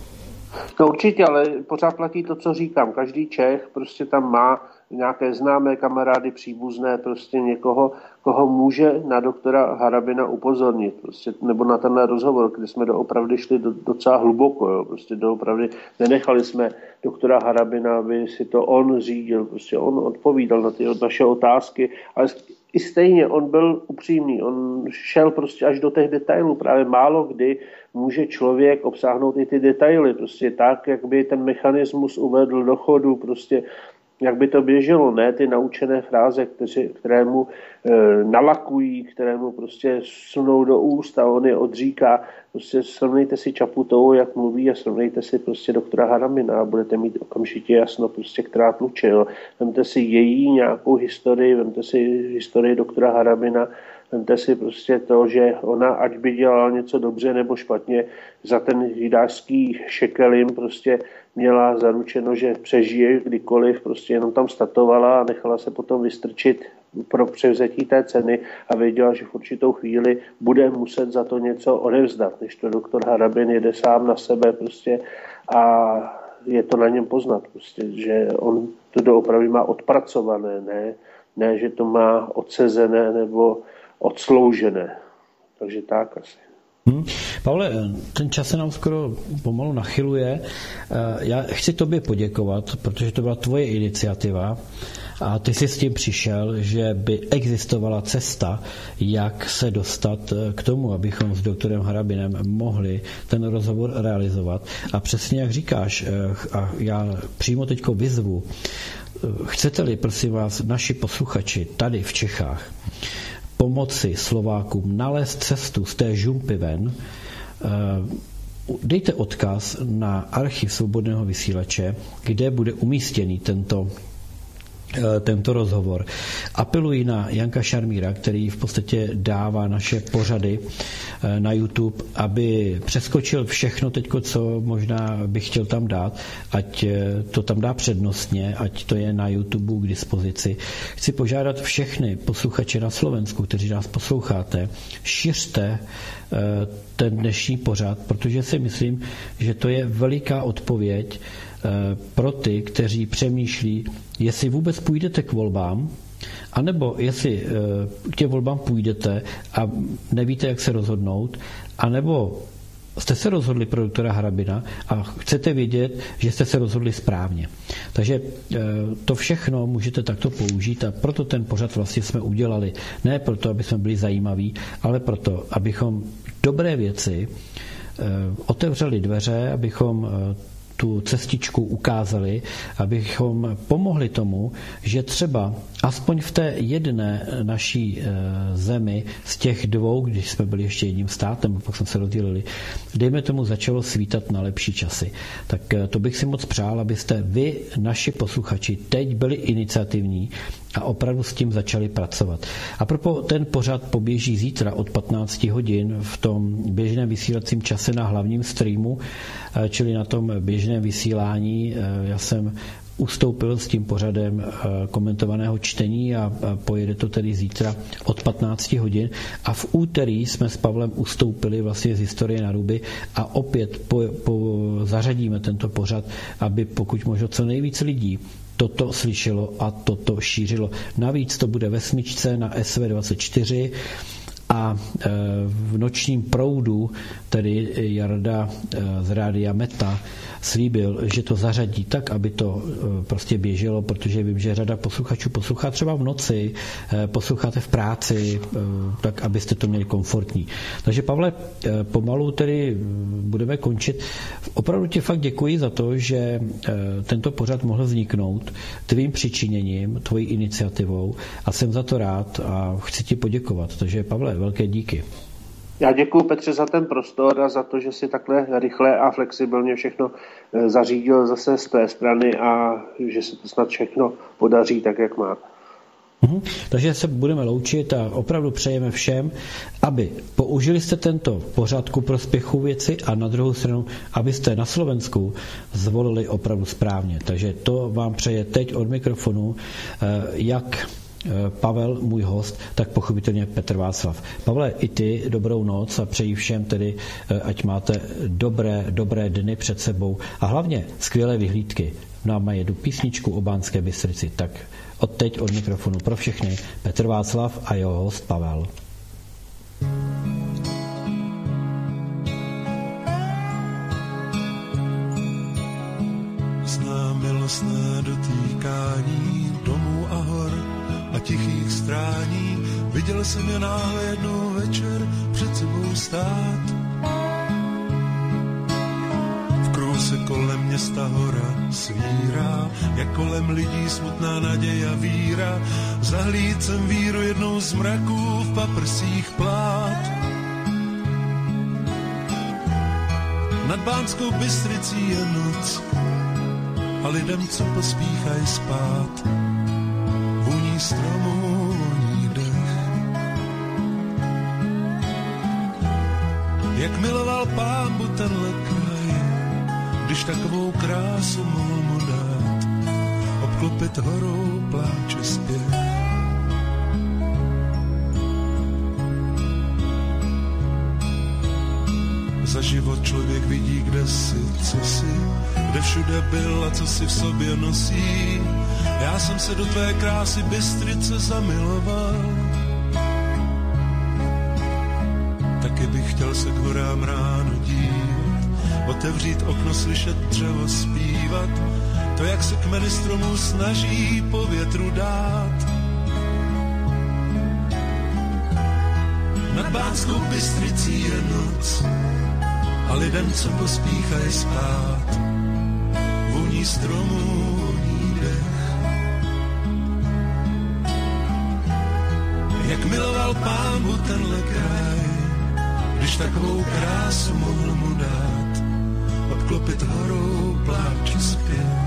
No určitě, ale pořád platí to, co říkám. Každý Čech prostě tam má nějaké známé kamarády, příbuzné, prostě někoho, koho může na doktora Harabina upozornit, prostě, nebo na tenhle rozhovor, kde jsme doopravdy šli do, docela hluboko, jo, prostě doopravdy nenechali jsme doktora Harabina, aby si to on řídil, prostě on odpovídal na ty naše otázky, ale i stejně on byl upřímný, on šel prostě až do těch detailů, právě málo kdy může člověk obsáhnout i ty detaily, prostě tak, jak by ten mechanismus uvedl do chodu, prostě jak by to běželo, ne ty naučené fráze, kteři, které mu e, nalakují, které mu prostě sunou do úst a on je odříká. Prostě srovnejte si Čaputovou, jak mluví a srovnejte si prostě doktora Haramina a budete mít okamžitě jasno, prostě, která tluče. Jo. Vemte si její nějakou historii, vemte si historii doktora Haramina, Vemte si prostě to, že ona, ať by dělala něco dobře nebo špatně, za ten jidářský šekelin prostě měla zaručeno, že přežije kdykoliv, prostě jenom tam statovala a nechala se potom vystrčit pro převzetí té ceny a věděla, že v určitou chvíli bude muset za to něco odevzdat, než to doktor Harabin jede sám na sebe prostě a je to na něm poznat, prostě, že on to doopravdy má odpracované, ne, ne, že to má odsezené nebo odsloužené. Takže tak asi. Hmm. Pavle, ten čas se nám skoro pomalu nachyluje. Eh, já chci tobě poděkovat, protože to byla tvoje iniciativa a ty jsi s tím přišel, že by existovala cesta, jak se dostat eh, k tomu, abychom s doktorem Harabinem mohli ten rozhovor realizovat. A přesně jak říkáš, eh, a já přímo teďko vyzvu, chcete-li, prosím vás, naši posluchači tady v Čechách, pomoci Slovákům nalézt cestu z té žumpy ven, eh, dejte odkaz na archiv svobodného vysílače, kde bude umístěný tento tento rozhovor. Apeluji na Janka Šarmíra, který v podstatě dává naše pořady eh, na YouTube, aby přeskočil všechno teď, co možná bych chtěl tam dát, ať eh, to tam dá přednostně, ať to je na YouTube k dispozici. Chci požádat všechny posluchače na Slovensku, kteří nás posloucháte, šiřte ten dnešní pořad, protože si myslím, že to je veliká odpověď pro ty, kteří přemýšlí, jestli vůbec půjdete k volbám, anebo jestli eh, k těm volbám půjdete a nevíte, jak se rozhodnout, anebo jste se rozhodli pro doktora Harabina a chcete vědět, že jste se rozhodli správně. Takže eh, to všechno můžete takto použít a proto ten pořad vlastně jsme udělali. Ne proto, aby jsme byli zajímaví, ale proto, abychom dobré věci otevřeli dveře, abychom tu cestičku ukázali, abychom pomohli tomu, že třeba aspoň v té jedné naší eh, zemi z těch dvou, když jsme byli ještě jedním státem, pak jsme se rozdělili, dejme tomu začalo svítat na lepší časy. Tak eh, to bych si moc přál, abyste vy, naši posluchači, teď byli iniciativní a opravdu s tím začali pracovat. A propo ten pořad poběží zítra od 15 hodin v tom běžném vysílacím čase na hlavním streamu, eh, čili na tom běžném vysílání. Já jsem ustoupil s tím pořadem eh, komentovaného čtení a pojede to tedy zítra od 15 hodin. A v úterý jsme s Pavlem ustoupili vlastně z historie na ruby a opět po, po, zařadíme tento pořad, aby pokud možno co nejvíce lidí toto slyšelo a toto šířilo. Navíc to bude ve smyčce na SV24 a e, v nočním proudu, tedy Jarda e, z Rádia Meta, slíbil, že to zařadí tak, aby to e, prostě běželo, protože vím, že řada posluchačů poslouchá třeba v noci, posloucháte v práci, tak abyste to měli komfortní. Takže Pavle, pomalu tedy budeme končit. Opravdu ti fakt děkuji za to, že tento pořad mohl vzniknout tvým přičiněním, tvojí iniciativou a jsem za to rád a chci ti poděkovat. Takže Pavle, velké díky. Já děkuji Petře za ten prostor a za to, že si takhle rychle a flexibilně všechno eh, zařídil zase z té strany a že se to snad všechno podaří tak, jak má. Uhum. Takže se budeme loučit a opravdu přejeme všem, aby použili jste tento pořád ku prospěchu věci a na druhou stranu, abyste na Slovensku zvolili opravdu správně. Takže to vám přeje teď od mikrofonu, eh, jak Pavel, můj host, tak pochopitelně Petr Václav. Pavle, i ty dobrou noc a přeji všem tedy, eh, ať máte dobré, dobré dny před sebou a hlavně skvělé vyhlídky. Na jedu písničku o Bánské Bystrici. Tak od teď od mikrofonu pro všechny Petr Václav a jeho host Pavel. Milostné dotýkání tichých strání. Viděl jsem je náhle jednou večer před sebou stát. V kruhu se kolem města hora svírá, jak kolem lidí smutná naděje a víra. Zahlíd jsem víru jednou z mraků v paprsích plát. Nad Bánskou Bystricí je noc a lidem, co pospíchají spát stromů dech. Jak miloval pámbu tenhle kraj, když takovou krásu mohl mu dát, obklopit horou pláče zpěv. Za život člověk vidí, kde si, co si, kde všude byl a co si v sobě nosí. Já jsem se do tvé krásy Bystrice zamiloval. Taky bych chtěl se k horám ráno dívat, otevřít okno, slyšet dřevo zpívat, to, jak se kmeny stromů snaží po větru dát. Nad Bánskou Bystricí je noc a lidem, co pospíchají spát, voní stromů, voní dech. Jak miloval pánu tenhle kraj, když takovou krásu mohl mu dát, obklopit horou pláč zpět.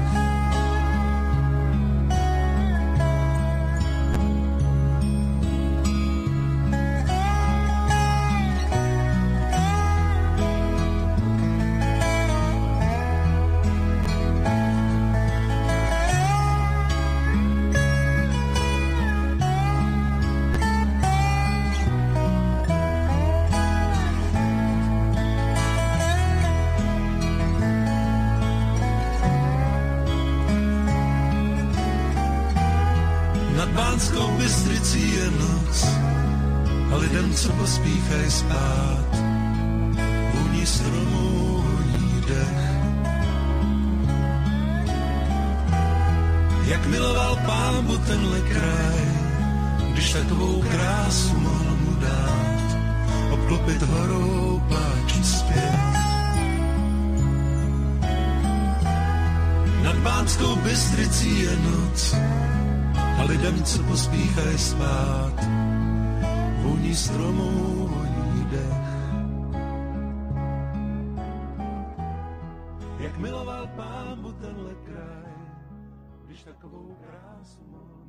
Takovou krásu mám.